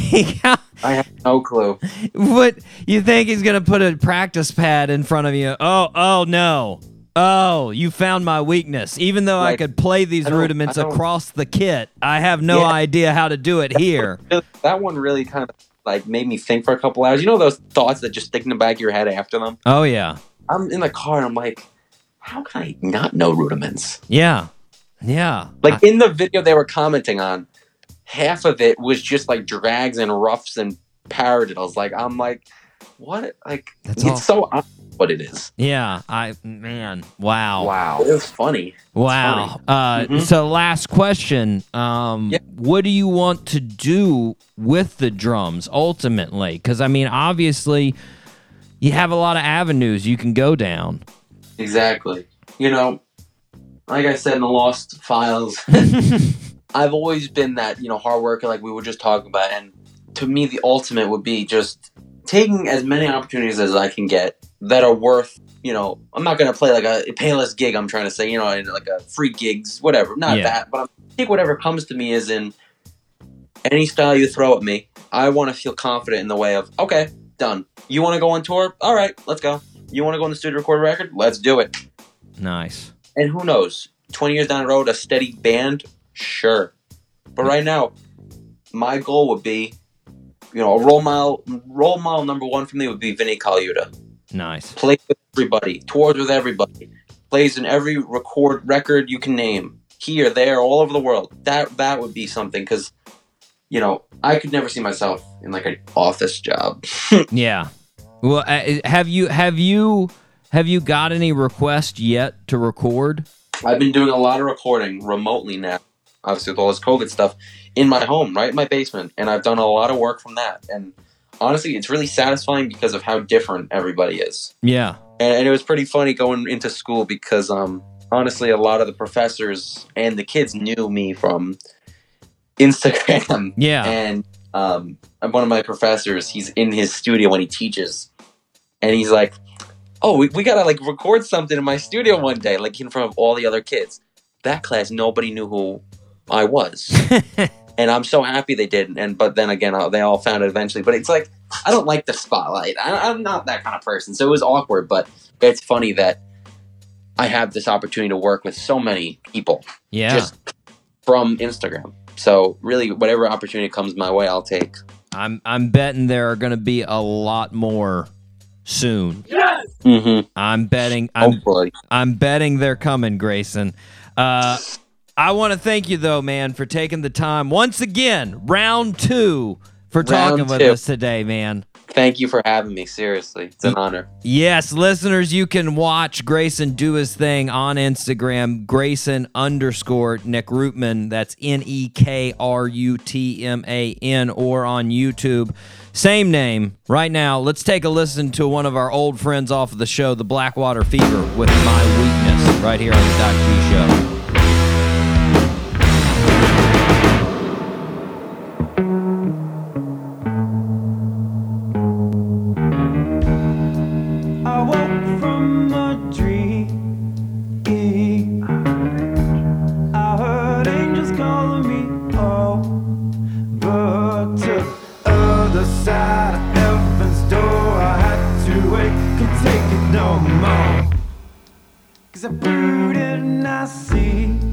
Speaker 1: how,
Speaker 7: I have no clue.
Speaker 1: what you think he's gonna put a practice pad in front of you? Oh, oh no. Oh, you found my weakness. Even though I could play these rudiments across the kit, I have no
Speaker 7: Yeah.
Speaker 1: idea how to do it here.
Speaker 7: That one really kind of like made me think for a couple hours. You know those thoughts that just stick in the back of your head after them.
Speaker 1: Oh yeah.
Speaker 7: I'm in the car and I'm like, how can I not know rudiments?
Speaker 1: Yeah. Yeah.
Speaker 7: Like in the video they were commenting on, half of it was just like drags and roughs and paradiddles. Like I'm like, what? Like
Speaker 1: That's
Speaker 7: it's
Speaker 1: all-
Speaker 7: so. what it is.
Speaker 1: Yeah, I man, wow.
Speaker 2: Wow.
Speaker 7: It was funny.
Speaker 1: Wow. Uh,
Speaker 7: Mhm.
Speaker 1: So, last question. Um,
Speaker 7: Yeah.
Speaker 1: What do you want to do with the drums ultimately? Because, I mean, obviously, you have a lot of avenues you can go down.
Speaker 7: Exactly. You know, like I said in the Lost Files, *laughs* *laughs* I've always been that, you know, hard worker like we were just talking about. And to me, the ultimate would be just taking as many opportunities as I can get that are worth, you know, I'm not going to play like a payless gig, I'm trying to say, you know, like a free gigs, whatever. Not
Speaker 1: Yeah.
Speaker 7: that, but I'm, take whatever comes to me is in any style you throw at me. I want to feel confident in the way of, okay, done. You want to go on tour? All right, let's go. You want to go in the studio record a record? Let's do it.
Speaker 1: Nice.
Speaker 7: And who knows? 20 years down the road, a steady band? Sure. But right now, my goal would be, you know, a role model, role model number one for me would be Vinny Colaiuta.
Speaker 1: Nice.
Speaker 7: Plays with everybody, tours with everybody, plays in every record record you can name, here, there, all over the world. That that would be something because, you know, I could never see myself in like an office job. *laughs*
Speaker 1: Yeah. Well, uh, have you have you have you got any requests yet to record?
Speaker 7: I've been doing a lot of recording remotely now, obviously with all this COVID stuff, in my home, right in my basement, and I've done a lot of work from that. And honestly, it's really satisfying because of how different everybody is.
Speaker 1: Yeah.
Speaker 7: And, and it was pretty funny going into school because, um, honestly, a lot of the professors and the kids knew me from Instagram. *laughs*
Speaker 1: Yeah.
Speaker 7: And um, one of my professors, he's in his studio when he teaches, and he's like, "Oh, we, we gotta like record something in my studio one day, like in front of all the other kids." That class, nobody knew who I was, *laughs* and I'm so happy they did. And but then again, uh, they all found it eventually. But it's like I don't like the spotlight. I, I'm not that kind of person, so it was awkward. But it's funny that I have this opportunity to work with so many people
Speaker 1: Yeah.
Speaker 7: just from Instagram. So really, whatever opportunity comes my way, I'll take.
Speaker 1: I'm I'm betting there are going to be a lot more soon.
Speaker 7: Mm-hmm.
Speaker 1: I'm betting I'm
Speaker 7: Hopefully.
Speaker 1: I'm betting they're coming, Grayson. Uh, I want to thank you though, man, for taking the time once again, round two, for talking
Speaker 7: Round
Speaker 1: with us today, man.
Speaker 7: Thank you for having me. Seriously, it's an honor.
Speaker 1: Yes, listeners, you can watch Grayson do his thing on Instagram, Grayson underscore Nekrutman. That's N E K R U T M A N, or on YouTube. Same name. Right now, let's take a listen to one of our old friends off of the show, The Blackwater Fever, with My Weakness, right here on the Doc G Show.
Speaker 10: Other side of heaven's door, I had to wait, could take it no more. Cause I brooded and I see.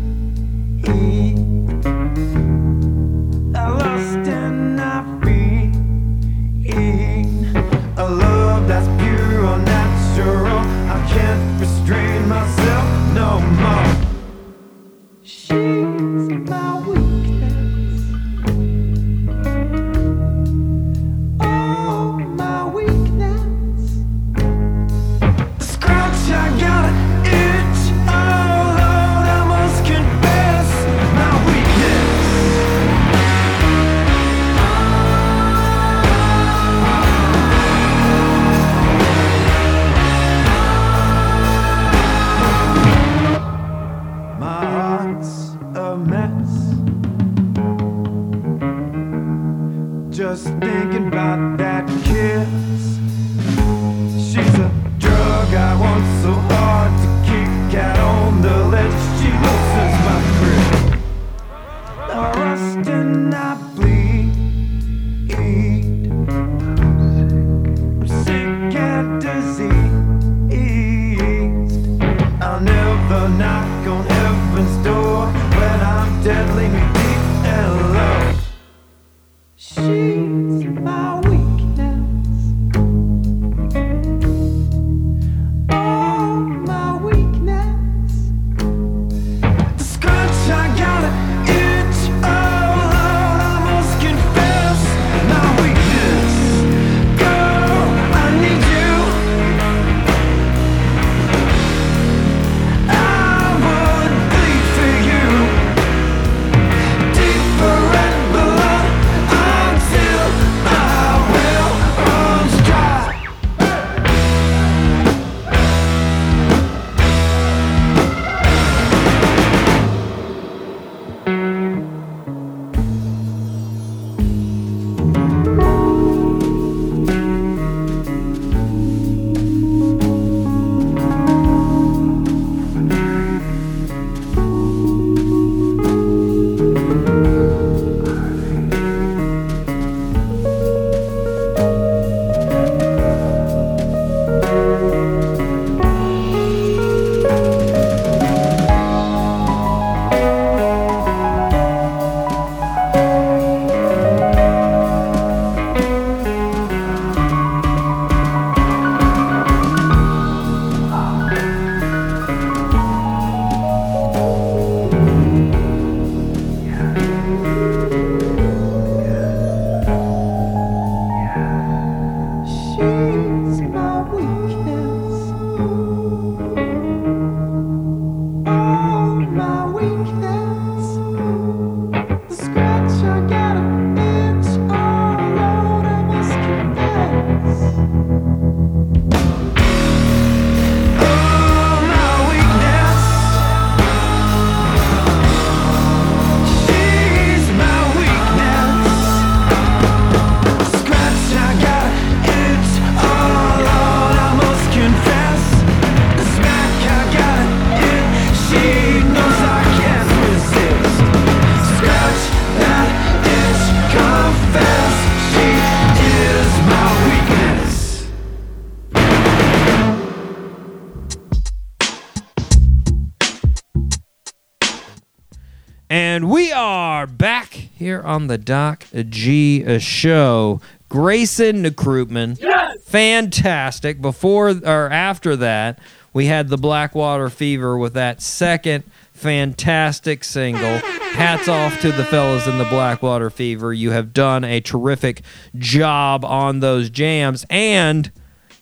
Speaker 10: On the
Speaker 1: Doc G show. Grayson Nekrutman. Fantastic. Before or after that, we had the Blackwater Fever with that second fantastic single. Hats off to the fellas in the Blackwater Fever. You have done a terrific job on those jams. And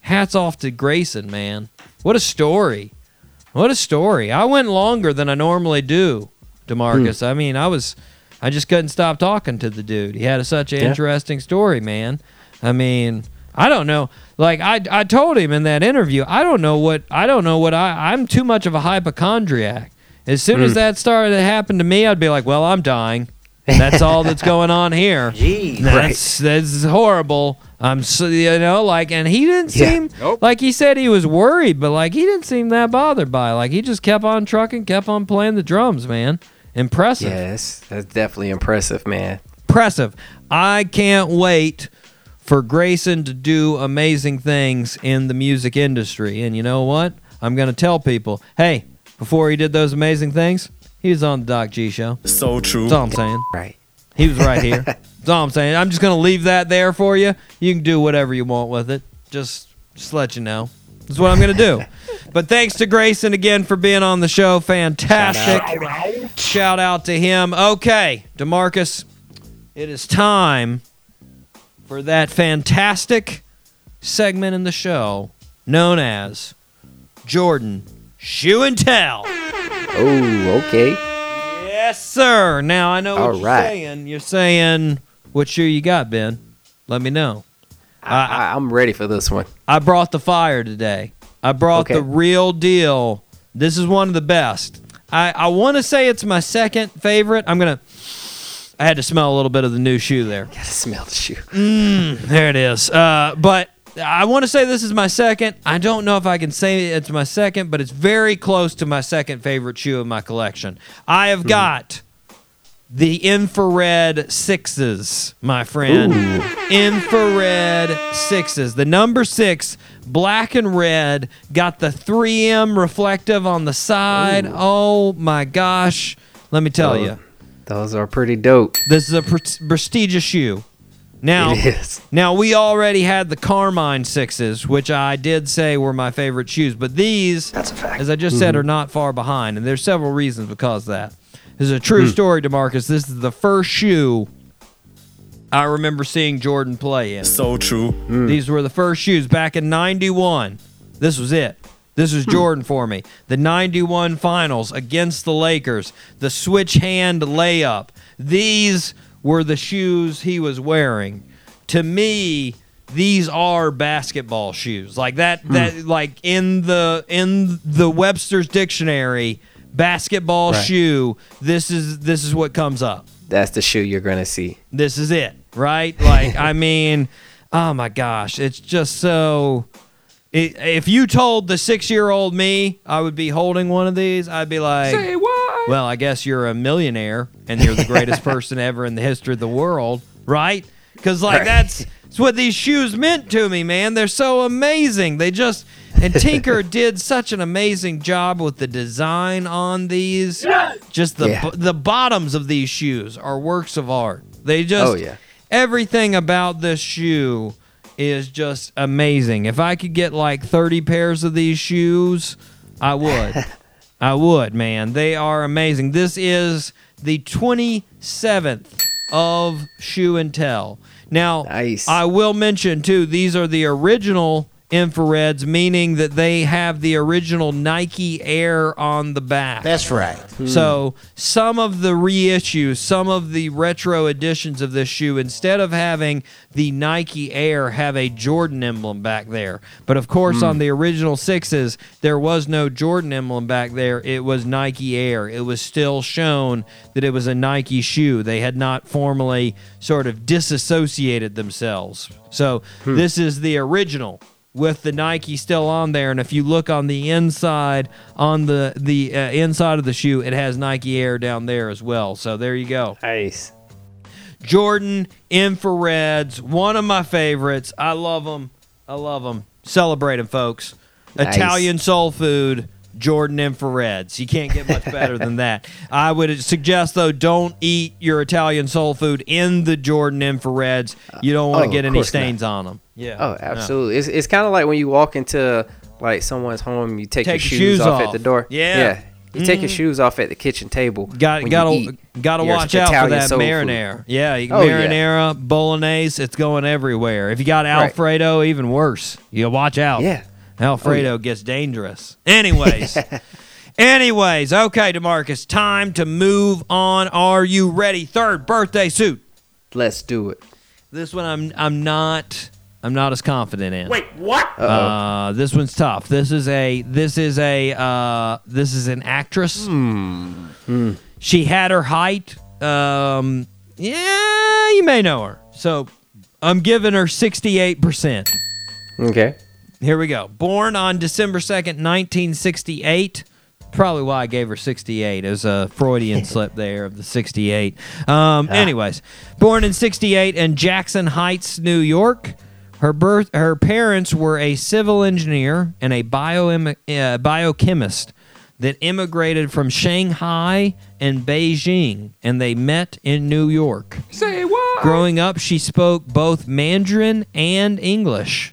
Speaker 1: hats off to Grayson, man. What a story. What a story. I went longer than I normally do, Demarcus. Hmm. I mean, I was I just couldn't stop talking to the dude. He had a, such an
Speaker 2: Yeah.
Speaker 1: interesting story, man. I mean, I don't know. Like I I told him in that interview, I don't know what I don't know what I I'm too much of a hypochondriac. As soon as
Speaker 2: Mm.
Speaker 1: that started to happen to me, I'd be like, "Well, I'm dying." That's all that's *laughs* going on here.
Speaker 2: Jeez.
Speaker 1: That's that's horrible. I'm so you know like, and he didn't
Speaker 2: Yeah.
Speaker 1: seem like he said he was worried, but like he didn't seem that bothered by. it. Like he just kept on trucking, kept on playing the drums, man. Impressive,
Speaker 2: Yes, that's definitely impressive, man.
Speaker 1: impressive. I can't wait for Grayson to do amazing things in the music industry. And you know what? I'm gonna tell people, hey, before he did those amazing things, he was on the Doc G show.
Speaker 11: So true.
Speaker 1: That's all I'm saying.
Speaker 2: Right.
Speaker 1: He was right here. *laughs* That's all I'm saying. I'm just gonna leave that there for you. You can do whatever you want with it. Just, just let you know. That's what I'm gonna do. but thanks to Grayson again for being on the show. Fantastic. Shout out, to him. Okay, Demarcus, it is time for that fantastic segment in the show known as Jordan Shoe and Tell.
Speaker 2: Oh, okay.
Speaker 1: Yes, sir. Now I know what
Speaker 2: All
Speaker 1: you're
Speaker 2: right.
Speaker 1: saying. You're saying what shoe you got, Ben. Let me know.
Speaker 2: I, I, I'm ready for this one.
Speaker 1: I brought the fire today. I brought
Speaker 2: Okay.
Speaker 1: the real deal. This is one of the best. I, I want to say it's my second favorite. I'm gonna. I had to smell a little bit of the new shoe there.
Speaker 2: Gotta smell the shoe.
Speaker 1: Mm, there it is. Uh, but I want to say this is my second. I don't know if I can say it's my second, but it's very close to my second favorite shoe in my collection. I have got the infrared sixes, my friend. Infrared sixes. The number six, black and red, got the 3M reflective on the side. Oh my gosh. Let me tell you.
Speaker 2: Those are pretty dope.
Speaker 1: This is a pre- prestigious shoe. Now, now we already had the Carmine sixes, which I did say were my favorite shoes, but these,
Speaker 9: That's a fact.
Speaker 1: as I just
Speaker 2: Mm-hmm.
Speaker 1: said, are not far behind, and there's several reasons because of that. This is a true
Speaker 2: Hmm.
Speaker 1: story, Demarcus. This is the first shoe I remember seeing Jordan play in.
Speaker 11: So true.
Speaker 2: Hmm.
Speaker 1: These were the first shoes back in '91. This was it. This
Speaker 2: Hmm.
Speaker 1: was Jordan for me. The 91 finals against the Lakers, the switch hand layup. These were the shoes he was wearing. To me, these are basketball shoes. Like that
Speaker 2: Hmm.
Speaker 1: that like in the in the Webster's dictionary, basketball
Speaker 2: Right.
Speaker 1: shoe, this is this is what comes up
Speaker 2: That's the shoe you're gonna see.
Speaker 1: this is it, right? Like, I mean, *laughs* oh my gosh, it's just so. i if you told the six-year-old me I would be holding one of these, I'd be like, "Say what?" Well, I guess you're a millionaire and you're the greatest *laughs* person ever in the history of the world, right? Because like
Speaker 2: Right.
Speaker 1: that's, that's what these shoes meant to me, man. They're so amazing. They just and Tinker did such an amazing job with the design on these. Just the
Speaker 2: Yeah.
Speaker 1: b- the bottoms of these shoes are works of art. They oh, just
Speaker 2: Oh, yeah.
Speaker 1: everything about this shoe is just amazing. If I could get like 30 pairs of these shoes, I would. *laughs* I would, man. They are amazing. This is the 27th of Shoe and Tell. Now,
Speaker 2: Nice.
Speaker 1: I will mention too, these are the original infrareds, meaning that they have the original Nike Air on the back.
Speaker 12: That's right. Hmm.
Speaker 1: So some of the reissues, some of the retro editions of this shoe, instead of having the Nike Air, have a Jordan emblem back there. But of course, hmm. on the original sixes, there was no Jordan emblem back there. It was Nike Air. It was still shown that it was a Nike shoe. They had not formally sort of disassociated themselves. So hmm. this is the original with the Nike still on there. And if you look on the inside, on the the uh, inside of the shoe, it has Nike Air down there as well. So there you go.
Speaker 2: Nice.
Speaker 1: Jordan infrareds, one of my favorites. I love them. I love them. Celebrate them, folks.
Speaker 2: Nice.
Speaker 1: Italian soul food. Jordan infrareds. You can't get much better than that. *laughs* I would suggest though, don't eat your Italian soul food in the Jordan infrareds. You don't want to
Speaker 2: Oh,
Speaker 1: get any
Speaker 2: course not.
Speaker 1: stains on them. Yeah.
Speaker 2: Oh, absolutely. It's it's kind of like when you walk into like someone's home, you take,
Speaker 1: Take
Speaker 2: your shoes,
Speaker 1: shoes
Speaker 2: off, at the door.
Speaker 1: Yeah.
Speaker 2: yeah. You take your
Speaker 1: Mhm.
Speaker 2: shoes off at the kitchen table.
Speaker 1: Got gotta gotta watch out for that
Speaker 2: soul food.
Speaker 1: marinara. Yeah, you,
Speaker 2: Oh, yeah.
Speaker 1: marinara, bolognese, it's going everywhere. If you got
Speaker 2: Right.
Speaker 1: Alfredo, even worse. You watch out.
Speaker 2: Yeah.
Speaker 1: Alfredo
Speaker 2: Oh, yeah.
Speaker 1: gets dangerous. Anyways. *laughs* Anyways, okay, Demarcus, time to move on. Are you ready? Third birthday suit.
Speaker 2: Let's do it.
Speaker 1: This one I'm I'm not I'm not as confident in.
Speaker 11: Wait, what?
Speaker 1: Uh, this one's tough. This is a this is a uh, this is an actress. She had her height. Um, yeah, you may know her. So I'm giving her 68 percent.
Speaker 2: Okay.
Speaker 1: Here we go. Born on December 2nd, 1968. Probably why I gave her 68. It was a Freudian *laughs* slip there of the 68. Um, Anyways, born in 68 in Jackson Heights, New York. Her birth, her parents were a civil engineer and a bio, uh, biochemist that immigrated from Shanghai and Beijing, and they met in New York.
Speaker 11: Say what?
Speaker 1: Growing up, she spoke both Mandarin and English.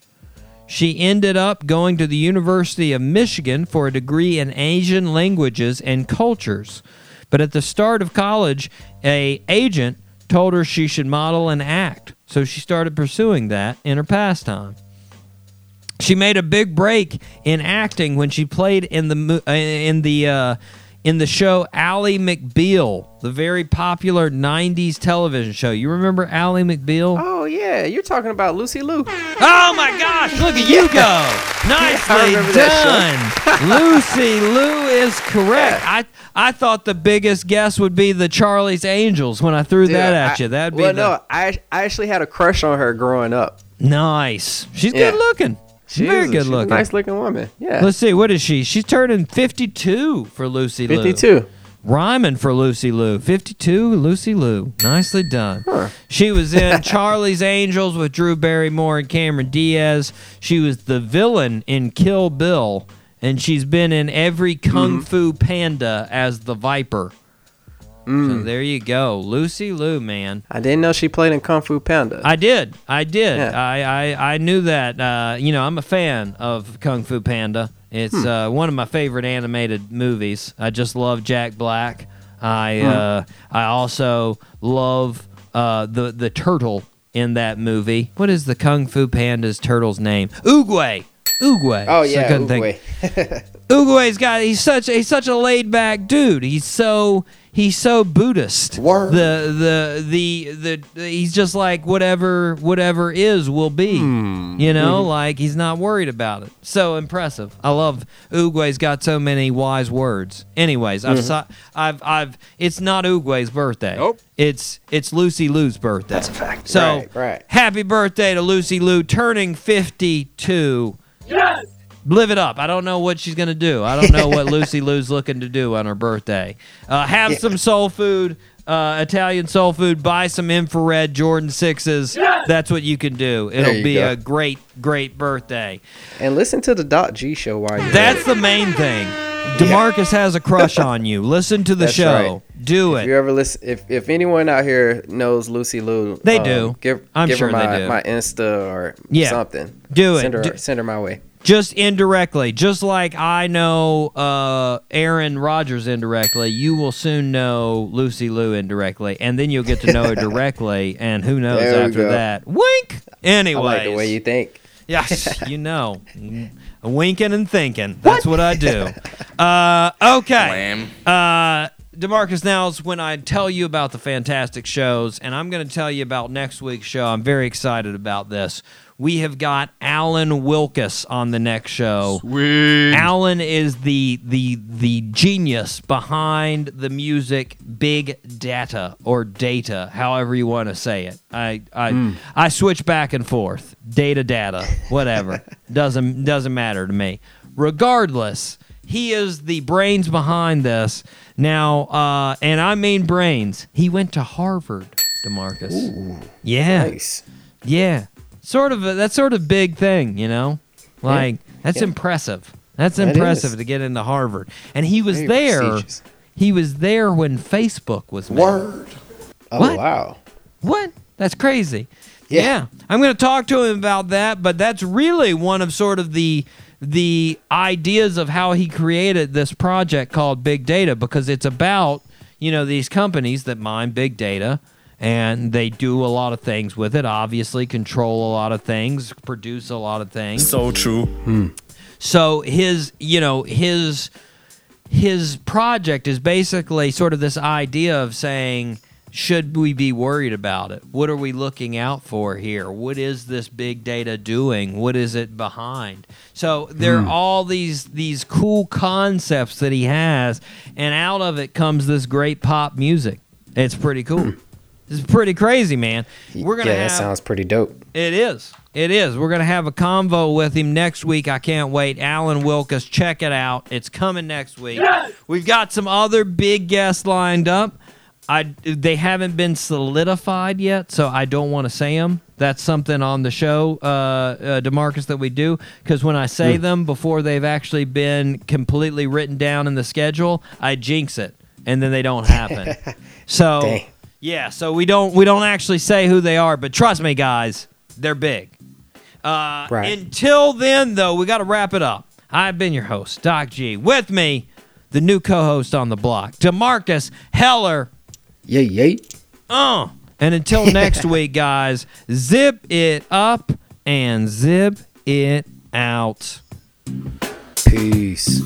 Speaker 1: She ended up going to the University of Michigan for a degree in Asian languages and cultures. But at the start of college, a agent told her she should model and act. So she started pursuing that in her pastime. She made a big break in acting when she played in the uh, in the uh, in the show Ally McBeal, the very popular '90s television show. You remember Ally McBeal?
Speaker 2: Oh yeah, you're talking about Lucy Liu.
Speaker 1: Oh my gosh, look at you go. *laughs* Nicely done. *laughs* Lucy Liu is correct. I I thought the biggest guess would be the Charlie's Angels when I threw
Speaker 2: Dude,
Speaker 1: that at
Speaker 2: I-
Speaker 1: you. That'd be
Speaker 2: well,
Speaker 1: the,
Speaker 2: no, I I actually had a crush on her growing up.
Speaker 1: nice. She's
Speaker 2: Yeah.
Speaker 1: good looking.
Speaker 2: She
Speaker 1: Very good
Speaker 2: she's a
Speaker 1: looking.
Speaker 2: nice looking woman. Yeah.
Speaker 1: Let's see, what is she? She's turning 52 for Lucy Liu.
Speaker 2: 52.
Speaker 1: Rhyming for Lucy Liu. 52, Lucy Liu. Nicely done. She was in *laughs* Charlie's Angels with Drew Barrymore and Cameron Diaz. She was the villain in Kill Bill, and she's been in every mm-hmm. Kung Fu Panda as the Viper. So there you go. Lucy Liu, man.
Speaker 2: I didn't know she played in Kung Fu Panda.
Speaker 1: I did. I did.
Speaker 2: Yeah.
Speaker 1: I, I, I knew that. Uh, you know, I'm a fan of Kung Fu Panda. It's
Speaker 2: Hmm.
Speaker 1: uh, one of my favorite animated movies. I just love Jack Black. I
Speaker 2: Hmm.
Speaker 1: uh, I also love uh, the the turtle in that movie. What is the Kung Fu Panda's turtle's name? Oogway. Oogway.
Speaker 2: oh
Speaker 1: So I
Speaker 2: yeah,
Speaker 1: couldn't think-
Speaker 2: Oogway. *laughs*
Speaker 1: Oogway's got he's such he's such a laid back dude. He's so he's so Buddhist.
Speaker 2: Word.
Speaker 1: The, the the the he's just like whatever whatever is will be.
Speaker 2: Hmm.
Speaker 1: You know,
Speaker 2: Mm-hmm.
Speaker 1: like he's not worried about it. So impressive. I love Oogway's got so many wise words. Anyways, I've
Speaker 2: Mm-hmm.
Speaker 1: I've I've it's not Oogway's birthday.
Speaker 11: Nope.
Speaker 1: It's it's Lucy Liu's birthday. That's a fact. So
Speaker 2: Right, right.
Speaker 1: happy birthday to Lucy Liu turning 52
Speaker 11: Yes!
Speaker 1: Live it up. I don't know what she's gonna do. I don't know what *laughs* Lucy Liu's looking to do on her birthday. Uh, have some soul food, uh, Italian soul food. Buy some infrared Jordan sixes. That's what you can do. It'll be
Speaker 2: go.
Speaker 1: a great, great birthday.
Speaker 2: and listen to the Doc G show while you're
Speaker 1: That's the main thing. Demarcus has a crush on you. Listen to the
Speaker 2: That's
Speaker 1: show. Do
Speaker 2: If you
Speaker 1: it.
Speaker 2: ever listen, if, if anyone out here knows Lucy Liu,
Speaker 1: They
Speaker 2: um,
Speaker 1: do.
Speaker 2: Give,
Speaker 1: I'm
Speaker 2: give
Speaker 1: sure
Speaker 2: her
Speaker 1: they
Speaker 2: my,
Speaker 1: do.
Speaker 2: my Insta or
Speaker 1: Yeah.
Speaker 2: something.
Speaker 1: Do it.
Speaker 2: Send her,
Speaker 1: Do-
Speaker 2: send her my way.
Speaker 1: Just indirectly, just like I know uh, Aaron Rodgers indirectly, you will soon know Lucy Liu indirectly, and then you'll get to know her *laughs* directly. And who knows
Speaker 2: There we
Speaker 1: after
Speaker 2: go.
Speaker 1: that? Wink. Anyway,
Speaker 2: I like the way you think.
Speaker 1: Yes, *laughs* you know, winking and thinking. That's what, I do. *laughs* Uh, okay. Uh, Demarcus, now is when I tell you about the fantastic shows, and I'm going to tell you about next week's show. I'm very excited about this. We have got Alan Wilkis on the next show.
Speaker 11: Sweet.
Speaker 1: Alan is the the the genius behind the music big data or data, however you want to say it. I I I switch back and forth. Data data, whatever. *laughs* doesn't doesn't matter to me. Regardless, he is the brains behind this. Now, uh, and I mean brains. He went to Harvard, Demarcus. yeah.
Speaker 2: Nice.
Speaker 1: Yeah, sort of. A, that's sort of big thing, you know. Like that's
Speaker 2: Yeah.
Speaker 1: impressive. That's
Speaker 2: That
Speaker 1: impressive
Speaker 2: is.
Speaker 1: to get into Harvard. And he was
Speaker 2: Very
Speaker 1: there.
Speaker 2: prestigious.
Speaker 1: He was there when Facebook was made.
Speaker 4: Word.
Speaker 2: Oh
Speaker 1: What?
Speaker 2: wow.
Speaker 1: What? That's crazy.
Speaker 2: Yeah.
Speaker 1: Yeah. I'm going to talk to him about that, but that's really one of sort of the the ideas of how he created this project called Big Data because it's about, you know, these companies that mine big data and they do a lot of things with it, obviously control a lot of things, produce a lot of things.
Speaker 11: So true. Hmm.
Speaker 1: So his, you know, his his project is basically sort of this idea of saying, should we be worried about it? What are we looking out for here? What is this big data doing? What is it behind? So there hmm. are all these these cool concepts that he has, and out of it comes this great pop music. It's pretty cool. Hmm. It's pretty crazy, man. We're gonna
Speaker 2: yeah,
Speaker 1: have
Speaker 2: that sounds pretty dope.
Speaker 1: it is. It is. We're going to have a convo with him next week. I can't wait. Alan Wilkis, check it out. It's coming next week. We've got some other big guests lined up. I they haven't been solidified yet, so I don't want to say them. That's something on the show, uh, uh, Demarcus, that we do. Because when I say them before they've actually been completely written down in the schedule, I jinx it, and then they don't happen. *laughs* so
Speaker 2: Dang.
Speaker 1: Yeah, so we don't we don't actually say who they are, but trust me, guys, they're big. Uh,
Speaker 2: Right.
Speaker 1: Until then, though, we got to wrap it up. I've been your host, Doc G. With me, the new co-host on the block, Demarcus Heller.
Speaker 2: Yay, yay.
Speaker 1: Uh. And until *laughs* next week, guys, zip it up and zip it out.
Speaker 2: Peace.